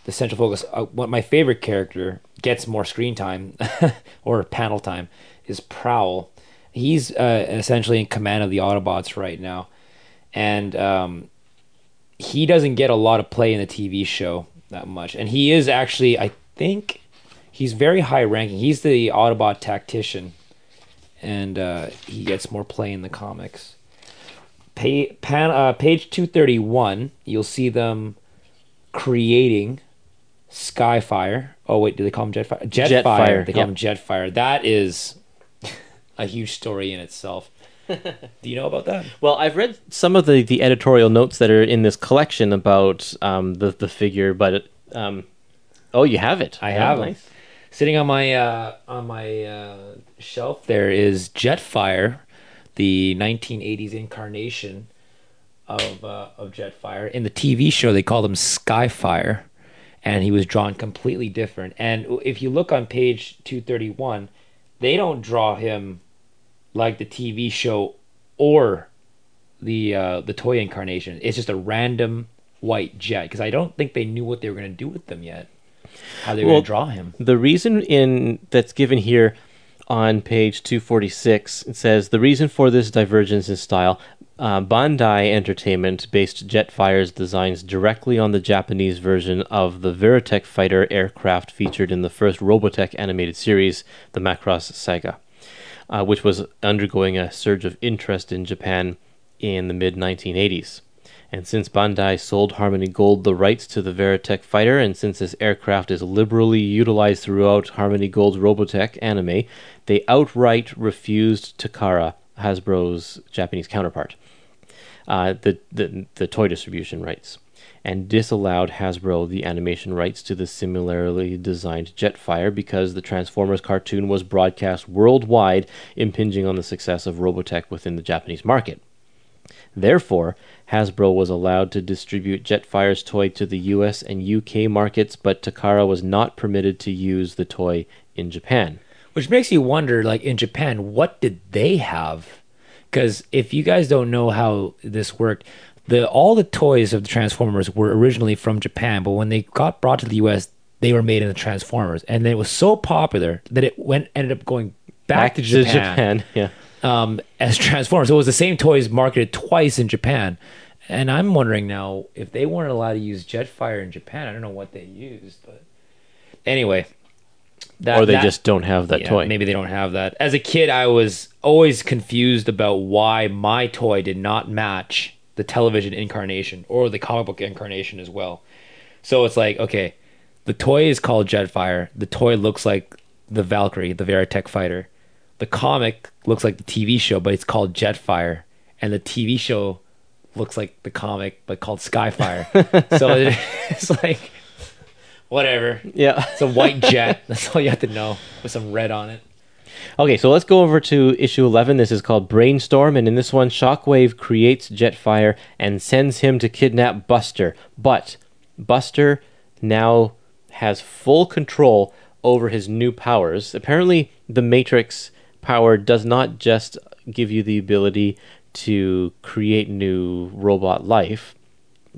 the central focus. Uh, what my favorite character gets more screen time (laughs) or panel time is Prowl. He's uh, essentially in command of the Autobots right now, and um, he doesn't get a lot of play in the TV show that much. And he is actually, I think, he's very high ranking. He's the Autobot tactician, and uh, he gets more play in the comics. Pa- pan, uh, page 231, you'll see them creating Skyfire. Oh, wait, do they call him Jetfire? Jetfire. Jetfire, They call yep. him Jetfire. That is a huge story in itself. (laughs) do you know about that? Well, I've read some of the, the editorial notes that are in this collection about um, the the figure, but um, oh, you have it. I Oh, have nice. Sitting on my uh, on my uh, shelf there is Jetfire, the 1980s incarnation of uh, of Jetfire. In the TV show, they called him Skyfire, and he was drawn completely different. And if you look on page 231, they don't draw him like the TV show or the uh, the toy incarnation. It's just a random white jet because I don't think they knew what they were going to do with them yet. How they were Well, going to draw him. The reason in that's given here on page 246 it says the reason for this divergence in style uh, Bandai Entertainment based Jetfire's designs directly on the Japanese version of the Veritech fighter aircraft featured in the first Robotech animated series, the Macross Saga, uh, which was undergoing a surge of interest in Japan in the mid 1980s. And since Bandai sold Harmony Gold the rights to the Veritech fighter, and since this aircraft is liberally utilized throughout Harmony Gold's Robotech anime, they outright refused Takara, Hasbro's Japanese counterpart, uh, the, the, the toy distribution rights, and disallowed Hasbro the animation rights to the similarly designed Jetfire because the Transformers cartoon was broadcast worldwide, impinging on the success of Robotech within the Japanese market. Therefore, Hasbro was allowed to distribute Jetfire's toy to the US and UK markets, but Takara was not permitted to use the toy in Japan. Which makes you wonder, like in Japan, what did they have? Because if you guys don't know how this worked, the all the toys of the Transformers were originally from Japan, but when they got brought to the U.S., they were made into Transformers, and then it was so popular that it went ended up going back, to Japan, (laughs) yeah. um, as Transformers. It was the same toys marketed twice in Japan, and I'm wondering now if they weren't allowed to use Jetfire in Japan. I don't know what they used, but anyway, that, Or they that- just don't have that yeah, toy. Maybe they don't have that. As a kid, I was always confused about why my toy did not match the television incarnation or the comic book incarnation as well. So it's like, okay, the toy is called Jetfire. The toy looks like the Valkyrie, the Veritech fighter. The comic looks like the TV show, but it's called Jetfire. And the TV show looks like the comic, but called Skyfire. so (laughs) it's like, whatever. Yeah. It's a white jet. That's all you have to know with some red on it. Okay, so let's go over to issue 11. This is called Brainstorm, and in this one, Shockwave creates Jetfire and sends him to kidnap Buster. But Buster now has full control over his new powers. Apparently, the Matrix power does not just give you the ability to create new robot life,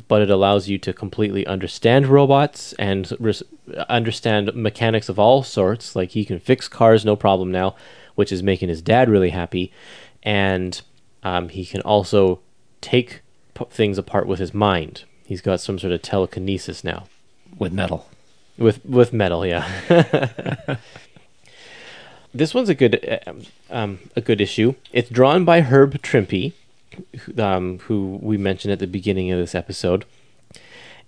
but it allows you to completely understand robots and res- understand mechanics of all sorts. Like he can fix cars no problem now, which is making his dad really happy. And um, he can also take p- things apart with his mind. He's got some sort of telekinesis now With metal. with with metal. Yeah. (laughs) this one's a good uh, um, a good issue. It's drawn by Herb Trimpe, um, who we mentioned at the beginning of this episode,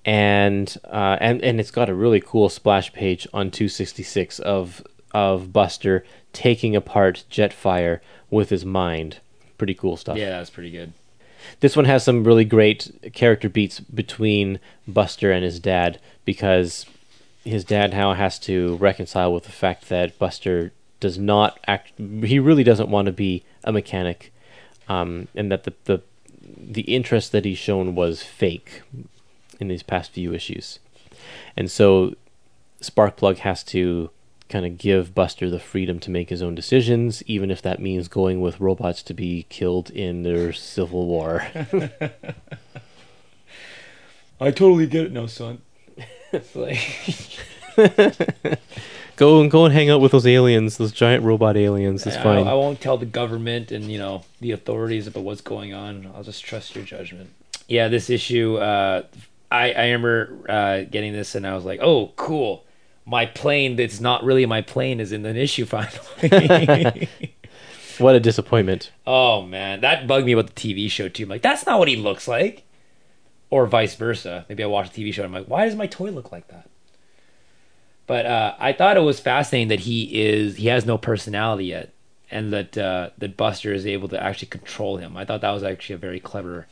and uh, and and it's got a really cool splash page on 266 of of Buster taking apart Jetfire with his mind. Pretty cool stuff. Yeah, that's pretty good. This one has some really great character beats between Buster and his dad because his dad now has to reconcile with the fact that Buster does not act. He really doesn't want to be a mechanic, um, and that the, the the interest that he's shown was fake in these past few issues, and so Sparkplug has to kind of give Buster the freedom to make his own decisions, even if that means going with robots to be killed in their civil war. (laughs) I totally get it now, son. It's (laughs) like, (laughs) go and go and hang out with those aliens, those giant robot aliens. It's I, fine. I won't tell the government and you know the authorities about what's going on. I'll just trust your judgment. Yeah, this issue. Uh, I I remember uh, getting this and I was like, oh, cool. My plane that's not really my plane is in an issue finally. (laughs) what a disappointment. oh man, that bugged me about the TV show too. I'm like, that's not what he looks like. Or vice versa. Maybe I watch a TV show and I'm like, why does my toy look like that? But uh, I thought it was fascinating that he is he has no personality yet, and that uh, that Buster is able to actually control him. I thought that was actually a very clever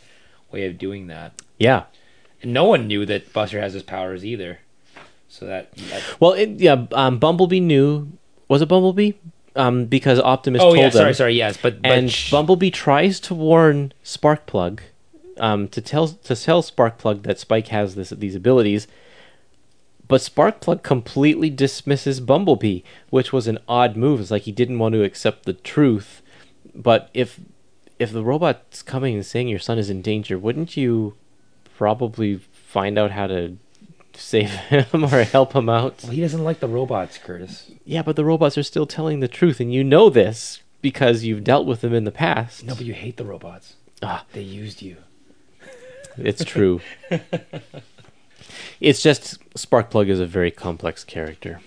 way of doing that. Yeah. And no one knew that Buster has his powers either. So that, that Well, it, yeah. Um, Bumblebee knew. Was it Bumblebee? Um, because Optimus oh told yeah, them. sorry, sorry, yes, but, but and sh- Bumblebee tries to warn Sparkplug, um, to tell to tell Sparkplug that Spike has this these abilities, but Sparkplug completely dismisses Bumblebee, which was an odd move. It's like he didn't want to accept the truth. But if if the robot's coming and saying your son is in danger, wouldn't you probably find out how to save him (laughs) or help him out? Well, he doesn't like the robots, Kurtis. Yeah, but the robots are still telling the truth, and you know this because you've dealt with them in the past. No, but you hate the robots. Ah. They used you. It's true. (laughs) it's just Sparkplug is a very complex character.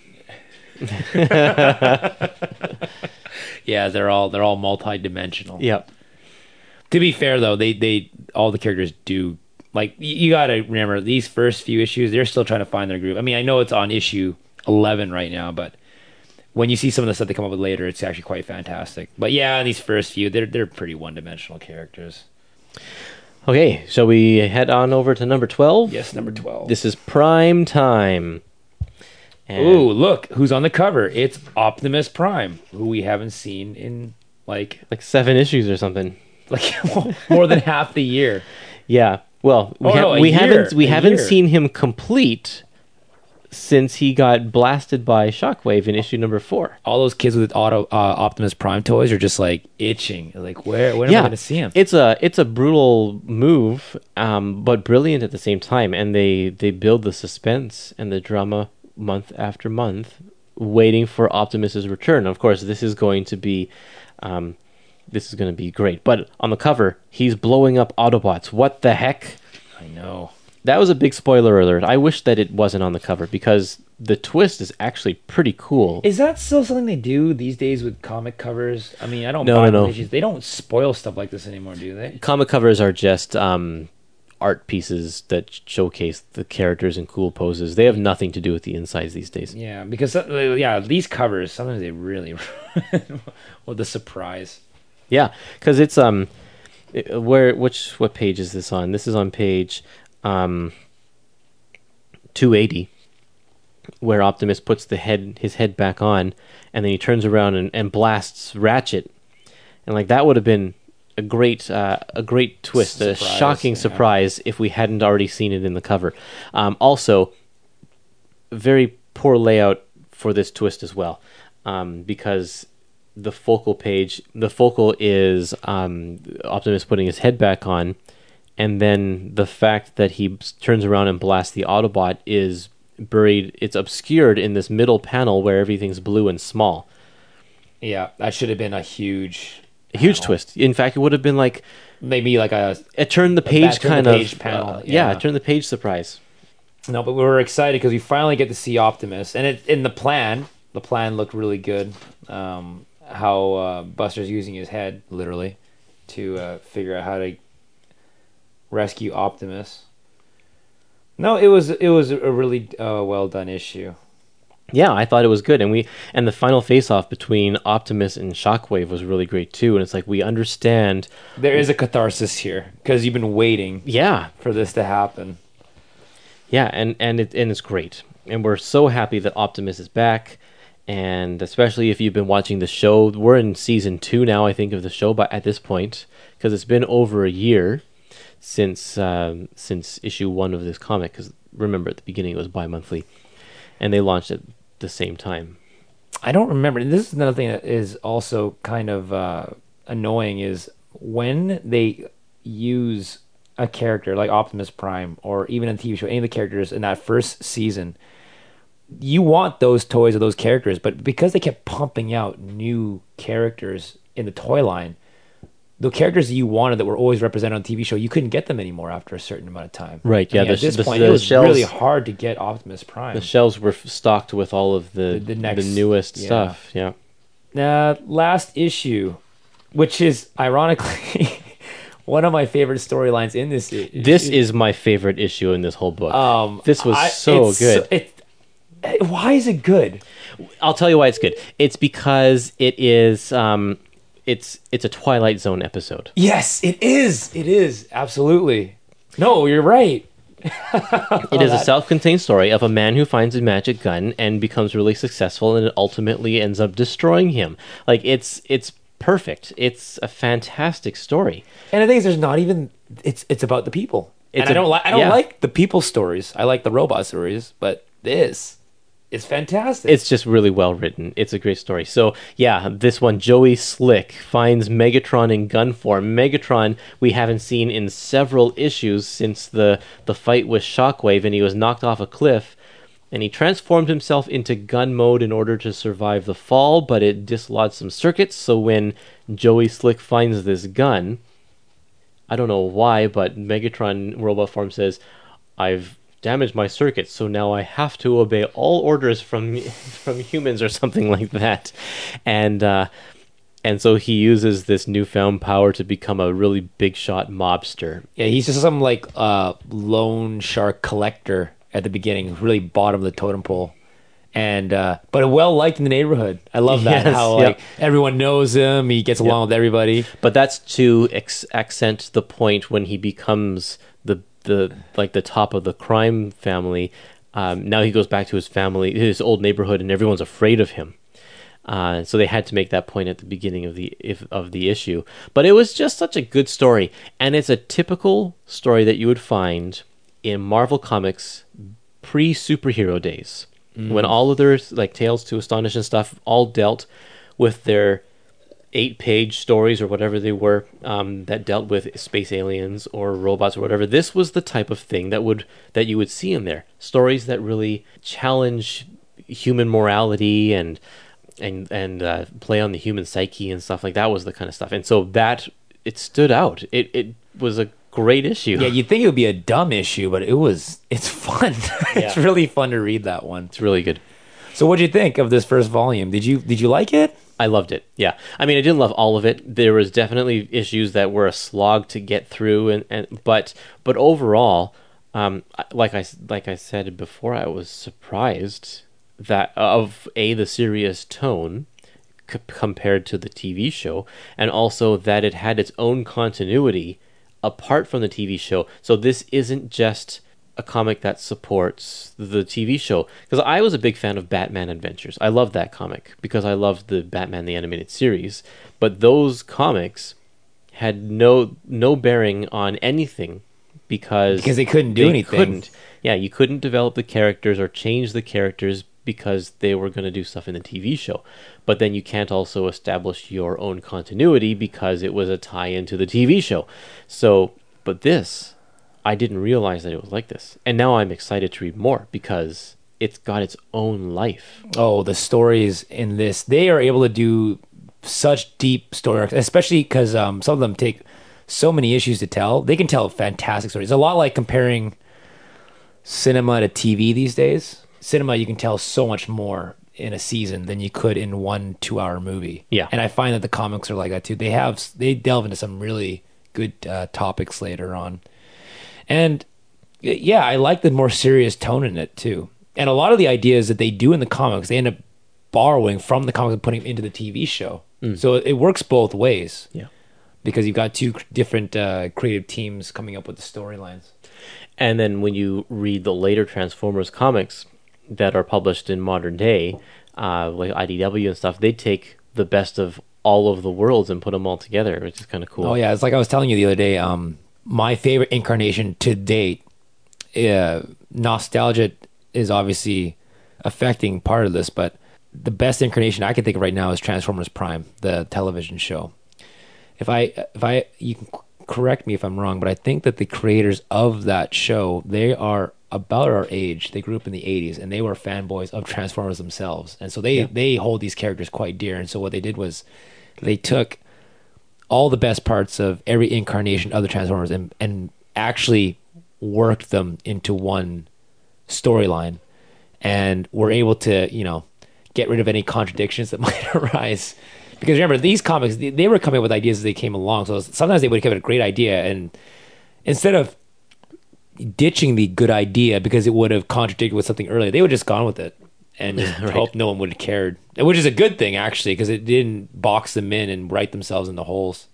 (laughs) Yeah, they're all they're all multi-dimensional. Yep. To be fair though, they they all the characters do like you got to remember these first few issues they're still trying to find their groove. I mean, I know it's on issue 11 right now, but when you see some of the stuff they come up with later, it's actually quite fantastic. But yeah, these first few, they're they're pretty one-dimensional characters. Okay, shall we head on over to number 12? Yes, number 12. This is prime time. And Ooh, look, who's on the cover? It's Optimus Prime, who we haven't seen in like like seven issues or something. (laughs) like more than half the year. Yeah. Well, we, Oh, ha- no, we year, haven't we haven't year. seen him complete since he got blasted by Shockwave in issue number 4. All those kids with auto uh, Optimus Prime toys are just like itching. Like, where when am I going to see him? It's a it's a brutal move, um, but brilliant at the same time, and they they build the suspense and the drama month after month, waiting for Optimus's return. Of course, this is going to be. Um, this is going to be great. But on the cover, he's blowing up Autobots. What the heck? I know. That was a big spoiler alert. I wish that it wasn't on the cover because the twist is actually pretty cool. Is that still something they do these days with comic covers? I mean, I don't No, no, no. They don't spoil stuff like this anymore, do they? comic covers are just um, art pieces that showcase the characters in cool poses. They have nothing to do with the insides these days. Yeah, because uh, yeah, these covers sometimes they really (laughs) well the surprise. Yeah, because it's um, where which what page is this on? This is on page um, two eighty, where Optimus puts the head his head back on, and then he turns around and, and blasts Ratchet, and like that would have been a great uh, a great twist, a shocking yeah. surprise if we hadn't already seen it in the cover. Um, also, very poor layout for this twist as well, um, because the focal page, the focal is um, Optimus putting his head back on, and then the fact that he turns around and blasts the Autobot is buried. It's obscured in this middle panel where everything's blue and small. Yeah, that should have been a huge, A huge panel. twist. In fact, it would have been like Maybe like a a turn the page turn the kind page of panel, uh, yeah. yeah. turn the page surprise. no, but we were excited because we finally get to see Optimus, and it in the plan the plan looked really good. Um, how uh, Buster's using his head literally to uh, figure out how to rescue Optimus. No, it was it was a really uh, well done issue. Yeah, I thought it was good, and we and the final face-off between Optimus and Shockwave was really great too. And it's like we understand. There is a catharsis here because you've been waiting Yeah, for this to happen. yeah, and and it and it's great, and we're so happy that Optimus is back, and especially if you've been watching the show, we're in season two now, I think, of the show, but at this point, because it's been over a year since um, since issue one of this comic. Because remember, at the beginning it was bi-monthly, and they launched at the same time. I don't remember. This is another thing that is also kind of uh, annoying is when they use a character like Optimus Prime or even the TV show, any of the characters in that first season, you want those toys or those characters, but because they kept pumping out new characters in the toy line, the characters that you wanted that were always represented on TV show, you couldn't get them anymore after a certain amount of time. Right, I yeah, mean, the at this the- point, the it was shells- really hard to get Optimus Prime. The shelves were stocked with all of the The- the next- newest yeah. stuff. Yeah. Uh, last issue, which is ironically (laughs) one of my favorite storylines in this. i- This is my favorite issue in this whole book. um, this was I- so it's good. it, why is it good? I'll tell you why it's good. It's because it is um it's it's a Twilight Zone episode. Yes, it is. It is absolutely. No, you're right. (laughs) It is a self-contained story of a man who finds a magic gun and becomes really successful and it ultimately ends up destroying him. Like it's it's perfect. It's a fantastic story. And the thing is, there's not even. It's it's about the people. It's and I a- don't like. I don't yeah. like the people stories. I like the robot stories, but this is fantastic. It's just really well written. It's a great story. So yeah, this one, Joey Slick finds Megatron in gun form. Megatron we haven't seen in several issues since the the fight with Shockwave, and he was knocked off a cliff. And he transformed himself into gun mode in order to survive the fall, but it dislodged some circuits. So when Joey Slick finds this gun, I don't know why, but Megatron robot form says, "I've damaged my circuits, so now I have to obey all orders from (laughs) from humans or something like that." And uh, and so he uses this newfound power to become a really big shot mobster. yeah, he's just some like uh, loan shark collector at the beginning, really bottom of the totem pole. And uh, but well liked in the neighborhood. I love that Yes, how yep. like everyone knows him. He gets along with everybody. But that's to ex- accent the point when he becomes the like the top of the crime family. Um, now he goes back to his family, his old neighborhood, and everyone's afraid of him. Uh, so they had to make that point at the beginning of the if, of the issue. But it was just such a good story, and it's a typical story that you would find in Marvel Comics pre superhero days, when all of their like Tales to Astonish and stuff all dealt with their eight page stories or whatever they were um, that dealt with space aliens or robots or whatever this was the type of thing that would that you would see in there stories that really challenge human morality and and and uh, play on the human psyche and stuff like that was the kind of stuff and so that it stood out it it was a great issue Yeah, you'd think it would be a dumb issue, but it was. It's fun. (laughs) it's Yeah. really fun to read that one. it's really good So, what'd you think of this first volume? Did you did you like it? I loved it. Yeah. I mean, I didn't love all of it. There was definitely issues that were a slog to get through and, and but but overall, um like I like I said before, I was surprised that of a the serious tone c- compared to the TV show and also that it had its own continuity apart from the TV show. So this isn't just a comic that supports the TV show because I was a big fan of Batman Adventures. I loved that comic because I loved the Batman the animated series, but those comics had no no bearing on anything because Because they couldn't do they anything. Couldn't. Yeah, you couldn't develop the characters or change the characters because they were going to do stuff in the TV show. But then you can't also establish your own continuity because it was a tie into the TV show. So, but this, I didn't realize that it was like this. And now I'm excited to read more because it's got its own life. Oh, the stories in this, they are able to do such deep story arcs, especially because um, some of them take so many issues to tell. They can tell fantastic stories. It's a lot like comparing cinema to TV these days. Cinema, you can tell so much more in a season than you could in one two hour movie. Yeah. and I find that the comics are like that too. They have they delve into some really good uh, topics later on, and yeah, I like the more serious tone in it too. And a lot of the ideas that they do in the comics, they end up borrowing from the comics and putting them into the TV show. So it works both ways Yeah. because you've got two different uh, creative teams coming up with the storylines. And then when you read the later Transformers comics that are published in modern day, uh, like IDW and stuff, they take the best of all of the worlds and put them all together, which is kind of cool. Oh yeah, it's like I was telling you the other day. Um, my favorite incarnation to date, uh, nostalgia is obviously affecting part of this, but the best incarnation I can think of right now is Transformers Prime, the television show. If I, if I, you can correct me if I'm wrong, but I think that the creators of that show they are about our age. They grew up in the '80s, and they were fanboys of Transformers themselves, and so they they hold these characters quite dear. And so what they did was they took all the best parts of every incarnation of the Transformers and, and actually worked them into one storyline and were able to, you know, get rid of any contradictions that (laughs) might arise. Because remember, these comics, they, they were coming up with ideas as they came along. So sometimes they would come up with a great idea and instead of ditching the good idea because it would have contradicted with something earlier, they would just gone with it and (laughs) just hope no one would have cared. Which is a good thing actually, because it didn't box them in and write themselves in the holes.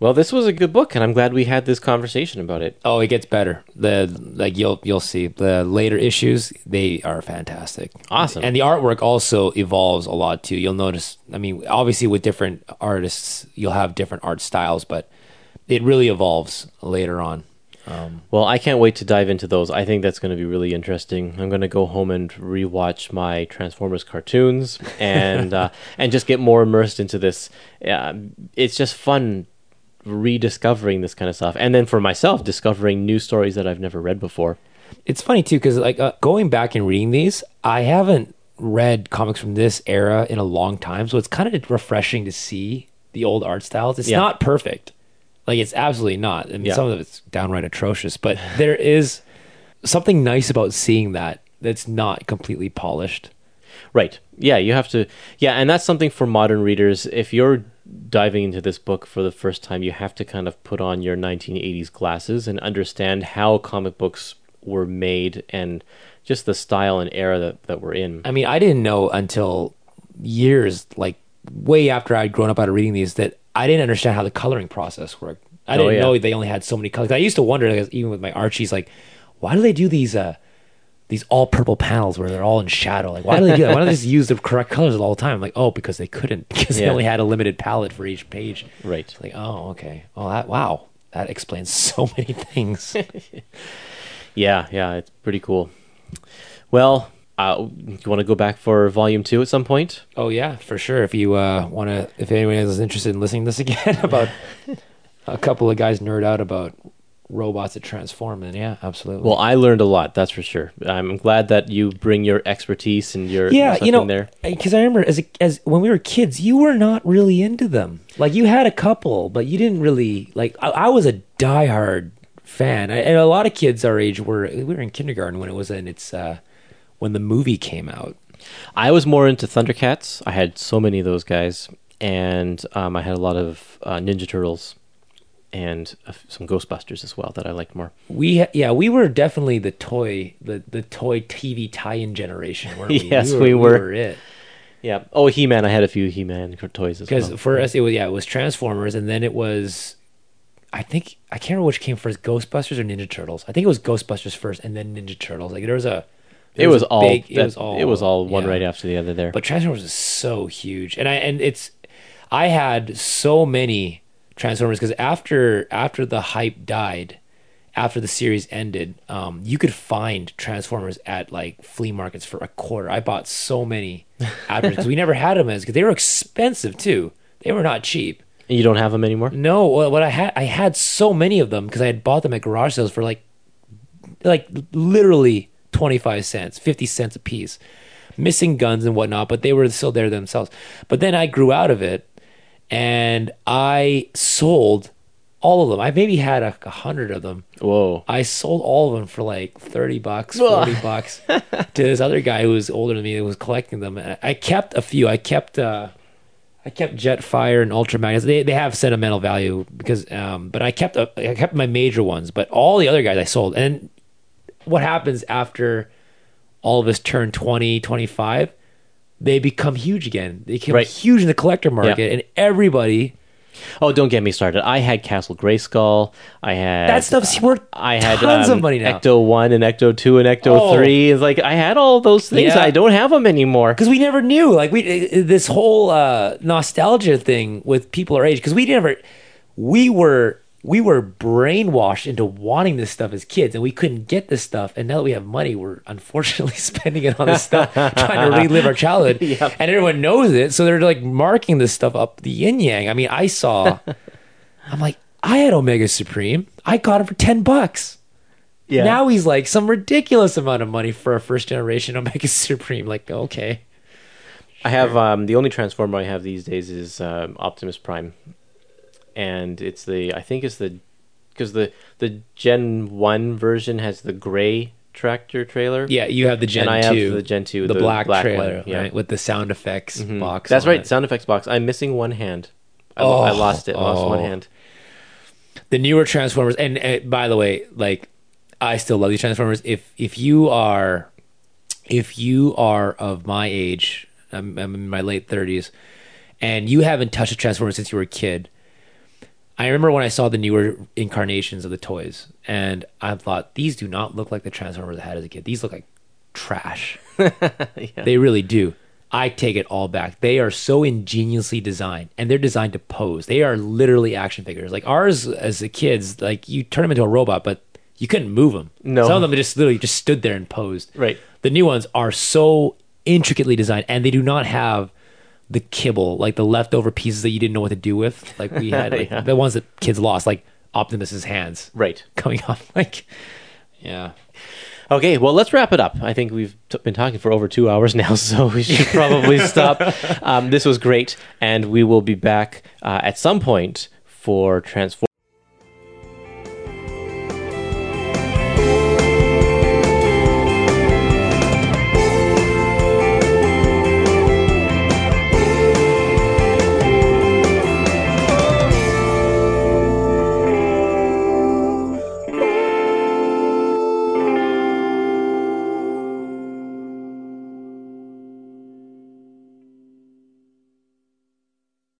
Well, this was a good book, and I'm glad we had this conversation about it. Oh, it gets better. The like you'll you'll see the later issues they are fantastic. Awesome. And the artwork also evolves a lot too. You'll notice. I mean, obviously with different artists, you'll have different art styles, but it really evolves later on. Well, I can't wait to dive into those. I think that's going to be really interesting. I'm going to go home and rewatch my Transformers cartoons and uh, (laughs) and just get more immersed into this. Uh, it's just fun rediscovering this kind of stuff, and then for myself, discovering new stories that I've never read before. It's funny too because like uh, going back and reading these, I haven't read comics from this era in a long time, so it's kind of refreshing to see the old art styles. It's Yeah. not perfect, like it's absolutely not. I mean, Yeah. some of it's downright atrocious, but there is something nice about seeing that that's not completely polished. Right. Yeah, you have to. Yeah, and that's something for modern readers. If you're diving into this book for the first time, you have to kind of put on your 1980s glasses and understand how comic books were made and just the style and era that, that we're in. I mean, I didn't know until years, like way after I'd grown up out of reading these, that I didn't understand how the coloring process worked. I Oh, didn't yeah. know they only had so many colors. I used to wonder, like, even with my Archies, like, why do they do these uh, these all purple panels where they're all in shadow? Like, why do they do that? Why don't they just use the correct colors all the time? I'm like, oh, because they couldn't, (laughs) because they only had a limited palette for each page. Right. Like, oh, okay. Well, that wow, that explains (laughs) so many things. (laughs) Yeah, yeah, it's pretty cool. Well, uh, you want to go back for volume two at some point? Oh yeah, for sure. If you uh, want to, if anyone is interested in listening to this (laughs) again about a couple of guys nerd out about robots that transform, then yeah, absolutely. Well, I learned a lot, that's for sure. I'm glad that you bring your expertise and your yeah, you know, there. because I remember as a, as when we were kids, you were not really into them. Like you had a couple, but you didn't really like. I, I was a diehard fan, I, and a lot of kids our age were. We were in kindergarten when it was in its uh, when the movie came out. I was more into Thundercats. I had so many of those guys, and um, I had a lot of uh, Ninja Turtles and uh, some Ghostbusters as well that I liked more. We ha- yeah, we were definitely the toy the the toy TV tie-in generation. Weren't (laughs) we? Yes, we were. it. Yeah. Oh, He Man. I had a few He Man toys as well. because for us it was yeah it was Transformers and then it was I think I can't remember which came first Ghostbusters or Ninja Turtles I think it was Ghostbusters first and then Ninja Turtles like there was a it was a all. big- that- it was all It was all one yeah. right after the other there. but Transformers is so huge and I and it's I had so many Transformers because after after the hype died after the series ended um, you could find Transformers at like flea markets for a quarter I bought so many (laughs) after because we never had them as because they were expensive too they were not cheap you don't have them anymore. no, what I had I had so many of them because I had bought them at garage sales for like like literally 25 cents, 50 cents a piece. Missing guns and whatnot, but they were still there themselves. But then I grew out of it and I sold all of them. I maybe had a, a hundred of them. Whoa. I sold all of them for like 30 bucks, 40 bucks (laughs) to this other guy who was older than me who was collecting them. And I kept a few. I kept uh I kept Jetfire and Ultra Magnus. They they have sentimental value because um but I kept a, I kept my major ones, but all the other guys I sold. And what happens after all of us turn 20, 25? They become huge again. They become Right. huge in the collector market and everybody Oh, don't get me started. I had Castle Grayskull. I had that stuff's worth I had tons um, of money now. Ecto one and Ecto two and Ecto Oh. three. It's like I had all those things. Yeah. I don't have them anymore. because we never knew like we this whole uh nostalgia thing with people our age because we never we were we were brainwashed into wanting this stuff as kids and we couldn't get this stuff. And now that we have money we're unfortunately (laughs) spending it on this stuff (laughs) trying to relive our childhood. (laughs) Yep. and everyone knows it so they're like marking this stuff up the yin yang. I mean i saw i'm like i had omega supreme. I got it for 10 bucks. Yeah. now he's like some ridiculous amount of money for a first generation omega supreme. Like okay. I have um, the only transformer I have these days is um, Optimus Prime, and it's the I think it's the because the the Gen one version has the gray tractor trailer. Yeah, you have the Gen And I have 2. the Gen 2, The, the black, black trailer, one, yeah. right? With the sound effects Mhm. box. That's right, it. sound effects box. I'm missing one hand. I, lo- I Oh, lost it. Lost one oh. hand. The newer Transformers, and, uh by the way, like I still love these Transformers. If if you are if you are of my age, I'm, I'm in my late 30s, and you haven't touched a Transformer since you were a kid. I remember when I saw the newer incarnations of the toys, and I thought these do not look like the Transformers I had as a kid. These look like trash. (laughs) They really do. I take it all back. They are so ingeniously designed, and they're designed to pose. They are literally action figures. Like ours, as the kids, like you turn them into a robot, but you couldn't move them. No. some of them just literally just stood there and posed. Right. The new ones are so intricately designed, and they do not have the kibble, like the leftover pieces that you didn't know what to do with. Like we had, (laughs) like Yeah. the ones that kids lost, like Optimus's hands Right. (laughs) coming off. Like, yeah. Okay, well, let's wrap it up. I think we've t- been talking for over two hours now, (laughs) so we should probably stop. Um, this was great, and we will be back uh, at some point for Transform.